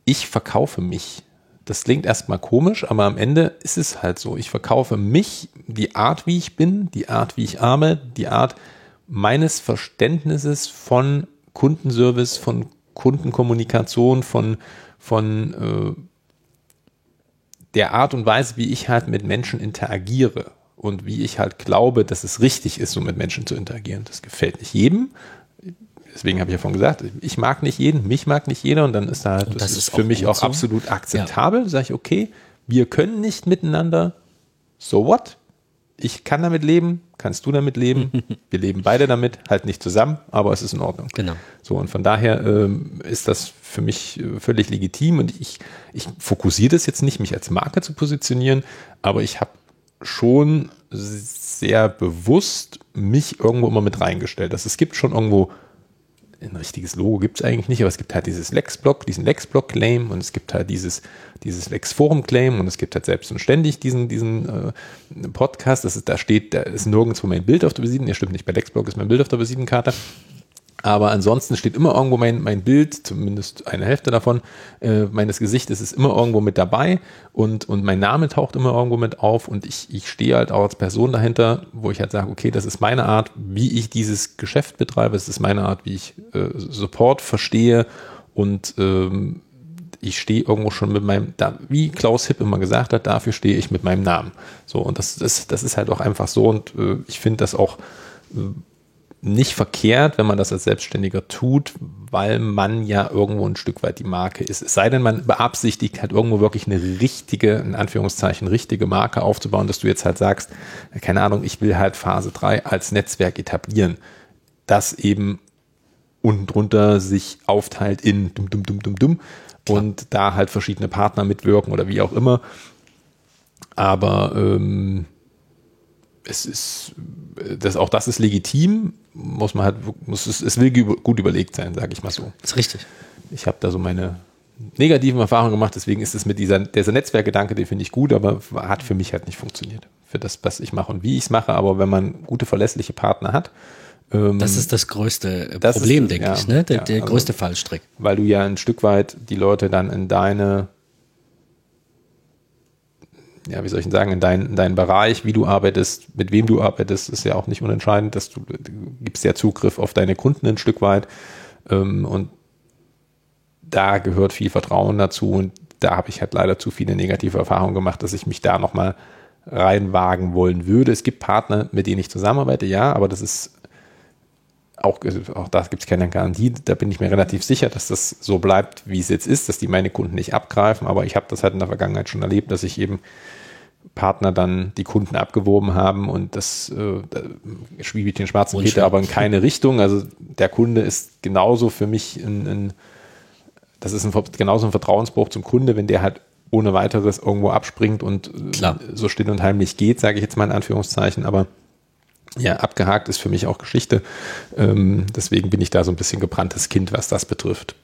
A: ich verkaufe mich. Das klingt erstmal komisch, aber am Ende ist es halt so. Ich verkaufe mich, die Art, wie ich bin, die Art, wie ich arme, die Art meines Verständnisses von Kundenservice, von Kundenkommunikation, von, von äh, der Art und Weise, wie ich halt mit Menschen interagiere und wie ich halt glaube, dass es richtig ist, so mit Menschen zu interagieren. Das gefällt nicht jedem. Deswegen habe ich ja vorhin gesagt, ich mag nicht jeden, mich mag nicht jeder und dann ist da halt, das,
B: das
A: ist
B: ist
A: für mich auch
B: so.
A: absolut akzeptabel. Sage ich, okay, wir können nicht miteinander, so what? Ich kann damit leben, kannst du damit leben, wir leben beide damit, halt nicht zusammen, aber es ist in Ordnung.
B: Genau.
A: So, und von daher ähm, ist das für mich äh, völlig legitim und ich, ich fokussiere das jetzt nicht, mich als Marke zu positionieren, aber ich habe schon sehr bewusst mich irgendwo immer mit reingestellt. Also es gibt schon irgendwo ein richtiges Logo gibt es eigentlich nicht, aber es gibt halt dieses Lex-Block, diesen Lex-Block-Claim und es gibt halt dieses, dieses Lex-Forum-Claim und es gibt halt selbst und ständig diesen, diesen äh, Podcast. Das ist, da steht, da ist nirgendwo mein Bild auf der Visiten. Ja, stimmt nicht, bei Lex-Block ist mein Bild auf der Visitenkarte. Aber ansonsten steht immer irgendwo mein, mein Bild, zumindest eine Hälfte davon, äh, meines Gesichtes ist immer irgendwo mit dabei und, und mein Name taucht immer irgendwo mit auf und ich, ich stehe halt auch als Person dahinter, wo ich halt sage, okay, das ist meine Art, wie ich dieses Geschäft betreibe, es ist meine Art, wie ich äh, Support verstehe und ähm, ich stehe irgendwo schon mit meinem, da, wie Klaus Hipp immer gesagt hat, dafür stehe ich mit meinem Namen. So, und das, das, das ist halt auch einfach so und äh, ich finde das auch äh, nicht verkehrt, wenn man das als Selbstständiger tut, weil man ja irgendwo ein Stück weit die Marke ist. Es sei denn, man beabsichtigt halt irgendwo wirklich eine richtige, in Anführungszeichen, richtige Marke aufzubauen, dass du jetzt halt sagst, keine Ahnung, ich will halt Phase 3 als Netzwerk etablieren, das eben unten drunter sich aufteilt in dumm, dumm, dumm, dumm, dumm und da halt verschiedene Partner mitwirken oder wie auch immer. Aber ähm, es ist, das, auch das ist legitim, muss man halt, muss es, es will gut überlegt sein, sage ich mal so.
B: ist richtig.
A: Ich habe da so meine negativen Erfahrungen gemacht, deswegen ist es mit dieser, dieser Netzwerkgedanke, den finde ich gut, aber hat für mich halt nicht funktioniert. Für das, was ich mache und wie ich es mache, aber wenn man gute, verlässliche Partner hat, ähm,
B: Das ist das größte äh,
A: Das
B: Problem,
A: das,
B: denke
A: ja.
B: ich. Ne? Der,
A: Ja,
B: der
A: also-
B: größte Fallstrick.
A: weil du ja ein Stück weit die Leute dann in deine, ja, wie soll ich denn sagen, in, dein, in deinen Bereich, wie du arbeitest, mit wem du arbeitest, ist ja auch nicht unentscheidend, dass du, du gibst ja Zugriff auf deine Kunden ein Stück weit. Ähm, und da gehört viel Vertrauen dazu und da habe ich halt leider zu viele negative Erfahrungen gemacht, dass ich mich da nochmal reinwagen wollen würde. Es gibt Partner, mit denen ich zusammenarbeite, ja, aber das ist auch, auch da gibt es keine Garantie. Da bin ich mir relativ sicher, dass das so bleibt, wie es jetzt ist, dass die meine Kunden nicht abgreifen. Aber ich habe das halt in der Vergangenheit schon erlebt, dass ich eben Partner dann die Kunden abgeworben haben und das äh, schwieb ich den schwarzen Peter aber in keine Richtung. Also der Kunde ist genauso für mich ein, ein das ist ein, genauso ein Vertrauensbruch zum Kunde, wenn der halt ohne weiteres irgendwo abspringt und äh, Klar. so still und heimlich geht, sage ich jetzt mal in Anführungszeichen, aber ja, abgehakt ist für mich auch Geschichte. Ähm, deswegen bin ich da so ein bisschen gebranntes Kind, was das betrifft.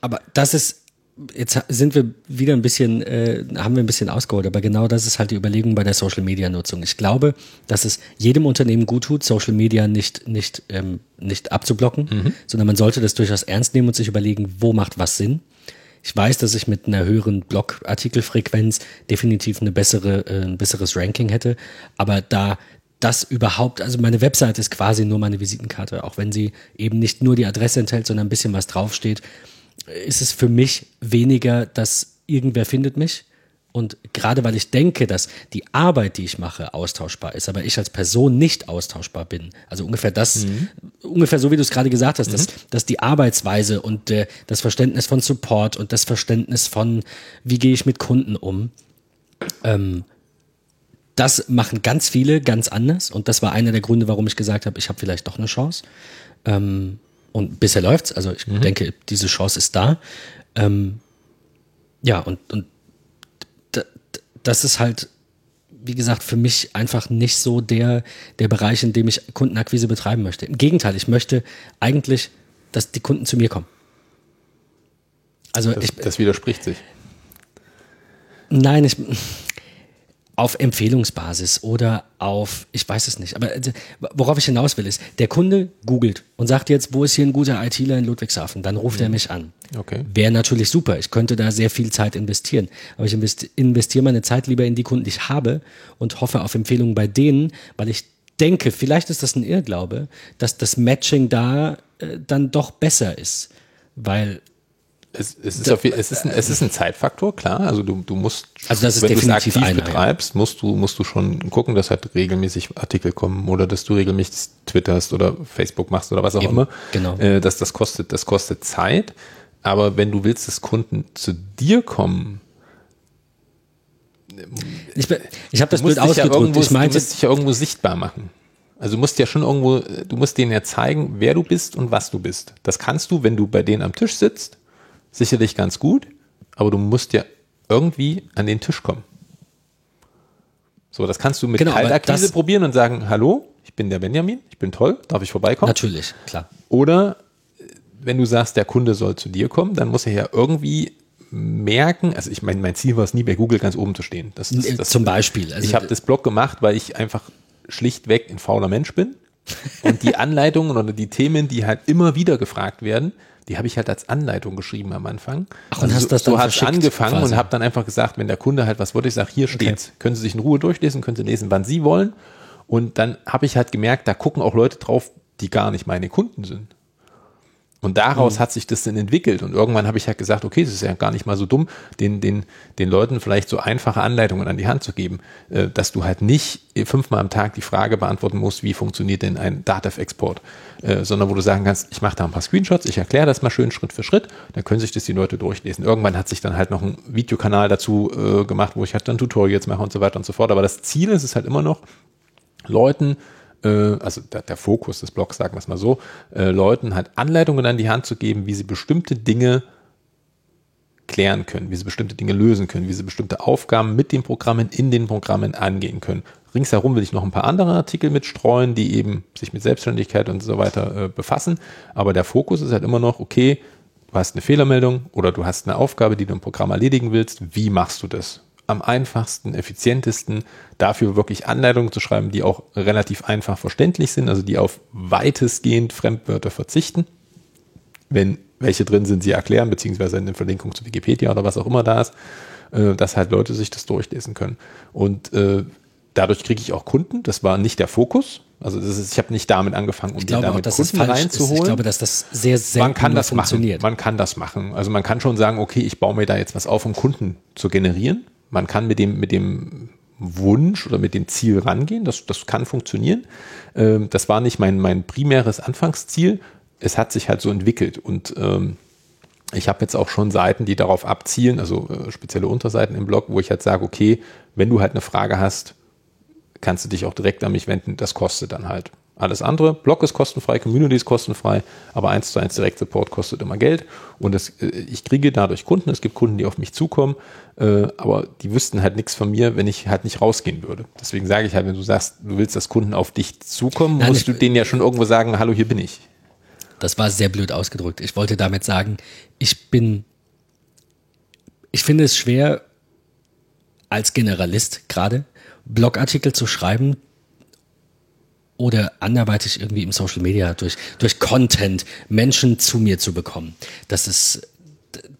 B: Aber das ist jetzt sind wir wieder ein bisschen, äh, haben wir ein bisschen ausgeholt, aber genau das ist halt die Überlegung bei der Social Media Nutzung. Ich glaube, dass es jedem Unternehmen gut tut, Social Media nicht, nicht, ähm, nicht abzublocken, mhm. sondern man sollte das durchaus ernst nehmen und sich überlegen, wo macht was Sinn. Ich weiß, dass ich mit einer höheren Blogartikelfrequenz definitiv eine bessere, äh, ein besseres Ranking hätte, aber da das überhaupt, also meine Website ist quasi nur meine Visitenkarte, auch wenn sie eben nicht nur die Adresse enthält, sondern ein bisschen was draufsteht, ist es für mich weniger, dass irgendwer findet mich. Und gerade weil ich denke, dass die Arbeit, die ich mache, austauschbar ist, aber ich als Person nicht austauschbar bin. Also ungefähr das, mhm. ungefähr so wie du es gerade gesagt hast, mhm. dass, dass die Arbeitsweise und äh, das Verständnis von Support und das Verständnis von, wie gehe ich mit Kunden um, ähm, das machen ganz viele ganz anders. Und das war einer der Gründe, warum ich gesagt habe, ich habe vielleicht doch eine Chance. Ähm, und bisher läuft's. Also ich mhm. denke, diese Chance ist da. Ähm, ja, und, und das ist halt, wie gesagt, für mich einfach nicht so der, der Bereich, in dem ich Kundenakquise betreiben möchte. Im Gegenteil, ich möchte eigentlich, dass die Kunden zu mir kommen.
A: Also das, ich, das widerspricht sich.
B: Nein, ich, auf Empfehlungsbasis oder auf, ich weiß es nicht, aber äh, worauf ich hinaus will, ist, der Kunde googelt und sagt jetzt, wo ist hier ein guter ITler in Ludwigshafen? Dann ruft mhm. er mich an. Okay. Wäre natürlich super. Ich könnte da sehr viel Zeit investieren. Aber ich investiere meine Zeit lieber in die Kunden, die ich habe und hoffe auf Empfehlungen bei denen, weil ich denke, vielleicht ist das ein Irrglaube, dass das Matching da äh, dann doch besser ist. Weil
A: es, es, ist auf, es, ist ein, es ist ein Zeitfaktor, klar. Also du, du musst,
B: also das ist
A: wenn
B: du es aktiv
A: einer, betreibst, musst du, musst du schon gucken, dass halt regelmäßig Artikel kommen oder dass du regelmäßig twitterst oder Facebook machst oder was auch Eben, immer.
B: Genau.
A: Äh, dass das kostet, das kostet Zeit. Aber wenn du willst, dass Kunden zu dir kommen,
B: ich, ich habe das Bild ausgedrückt. Ja irgendwo,
A: ich meinte, du musst dich ja irgendwo sichtbar machen. Also du musst ja schon irgendwo, du musst denen ja zeigen, wer du bist und was du bist. Das kannst du, wenn du bei denen am Tisch sitzt sicherlich ganz gut, aber du musst ja irgendwie an den Tisch kommen. So, das kannst du mit genau, Kaltakquise probieren und sagen, hallo, ich bin der Benjamin, ich bin toll, darf ich vorbeikommen?
B: Natürlich, klar.
A: Oder äh, wenn du sagst, der Kunde soll zu dir kommen, dann muss er ja irgendwie merken, also ich meine, mein Ziel war es nie, bei Google ganz oben zu stehen.
B: Das, das, das, Zum Beispiel.
A: Also ich habe das Blog gemacht, weil ich einfach schlichtweg ein fauler Mensch bin und die Anleitungen oder die Themen, die halt immer wieder gefragt werden, die habe ich halt als Anleitung geschrieben am Anfang.
B: Ach, und also hast so, das dann
A: so hat angefangen quasi. und habe dann einfach gesagt, wenn der Kunde halt was wollte, ich sage, hier steht's. Okay. Können Sie sich in Ruhe durchlesen, können Sie lesen, wann Sie wollen. Und dann habe ich halt gemerkt, da gucken auch Leute drauf, die gar nicht meine Kunden sind. Und daraus mhm. hat sich das dann entwickelt. Und irgendwann habe ich halt gesagt, okay, es ist ja gar nicht mal so dumm, den, den, den Leuten vielleicht so einfache Anleitungen an die Hand zu geben, äh, dass du halt nicht fünfmal am Tag die Frage beantworten musst, wie funktioniert denn ein Datev-Export, äh, sondern wo du sagen kannst, ich mache da ein paar Screenshots, ich erkläre das mal schön Schritt für Schritt, dann können sich das die Leute durchlesen. Irgendwann hat sich dann halt noch ein Videokanal dazu äh, gemacht, wo ich halt dann Tutorials mache und so weiter und so fort. Aber das Ziel ist es halt immer noch, Leuten also der, der, Fokus des Blogs, sagen wir es mal so, äh, Leuten halt Anleitungen an die Hand zu geben, wie sie bestimmte Dinge klären können, wie sie bestimmte Dinge lösen können, wie sie bestimmte Aufgaben mit den Programmen in den Programmen angehen können. Ringsherum will ich noch ein paar andere Artikel mitstreuen, die eben sich mit Selbstständigkeit und so weiter äh, befassen. Aber der Fokus ist halt immer noch, okay, du hast eine Fehlermeldung oder du hast eine Aufgabe, die du im Programm erledigen willst. Wie machst du das? Am einfachsten, effizientesten, dafür wirklich Anleitungen zu schreiben, die auch relativ einfach verständlich sind, also die auf weitestgehend Fremdwörter verzichten. Wenn welche drin sind, sie erklären, beziehungsweise eine Verlinkung zu Wikipedia oder was auch immer da ist, äh, dass halt Leute sich das durchlesen können. Und äh, dadurch kriege ich auch Kunden. Das war nicht der Fokus. Also ist, ich habe nicht damit angefangen, um
B: ich glaube
A: damit
B: auch, Kunden reinzuholen. Ich glaube, dass das sehr, sehr
A: man kann das funktioniert. Machen. Man kann das machen. Also man kann schon sagen, okay, ich baue mir da jetzt was auf, um Kunden zu generieren. Man kann mit dem, mit dem Wunsch oder mit dem Ziel rangehen. Das, das kann funktionieren. Ähm, das war nicht mein, mein primäres Anfangsziel. Es hat sich halt so entwickelt und ähm, ich habe jetzt auch schon Seiten, die darauf abzielen, also äh, spezielle Unterseiten im Blog, wo ich halt sage, okay, wenn du halt eine Frage hast, kannst du dich auch direkt an mich wenden. Das kostet dann halt. Alles andere, Blog ist kostenfrei, Community ist kostenfrei, aber eins zu eins Direct Support kostet immer Geld und das, äh, ich kriege dadurch Kunden. Es gibt Kunden, die auf mich zukommen, äh, aber die wüssten halt nichts von mir, wenn ich halt nicht rausgehen würde. Deswegen sage ich halt, wenn du sagst, du willst, dass Kunden auf dich zukommen, Nein, musst du denen ja schon irgendwo sagen, hallo, hier bin ich.
B: Das war sehr blöd ausgedrückt. Ich wollte damit sagen, ich bin, ich finde es schwer, als Generalist gerade Blogartikel zu schreiben oder anderweitig irgendwie im Social Media durch, durch Content Menschen zu mir zu bekommen. Das ist,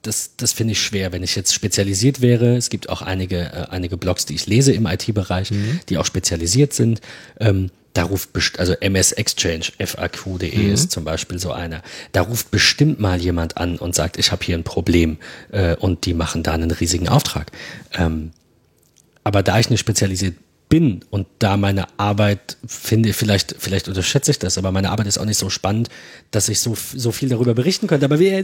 B: das, das finde ich schwer, wenn ich jetzt spezialisiert wäre. Es gibt auch einige, äh, einige Blogs, die ich lese im IT-Bereich, mhm. die auch spezialisiert sind. Ähm, da ruft, also MS Exchange, FAQ.de mhm. ist zum Beispiel so einer. Da ruft bestimmt mal jemand an und sagt, ich habe hier ein Problem äh, und die machen da einen riesigen Auftrag. Ähm, aber da ich nicht spezialisiert bin und da meine Arbeit finde, vielleicht, vielleicht unterschätze ich das, aber meine Arbeit ist auch nicht so spannend, dass ich so, so viel darüber berichten könnte. Aber wir,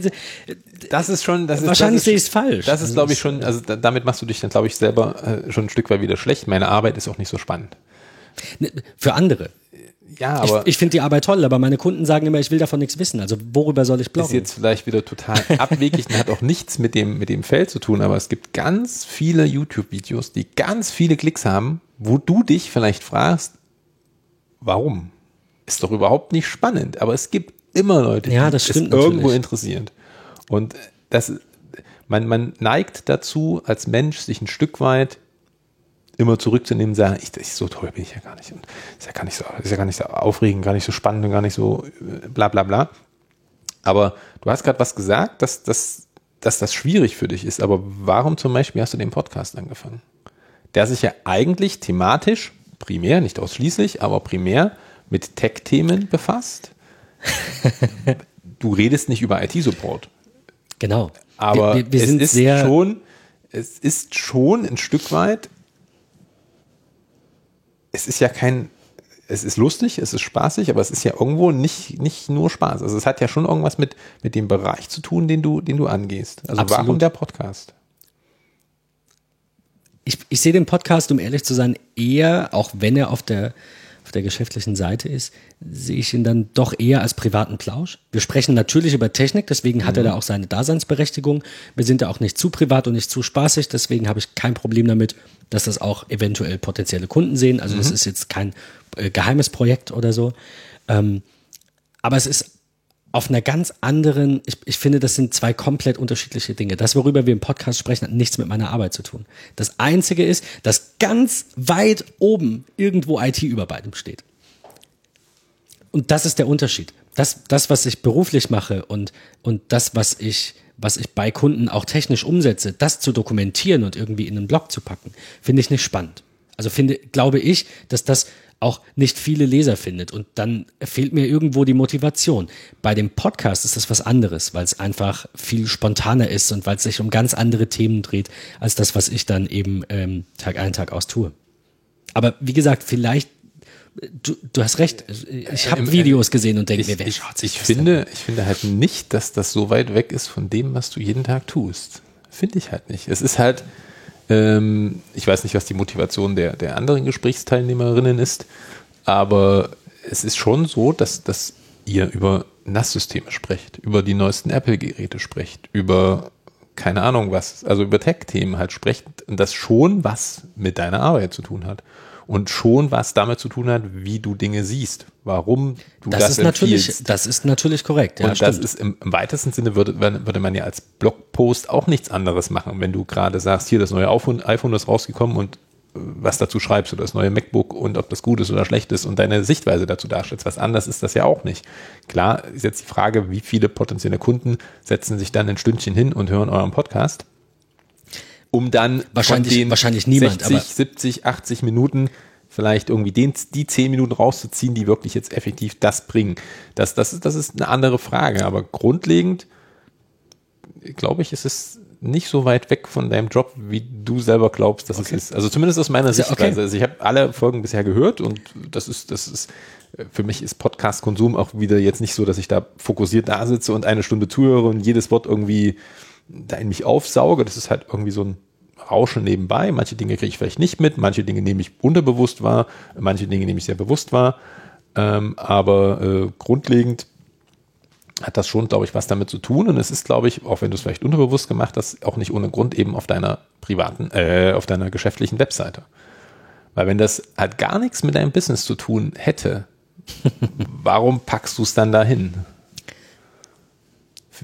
A: das ist schon, das
B: ist, wahrscheinlich
A: sehe
B: ich es falsch.
A: Das ist, glaube ich, schon, also damit machst du dich dann, glaube ich, selber äh, schon ein Stück weit wieder schlecht. Meine Arbeit ist auch nicht so spannend.
B: Ne, für andere.
A: Ja, aber.
B: Ich, ich finde die Arbeit toll, aber meine Kunden sagen immer, ich will davon nichts wissen. Also worüber soll ich bloggen?
A: Ist jetzt vielleicht wieder total abwegig und hat auch nichts mit dem, mit dem Feld zu tun, aber es gibt ganz viele YouTube-Videos, die ganz viele Klicks haben, wo du dich vielleicht fragst, warum? Ist doch überhaupt nicht spannend, aber es gibt immer Leute,
B: die ja, das
A: es irgendwo interessieren. Und das, man, man neigt dazu, als Mensch sich ein Stück weit immer zurückzunehmen, sagen, ich, ich, so toll bin ich ja gar nicht. Und ist ja gar nicht so, ist ja gar nicht so aufregend, gar nicht so spannend und gar nicht so äh, bla bla bla. Aber du hast gerade was gesagt, dass, dass, dass das schwierig für dich ist. Aber warum zum Beispiel hast du den Podcast angefangen? Der sich ja eigentlich thematisch, primär, nicht ausschließlich, aber primär mit Tech-Themen befasst. du redest nicht über IT-Support.
B: Genau.
A: Aber wir, wir, wir es ist schon, es ist schon ein Stück weit es ist ja kein, es ist lustig, es ist spaßig, aber es ist ja irgendwo nicht, nicht nur Spaß. Also es hat ja schon irgendwas mit, mit dem Bereich zu tun, den du, den du angehst. Also Absolut. warum der Podcast?
B: Ich, ich sehe den Podcast, um ehrlich zu sein, eher, auch wenn er auf der, auf der geschäftlichen Seite ist, sehe ich ihn dann doch eher als privaten Plausch. Wir sprechen natürlich über Technik, deswegen hat mhm. er da auch seine Daseinsberechtigung. Wir sind da auch nicht zu privat und nicht zu spaßig, deswegen habe ich kein Problem damit, dass das auch eventuell potenzielle Kunden sehen. Also mhm. das ist jetzt kein äh, geheimes Projekt oder so. Ähm, aber es ist auf einer ganz anderen, ich, ich finde, das sind zwei komplett unterschiedliche Dinge. Das, worüber wir im Podcast sprechen, hat nichts mit meiner Arbeit zu tun. Das Einzige ist, dass ganz weit oben irgendwo IT über beidem steht. Und das ist der Unterschied. Das, das was ich beruflich mache und, und das, was ich, was ich bei Kunden auch technisch umsetze, das zu dokumentieren und irgendwie in einen Blog zu packen, finde ich nicht spannend. Also finde, glaube ich, dass das auch nicht viele Leser findet. Und dann fehlt mir irgendwo die Motivation. Bei dem Podcast ist das was anderes, weil es einfach viel spontaner ist und weil es sich um ganz andere Themen dreht, als das, was ich dann eben ähm, Tag ein, Tag aus tue. Aber wie gesagt, vielleicht Du, du, hast recht. Ich habe Videos gesehen und denke mir, wer
A: schaut sich ich finde, Ich finde halt nicht, dass das so weit weg ist von dem, was du jeden Tag tust. Finde ich halt nicht. Es ist halt, ähm, ich weiß nicht, was die Motivation der, der anderen Gesprächsteilnehmerinnen ist, aber es ist schon so, dass, dass ihr über NAS-Systeme sprecht, über die neuesten Apple-Geräte sprecht, über keine Ahnung was, also über Tech-Themen halt sprecht und das schon was mit deiner Arbeit zu tun hat und schon was damit zu tun hat, wie du Dinge siehst, warum du das,
B: das ist natürlich, das ist natürlich korrekt.
A: Ja, und stimmt. das ist im, im, weitesten Sinne würde, würde man ja als Blogpost auch nichts anderes machen, wenn du gerade sagst, hier das neue iPhone, iPhone ist rausgekommen und was dazu schreibst oder das neue MacBook und ob das gut ist oder schlecht ist und deine Sichtweise dazu darstellst. Was anders ist das ja auch nicht. Klar ist jetzt die Frage, wie viele potenzielle Kunden setzen sich dann ein Stündchen hin und hören euren Podcast, um dann
B: wahrscheinlich,
A: von den
B: wahrscheinlich niemand,
A: 60, 70, 80 Minuten vielleicht irgendwie den, die 10 Minuten rauszuziehen, die wirklich jetzt effektiv das bringen. Das, das, ist, das ist eine andere Frage, aber grundlegend glaube ich, ist es nicht so weit weg von deinem Job, wie du selber glaubst, dass okay. es ist. Also zumindest aus meiner Sichtweise. Okay. Also ich habe alle Folgen bisher gehört und das ist, das ist, für mich ist Podcast-Konsum auch wieder jetzt nicht so, dass ich da fokussiert da sitze und eine Stunde zuhöre und jedes Wort irgendwie da in mich aufsauge. Das ist halt irgendwie so ein Rauschen nebenbei. Manche Dinge kriege ich vielleicht nicht mit, manche Dinge nehme ich unterbewusst wahr, manche Dinge nehme ich sehr bewusst wahr. Ähm, aber äh, grundlegend hat das schon, glaube ich, was damit zu tun. Und es ist, glaube ich, auch wenn du es vielleicht unterbewusst gemacht hast, auch nicht ohne Grund eben auf deiner privaten, äh, auf deiner geschäftlichen Webseite. Weil wenn das halt gar nichts mit deinem Business zu tun hätte, warum packst du es dann dahin?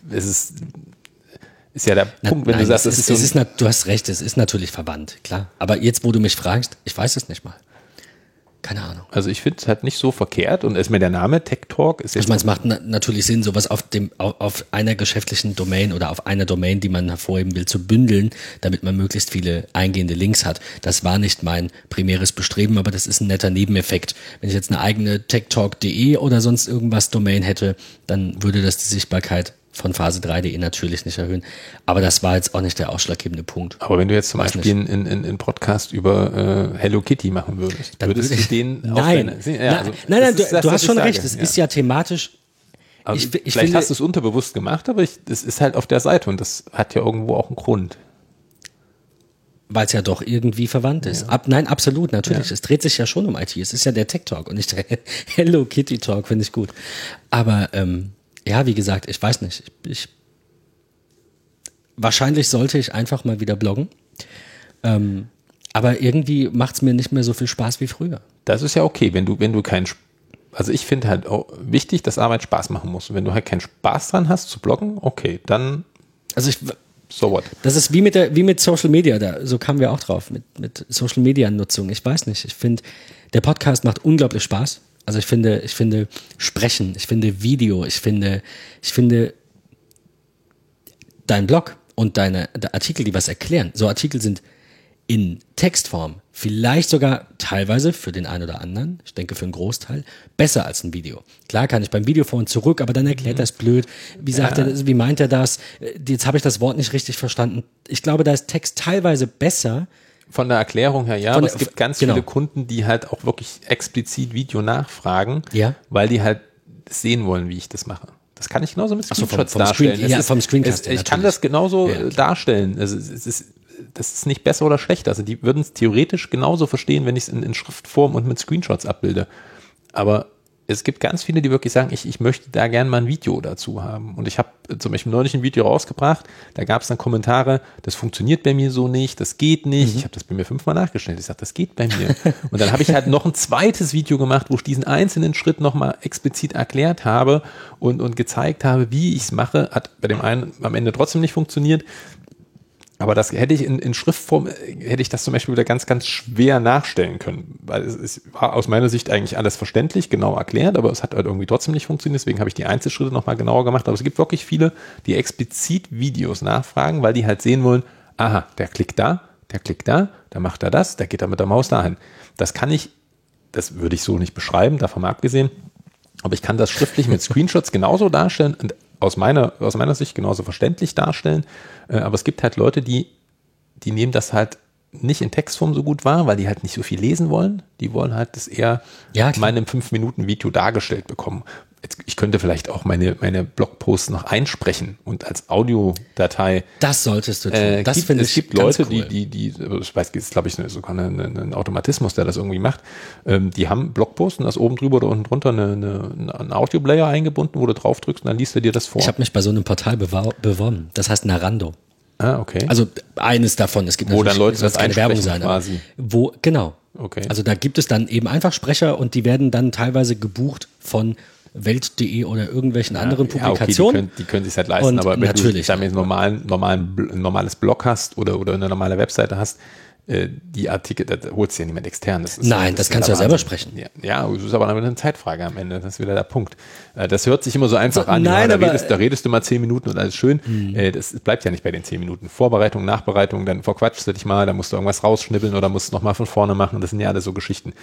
A: Es ist, ist ja der
B: Na,
A: Punkt, wenn
B: nein,
A: du sagst,
B: es
A: das
B: ist,
A: ist, so
B: ist, du hast recht, es ist natürlich verwandt, klar. Aber jetzt, wo du mich fragst, ich weiß es nicht mal. Keine Ahnung.
A: Also ich finde es halt nicht so verkehrt und ist mir der Name Tech Talk ist jetzt.
B: Ich meine, es macht na natürlich Sinn, sowas auf dem auf, auf, einer geschäftlichen Domain oder auf einer Domain, die man hervorheben will, zu bündeln, damit man möglichst viele eingehende Links hat. Das war nicht mein primäres Bestreben, aber das ist ein netter Nebeneffekt. Wenn ich jetzt eine eigene techtalk.de oder sonst irgendwas Domain hätte, dann würde das die Sichtbarkeit von Phase 3.de natürlich nicht erhöhen. Aber das war jetzt auch nicht der ausschlaggebende Punkt.
A: Aber wenn du jetzt zum Weiß Beispiel einen in, in Podcast über äh, Hello Kitty machen würdest,
B: Dann
A: würdest
B: würde
A: du den
B: Nein,
A: deine, ja, also,
B: nein, nein, du,
A: das,
B: du hast
A: ich
B: schon
A: sage.
B: recht. Es
A: ja.
B: ist ja thematisch.
A: Also
B: ich, ich
A: vielleicht
B: finde,
A: hast du es unterbewusst gemacht, aber ich, das ist halt auf der Seite und das hat ja irgendwo auch einen Grund.
B: weil es ja doch irgendwie verwandt ist. Ab, nein, absolut, natürlich.
A: Ja.
B: Es dreht sich ja schon um IT. Es ist ja der Tech Talk und nicht der Hello Kitty Talk, finde ich gut. Aber ähm, ja, wie gesagt, ich weiß nicht. Ich, ich, wahrscheinlich sollte ich einfach mal wieder bloggen. Ähm, aber irgendwie macht es mir nicht mehr so viel Spaß wie früher.
A: Das ist ja okay, wenn du, wenn du keinen, also ich finde halt auch wichtig, dass Arbeit Spaß machen muss. Und wenn du halt keinen Spaß dran hast zu bloggen, okay, dann
B: Also ich,
A: so what.
B: Das ist wie mit der, wie mit Social Media, da, so kamen wir auch drauf, mit, mit Social Media Nutzung. Ich weiß nicht. Ich finde, der Podcast macht unglaublich Spaß. Also ich finde, ich finde Sprechen, ich finde Video, ich finde, ich finde dein Blog und deine de Artikel, die was erklären. So Artikel sind in Textform, vielleicht sogar teilweise für den einen oder anderen, ich denke für einen Großteil, besser als ein Video. Klar kann ich beim Video vor und zurück, aber dann erklärt er es blöd. Wie sagt er das, wie meint er das? Äh, Jetzt habe ich das Wort nicht richtig verstanden. Ich glaube, da ist Text teilweise besser.
A: Von der Erklärung her ja,
B: Von
A: aber es gibt ganz
B: genau.
A: viele Kunden, die halt auch wirklich explizit Video nachfragen,
B: Ja.
A: weil die halt sehen wollen, wie ich das mache. Das kann ich genauso mit
B: Ach so, vom-
A: Screenshots
B: vom
A: darstellen.
B: Screen- ja,
A: ist,
B: vom Screencasting
A: es, Ich kann
B: natürlich.
A: das genauso
B: Ja,
A: darstellen. Es, es ist, das ist nicht besser oder schlechter. Also die würden es theoretisch genauso verstehen, wenn ich es in, in Schriftform und mit Screenshots abbilde. Aber es gibt ganz viele, die wirklich sagen, ich, ich möchte da gerne mal ein Video dazu haben. Und ich habe zum Beispiel neulich ein Video rausgebracht, da gab es dann Kommentare, das funktioniert bei mir so nicht, das geht nicht. Ich habe das bei mir fünfmal nachgestellt. Ich sage, das geht bei mir. Und dann habe ich halt noch ein zweites Video gemacht, wo ich diesen einzelnen Schritt nochmal explizit erklärt habe und, und gezeigt habe, wie ich es mache. Hat bei dem einen am Ende trotzdem nicht funktioniert. Aber das hätte ich in, in Schriftform, äh, hätte ich das zum Beispiel wieder ganz, ganz schwer nachstellen können. Weil es, es war aus meiner Sicht eigentlich alles verständlich, genau erklärt, aber es hat halt irgendwie trotzdem nicht funktioniert. Deswegen habe ich die Einzelschritte nochmal genauer gemacht. Aber es gibt wirklich viele, die explizit Videos nachfragen, weil die halt sehen wollen, aha, der klickt da, der klickt da, da macht er das, der geht da mit der Maus dahin. Das kann ich, das würde ich so nicht beschreiben, davon mal abgesehen. Aber ich kann das schriftlich mit Screenshots genauso darstellen und aus meiner, aus meiner Sicht genauso verständlich darstellen. Äh, Aber es gibt halt Leute, die, die nehmen das halt nicht in Textform so gut wahr, weil die halt nicht so viel lesen wollen. Die wollen halt das eher
B: Ja,
A: in einem 5-Minuten-Video dargestellt bekommen. Ich könnte vielleicht auch meine, meine Blogposts noch einsprechen und als Audiodatei
B: Das solltest du tun.
A: äh,
B: das
A: gibt,
B: finde
A: es
B: ich
A: gibt
B: ganz
A: Leute,
B: cool.
A: die, die, die, ich weiß, es ist, glaube ich, sogar ein Automatismus, der das irgendwie macht. Ähm, die haben Blogpost und da ist oben drüber oder unten drunter eine, eine, ein Audioplayer eingebunden, wo du drauf drückst und dann liest er dir das vor.
B: Ich habe mich bei so einem Portal beworben. Das heißt Narando.
A: ah, okay.
B: Also eines davon. Es gibt
A: Wo dann Leute das
B: keine Werbung sein.
A: quasi.
B: Wo genau.
A: Okay.
B: Also da gibt es dann eben einfach Sprecher und die werden dann teilweise gebucht von Welt.de oder irgendwelchen anderen
A: ja, okay, die
B: Publikationen.
A: können, die können sich halt leisten,
B: Und
A: aber wenn
B: natürlich.
A: du jetzt normalen, normalen, ein normales Blog hast oder, oder eine normale Webseite hast, äh, die Artikel, da holt sich ja niemand extern.
B: Das Nein, das, das kannst du ja selber sprechen.
A: Ja, ja, das ist aber eine Zeitfrage am Ende. Das ist wieder der Punkt. Äh, das hört sich immer so einfach so, an.
B: Nein,
A: ja,
B: da,
A: redest, da redest du mal zehn Minuten und alles schön. Mhm. Das bleibt ja nicht bei den zehn Minuten. Vorbereitung, Nachbereitung, dann verquatschst du dich mal, dann musst du irgendwas rausschnippeln oder musst es nochmal von vorne machen. Das sind ja alles so Geschichten.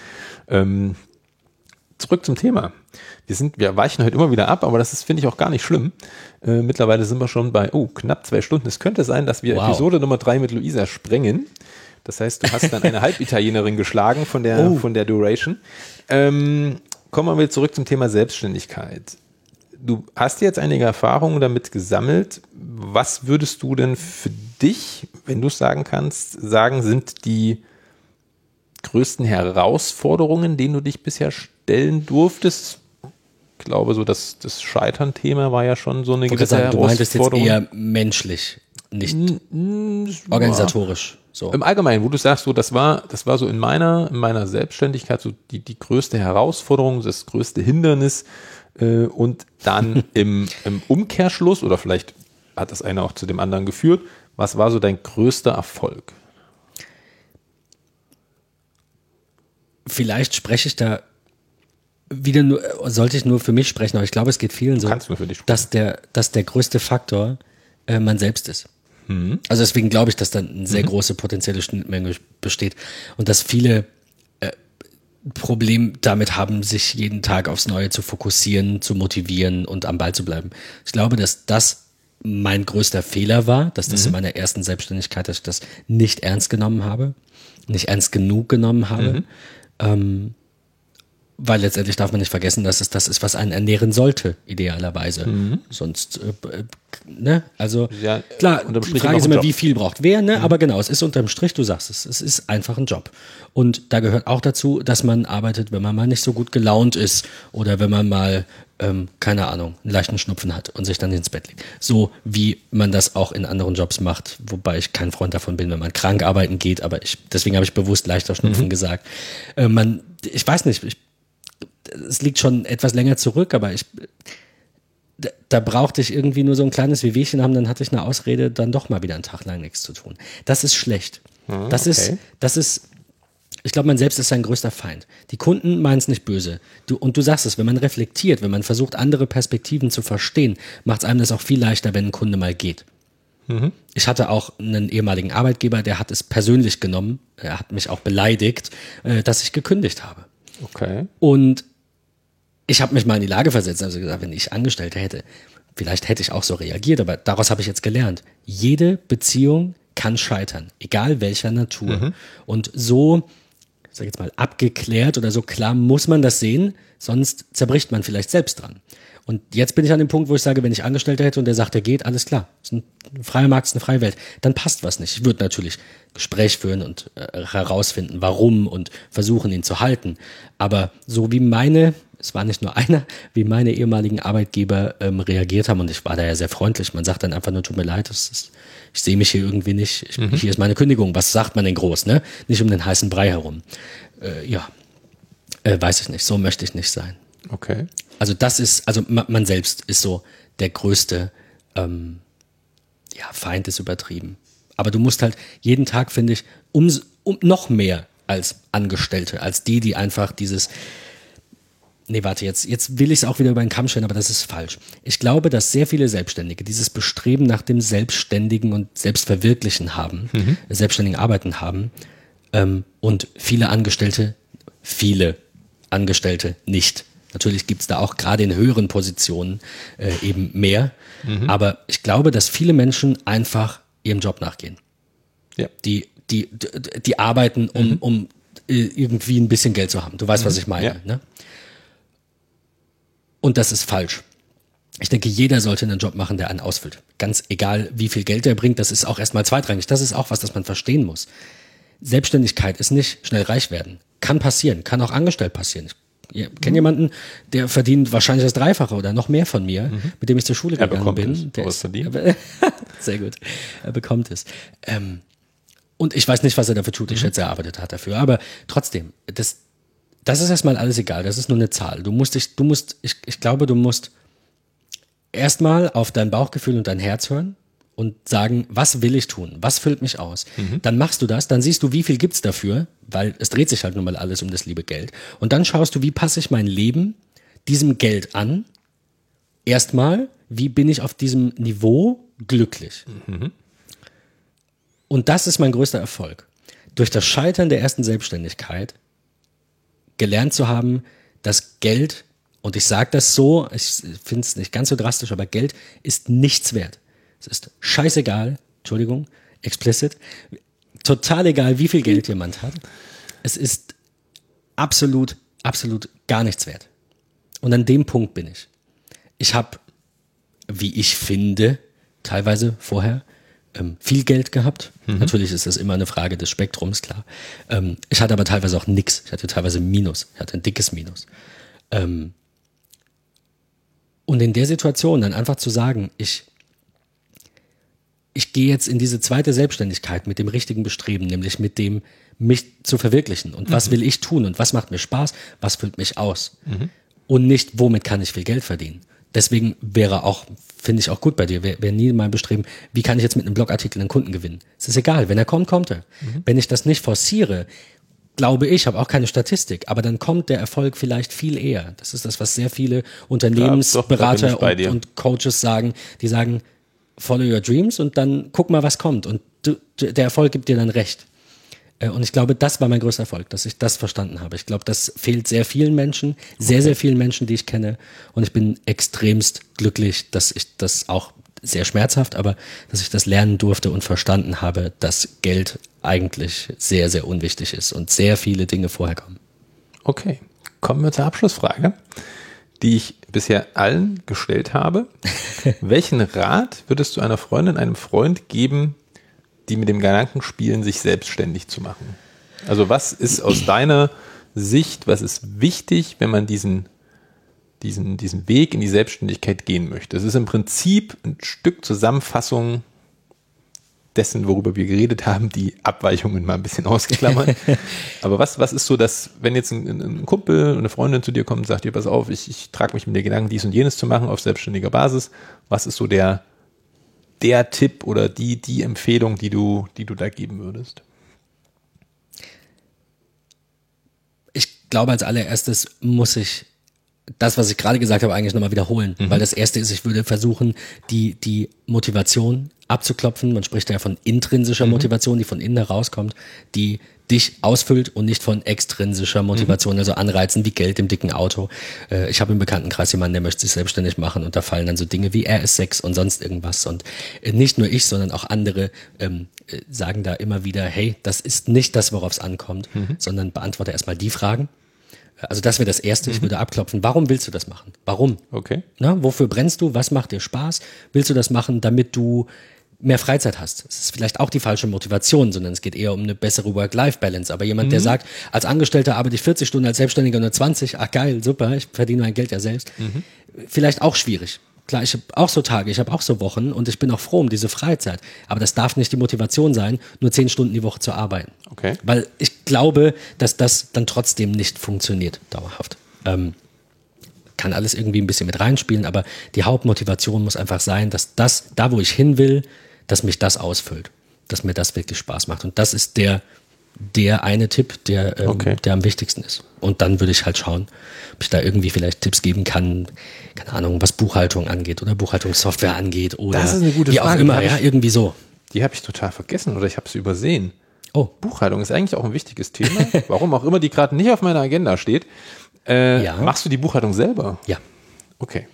A: Ähm, zurück zum Thema. Wir sind, wir weichen heute immer wieder ab, aber das ist, finde ich, auch gar nicht schlimm. Äh, mittlerweile sind wir schon bei, oh, knapp zwei Stunden. Es könnte sein, dass wir wow. Episode Nummer drei mit Luisa sprengen. Das heißt, du hast dann eine Halbitalienerin geschlagen von der, oh. von der Duration. Ähm, kommen wir wieder zurück zum Thema Selbstständigkeit. Du hast jetzt einige Erfahrungen damit gesammelt. Was würdest du denn für dich, wenn du es sagen kannst, sagen, sind die größten Herausforderungen, denen du dich bisher stellen durftest? Ich glaube, so das, das Scheitern-Thema war ja schon so eine
B: gewisse sagen, Herausforderung. Du meintest jetzt eher menschlich, nicht organisatorisch. So.
A: Im Allgemeinen, wo du sagst, so, das war, das war so in meiner, in meiner Selbstständigkeit so die, die größte Herausforderung, das größte Hindernis, äh, und dann im, im Umkehrschluss, oder vielleicht hat das eine auch zu dem anderen geführt, was war so dein größter Erfolg?
B: Vielleicht spreche ich da wieder nur, sollte ich nur für mich sprechen, aber ich glaube, es geht vielen so, dass der, dass der größte Faktor äh, man selbst ist. Mhm. Also deswegen glaube ich, dass da eine sehr mhm. große potenzielle Schnittmenge besteht und dass viele äh, Problem damit haben, sich jeden Tag aufs Neue zu fokussieren, zu motivieren und am Ball zu bleiben. Ich glaube, dass das mein größter Fehler war, dass das mhm. in meiner ersten Selbstständigkeit, dass ich das nicht ernst genommen habe, nicht ernst genug genommen habe. Mhm. Ähm, weil letztendlich darf man nicht vergessen, dass es das ist, was einen ernähren sollte, idealerweise. Mhm. Sonst, äh, äh ne, also ja, klar, die Frage ist immer, wie viel braucht wer, ne? Mhm. Aber genau, es ist unterm Strich, du sagst es, es ist einfach ein Job. Und da gehört auch dazu, dass man arbeitet, wenn man mal nicht so gut gelaunt ist oder wenn man mal, ähm, keine Ahnung, einen leichten Schnupfen hat und sich dann ins Bett legt. So wie man das auch in anderen Jobs macht, wobei ich kein Freund davon bin, wenn man krank arbeiten geht, aber ich, deswegen habe ich bewusst leichter Schnupfen mhm. gesagt. Äh, man, ich weiß nicht, ich es liegt schon etwas länger zurück, aber ich, da, da, brauchte ich irgendwie nur so ein kleines Wehwehchen haben, dann hatte ich eine Ausrede, dann doch mal wieder einen Tag lang nichts zu tun. Das ist schlecht. Ah, das okay. ist, das ist, ich glaube, man selbst ist sein größter Feind. Die Kunden meinen es nicht böse. Du, und du sagst es, wenn man reflektiert, wenn man versucht, andere Perspektiven zu verstehen, macht es einem das auch viel leichter, wenn ein Kunde mal geht. Mhm. Ich hatte auch einen ehemaligen Arbeitgeber, der hat es persönlich genommen, er hat mich auch beleidigt, äh, dass ich gekündigt habe.
A: Okay.
B: Und ich habe mich mal in die Lage versetzt, also gesagt, wenn ich Angestellte hätte, vielleicht hätte ich auch so reagiert, aber daraus habe ich jetzt gelernt. Jede Beziehung kann scheitern, egal welcher Natur. Mhm. Und so, ich sag jetzt mal, abgeklärt oder so klar muss man das sehen, sonst zerbricht man vielleicht selbst dran. Und jetzt bin ich an dem Punkt, wo ich sage, wenn ich Angestellte hätte und der sagt, der geht, alles klar. ist ein freier Markt, ist eine freie Welt. Dann passt was nicht. Ich würde natürlich Gespräch führen und äh, herausfinden, warum und versuchen, ihn zu halten. Aber so wie meine, es war nicht nur einer, wie meine ehemaligen Arbeitgeber ähm, reagiert haben und ich war da ja sehr freundlich. Man sagt dann einfach nur, tut mir leid, das ist, ich sehe mich hier irgendwie nicht. Ich, mhm. Hier ist meine Kündigung. Was sagt man denn groß, ne? Nicht um den heißen Brei herum. Äh, ja, äh, weiß ich nicht. So möchte ich nicht sein.
A: Okay.
B: Also das ist, also man selbst ist so der größte, ähm, ja, Feind ist übertrieben. Aber du musst halt jeden Tag, finde ich, um, um noch mehr als Angestellte, als die, die einfach dieses, nee, warte, jetzt, jetzt will ich es auch wieder über den Kamm stellen, aber das ist falsch. Ich glaube, dass sehr viele Selbstständige dieses Bestreben nach dem Selbstständigen und Selbstverwirklichen haben, mhm. selbstständigen Arbeiten haben ähm, und viele Angestellte, viele Angestellte nicht. Natürlich gibt es da auch gerade in höheren Positionen äh, eben mehr. Mhm. Aber ich glaube, dass viele Menschen einfach ihrem Job nachgehen. Ja. Die, die, die arbeiten, um, mhm. um äh, irgendwie ein bisschen Geld zu haben. Du weißt, mhm. was ich meine. Ja. Ne? Und das ist falsch. Ich denke, jeder sollte einen Job machen, der einen ausfüllt. Ganz egal, wie viel Geld er bringt, das ist auch erstmal zweitrangig. Das ist auch was, das man verstehen muss. Selbstständigkeit ist nicht schnell reich werden. Kann passieren, kann auch angestellt passieren. Ich ich kenne mhm. jemanden, der verdient wahrscheinlich das Dreifache oder noch mehr von mir, mhm. mit dem ich zur Schule er gegangen bin. Es. Der ist, verdient. sehr gut. Er bekommt es. Ähm, und ich weiß nicht, was er dafür tut. Ich mhm. schätze, er arbeitet hart dafür. Aber trotzdem, das, das ist erstmal alles egal. Das ist nur eine Zahl. Du musst dich, du musst, ich, ich glaube, du musst erstmal auf dein Bauchgefühl und dein Herz hören und sagen, was will ich tun? Was füllt mich aus? Dann machst du das, dann siehst du, wie viel gibt's dafür, weil es dreht sich halt nun mal alles um das liebe Geld. Und dann schaust du, wie passe ich mein Leben diesem Geld an? Erstmal, wie bin ich auf diesem Niveau glücklich? Und das ist mein größter Erfolg. Durch das Scheitern der ersten Selbstständigkeit gelernt zu haben, dass Geld, und ich sage das so, ich finde es nicht ganz so drastisch, aber Geld ist nichts wert. Es ist scheißegal, Entschuldigung, explicit, total egal, wie viel Geld jemand hat. Es ist absolut, absolut gar nichts wert. Und an dem Punkt bin ich. Ich habe, wie ich finde, teilweise vorher ähm, viel Geld gehabt. Natürlich ist das immer eine Frage des Spektrums, klar. Ähm, ich hatte aber teilweise auch nix. Ich hatte teilweise Minus. Ich hatte ein dickes Minus. Ähm, und in der Situation dann einfach zu sagen, ich, ich gehe jetzt in diese zweite Selbstständigkeit mit dem richtigen Bestreben, nämlich mit dem, mich zu verwirklichen. Und was will ich tun? Und was macht mir Spaß? Was füllt mich aus? Und nicht, womit kann ich viel Geld verdienen? Deswegen wäre auch, finde ich auch gut bei dir, wäre wär nie mein Bestreben, wie kann ich jetzt mit einem Blogartikel einen Kunden gewinnen? Es ist egal, wenn er kommt, kommt er. Wenn ich das nicht forciere, glaube ich, habe auch keine Statistik, aber dann kommt der Erfolg vielleicht viel eher. Das ist das, was sehr viele Unternehmensberater
A: Ja, doch,
B: und, und Coaches sagen, die sagen, follow your dreams und dann guck mal, was kommt. Und du, der Erfolg gibt dir dann recht. Äh, Und ich glaube, das war mein größter Erfolg, dass ich das verstanden habe. Ich glaube, das fehlt sehr vielen Menschen, sehr, sehr vielen Menschen, die ich kenne. Und ich bin extremst glücklich, dass ich das auch sehr schmerzhaft, aber dass ich das lernen durfte und verstanden habe, dass Geld eigentlich sehr, sehr unwichtig ist und sehr viele Dinge vorher kommen.
A: Okay, kommen wir zur Abschlussfrage, die ich bisher allen gestellt habe. Welchen Rat würdest du einer Freundin, einem Freund geben, die mit dem Gedanken spielen, sich selbstständig zu machen? Also was ist aus deiner Sicht, was ist wichtig, wenn man diesen, diesen, diesen Weg in die Selbstständigkeit gehen möchte? Es ist im Prinzip ein Stück Zusammenfassung dessen, worüber wir geredet haben, die Abweichungen mal ein bisschen ausgeklammert. Aber was, was ist so, dass, wenn jetzt ein, ein Kumpel, eine Freundin zu dir kommt und sagt dir, pass auf, ich, ich trage mich mit der Gedanken, dies und jenes zu machen auf selbstständiger Basis, was ist so der, der Tipp oder die, die Empfehlung, die du, die du da geben würdest?
B: Ich glaube, als allererstes muss ich das, was ich gerade gesagt habe, eigentlich nochmal wiederholen. Weil das erste ist, ich würde versuchen, die, die Motivation abzuklopfen. Man spricht ja von intrinsischer Motivation, die von innen herauskommt, die dich ausfüllt und nicht von extrinsischer Motivation, also Anreizen wie Geld im dicken Auto. Äh, Ich habe im Bekanntenkreis jemanden, der möchte sich selbstständig machen und da fallen dann so Dinge wie RS6 und sonst irgendwas. Und äh, nicht nur ich, sondern auch andere ähm, äh, sagen da immer wieder, hey, das ist nicht das, worauf es ankommt, sondern beantworte erstmal die Fragen. Also das wäre das Erste, ich würde abklopfen. Warum willst du das machen? Warum?
A: Okay.
B: Na, wofür brennst du? Was macht dir Spaß? Willst du das machen, damit du mehr Freizeit hast? Das ist vielleicht auch die falsche Motivation, sondern es geht eher um eine bessere Work-Life-Balance. Aber jemand, der sagt, als Angestellter arbeite ich 40 Stunden, als Selbstständiger nur 20, ach geil, super, ich verdiene mein Geld ja selbst. Vielleicht auch schwierig. Klar, ich habe auch so Tage, ich habe auch so Wochen und ich bin auch froh um diese Freizeit. Aber das darf nicht die Motivation sein, nur 10 Stunden die Woche zu arbeiten.
A: Okay.
B: Weil ich glaube, dass das dann trotzdem nicht funktioniert, dauerhaft. Ähm, kann alles irgendwie ein bisschen mit reinspielen, aber die Hauptmotivation muss einfach sein, dass das, da wo ich hin will, dass mich das ausfüllt, dass mir das wirklich Spaß macht. Und das ist der, der eine Tipp, der, ähm,
A: Okay.
B: der am wichtigsten ist. Und dann würde ich halt schauen, ob ich da irgendwie vielleicht Tipps geben kann, keine Ahnung, was Buchhaltung angeht oder Buchhaltungssoftware angeht oder
A: Das ist eine gute
B: wie auch
A: Frage,
B: immer,
A: die hab
B: ja,
A: ich-
B: irgendwie so.
A: Die habe ich total vergessen oder ich habe sie übersehen.
B: Oh,
A: Buchhaltung ist eigentlich auch ein wichtiges Thema. Warum auch immer die gerade nicht auf meiner Agenda steht. Äh,
B: Ja.
A: Machst du die Buchhaltung selber?
B: ja.
A: Okay.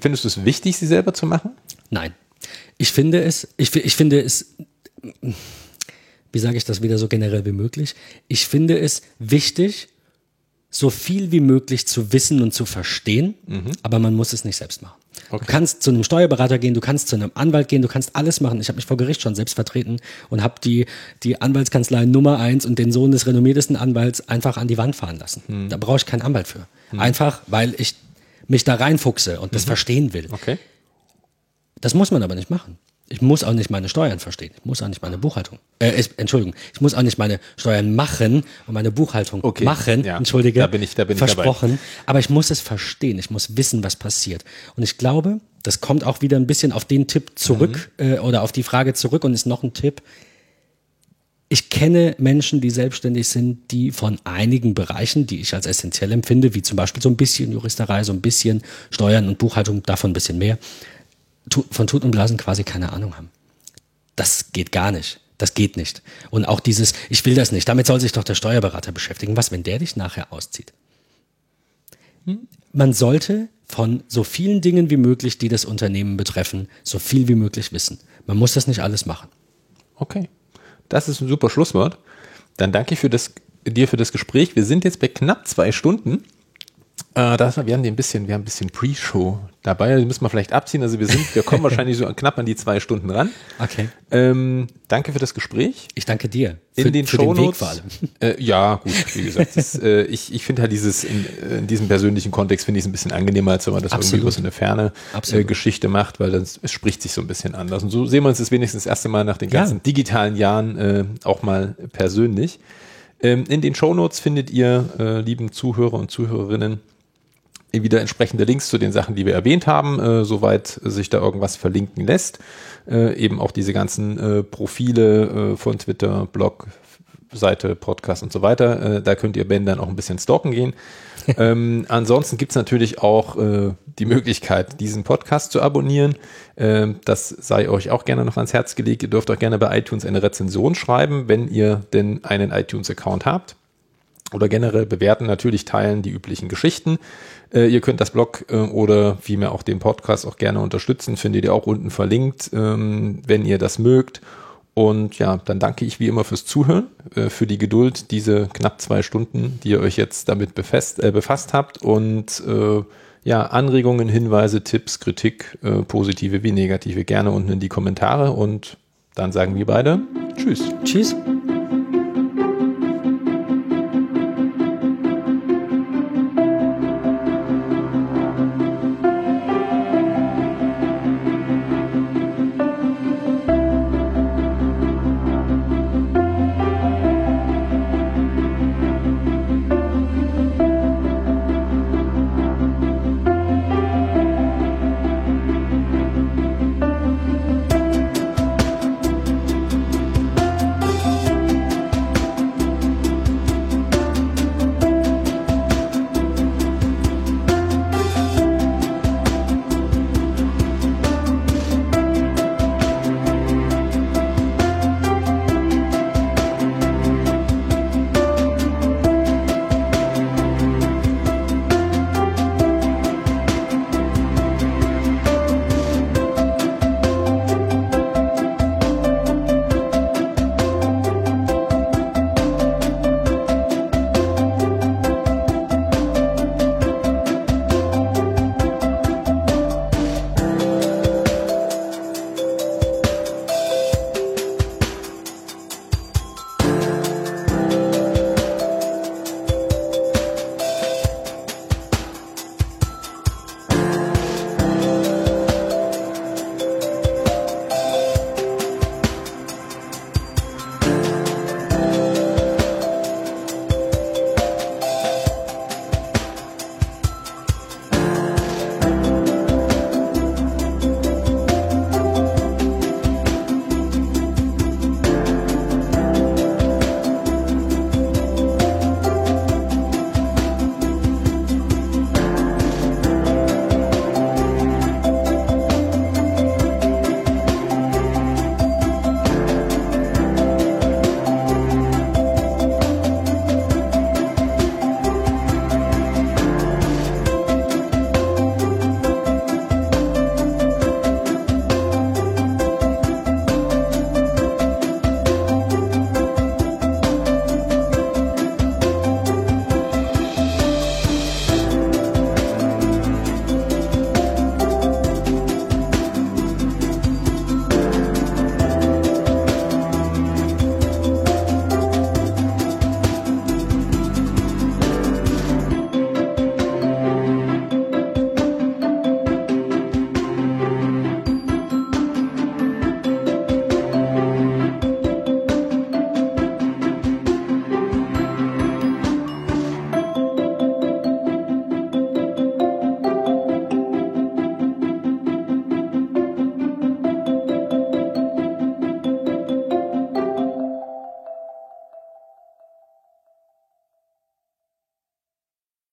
A: Findest du es wichtig, sie selber zu machen?
B: Nein. Ich finde es, ich, ich finde es, wie sage ich das wieder so generell wie möglich? Ich finde es wichtig, so viel wie möglich zu wissen und zu verstehen, aber man muss es nicht selbst machen.
A: Okay.
B: Du kannst zu einem Steuerberater gehen, du kannst zu einem Anwalt gehen, du kannst alles machen. Ich habe mich vor Gericht schon selbst vertreten und habe die, die Anwaltskanzlei Nummer eins und den Sohn des renommiertesten Anwalts einfach an die Wand fahren lassen. Da brauche ich keinen Anwalt für. Einfach, weil ich mich da reinfuchse und das verstehen will.
A: Okay.
B: Das muss man aber nicht machen. Ich muss auch nicht meine Steuern verstehen. Ich muss auch nicht meine Buchhaltung. Äh, ich, Entschuldigung, ich muss auch nicht meine Steuern machen und meine Buchhaltung
A: Okay,
B: machen.
A: ja.
B: Entschuldige.
A: Da bin ich- da bin ich
B: versprochen. Aber ich muss es verstehen. Ich muss wissen, was passiert. Und ich glaube, das kommt auch wieder ein bisschen auf den Tipp zurück
A: Mhm.
B: äh, oder auf die Frage zurück und ist noch ein Tipp. Ich kenne Menschen, die selbstständig sind, die von einigen Bereichen, die ich als essentiell empfinde, wie zum Beispiel so ein bisschen Juristerei, so ein bisschen Steuern und Buchhaltung, davon ein bisschen mehr, von Tut und Blasen quasi keine Ahnung haben. Das geht gar nicht. Das geht nicht. Und auch dieses, ich will das nicht, damit soll sich doch der Steuerberater beschäftigen. Was, wenn der dich nachher auszieht? Man sollte von so vielen Dingen wie möglich, die das Unternehmen betreffen, so viel wie möglich wissen. Man muss das nicht alles machen.
A: Okay. Das ist ein super Schlusswort. Dann danke ich für das, dir für das Gespräch. Wir sind jetzt bei knapp zwei Stunden. Äh, das, wir haben ein bisschen, wir haben ein bisschen Pre-Show dabei. Die müssen wir vielleicht abziehen. Also wir sind, wir kommen wahrscheinlich so knapp an die zwei Stunden ran.
B: Okay.
A: Ähm, danke für das Gespräch.
B: Ich danke dir.
A: In den
B: für den Weg
A: Shownotes.
B: allem.
A: Äh, ja, gut, wie gesagt. Das, äh, ich ich finde halt dieses, in, äh, in diesem persönlichen Kontext finde ich es ein bisschen angenehmer, als wenn man das irgendwie
B: Absolut.
A: über so eine ferne äh. Geschichte macht, weil das, es spricht sich so ein bisschen anders. Und so sehen wir uns das wenigstens das erste Mal nach den
B: Ja.
A: ganzen digitalen Jahren äh, auch mal persönlich. Ähm, in den Shownotes findet ihr, äh, lieben Zuhörer und Zuhörerinnen, wieder entsprechende Links zu den Sachen, die wir erwähnt haben, äh, soweit sich da irgendwas verlinken lässt. Äh, eben auch diese ganzen äh, Profile äh, von Twitter, Blog, Seite, Podcast und so weiter. Äh, da könnt ihr Ben dann auch ein bisschen stalken gehen. ähm, ansonsten gibt's natürlich auch äh, die Möglichkeit, diesen Podcast zu abonnieren. Ähm, das sei euch auch gerne noch ans Herz gelegt. Ihr dürft auch gerne bei iTunes eine Rezension schreiben, wenn ihr denn einen iTunes-Account habt oder generell bewerten, natürlich teilen die üblichen Geschichten. Äh, ihr könnt das Blog äh, oder vielmehr auch den Podcast auch gerne unterstützen, findet ihr auch unten verlinkt, ähm, wenn ihr das mögt. Und ja, dann danke ich wie immer fürs Zuhören, äh, für die Geduld, diese knapp zwei Stunden, die ihr euch jetzt damit befasst, äh, befasst habt. Und äh, ja, Anregungen, Hinweise, Tipps, Kritik, äh, positive wie negative, gerne unten in die Kommentare. Und dann sagen wir beide Tschüss.
B: Tschüss.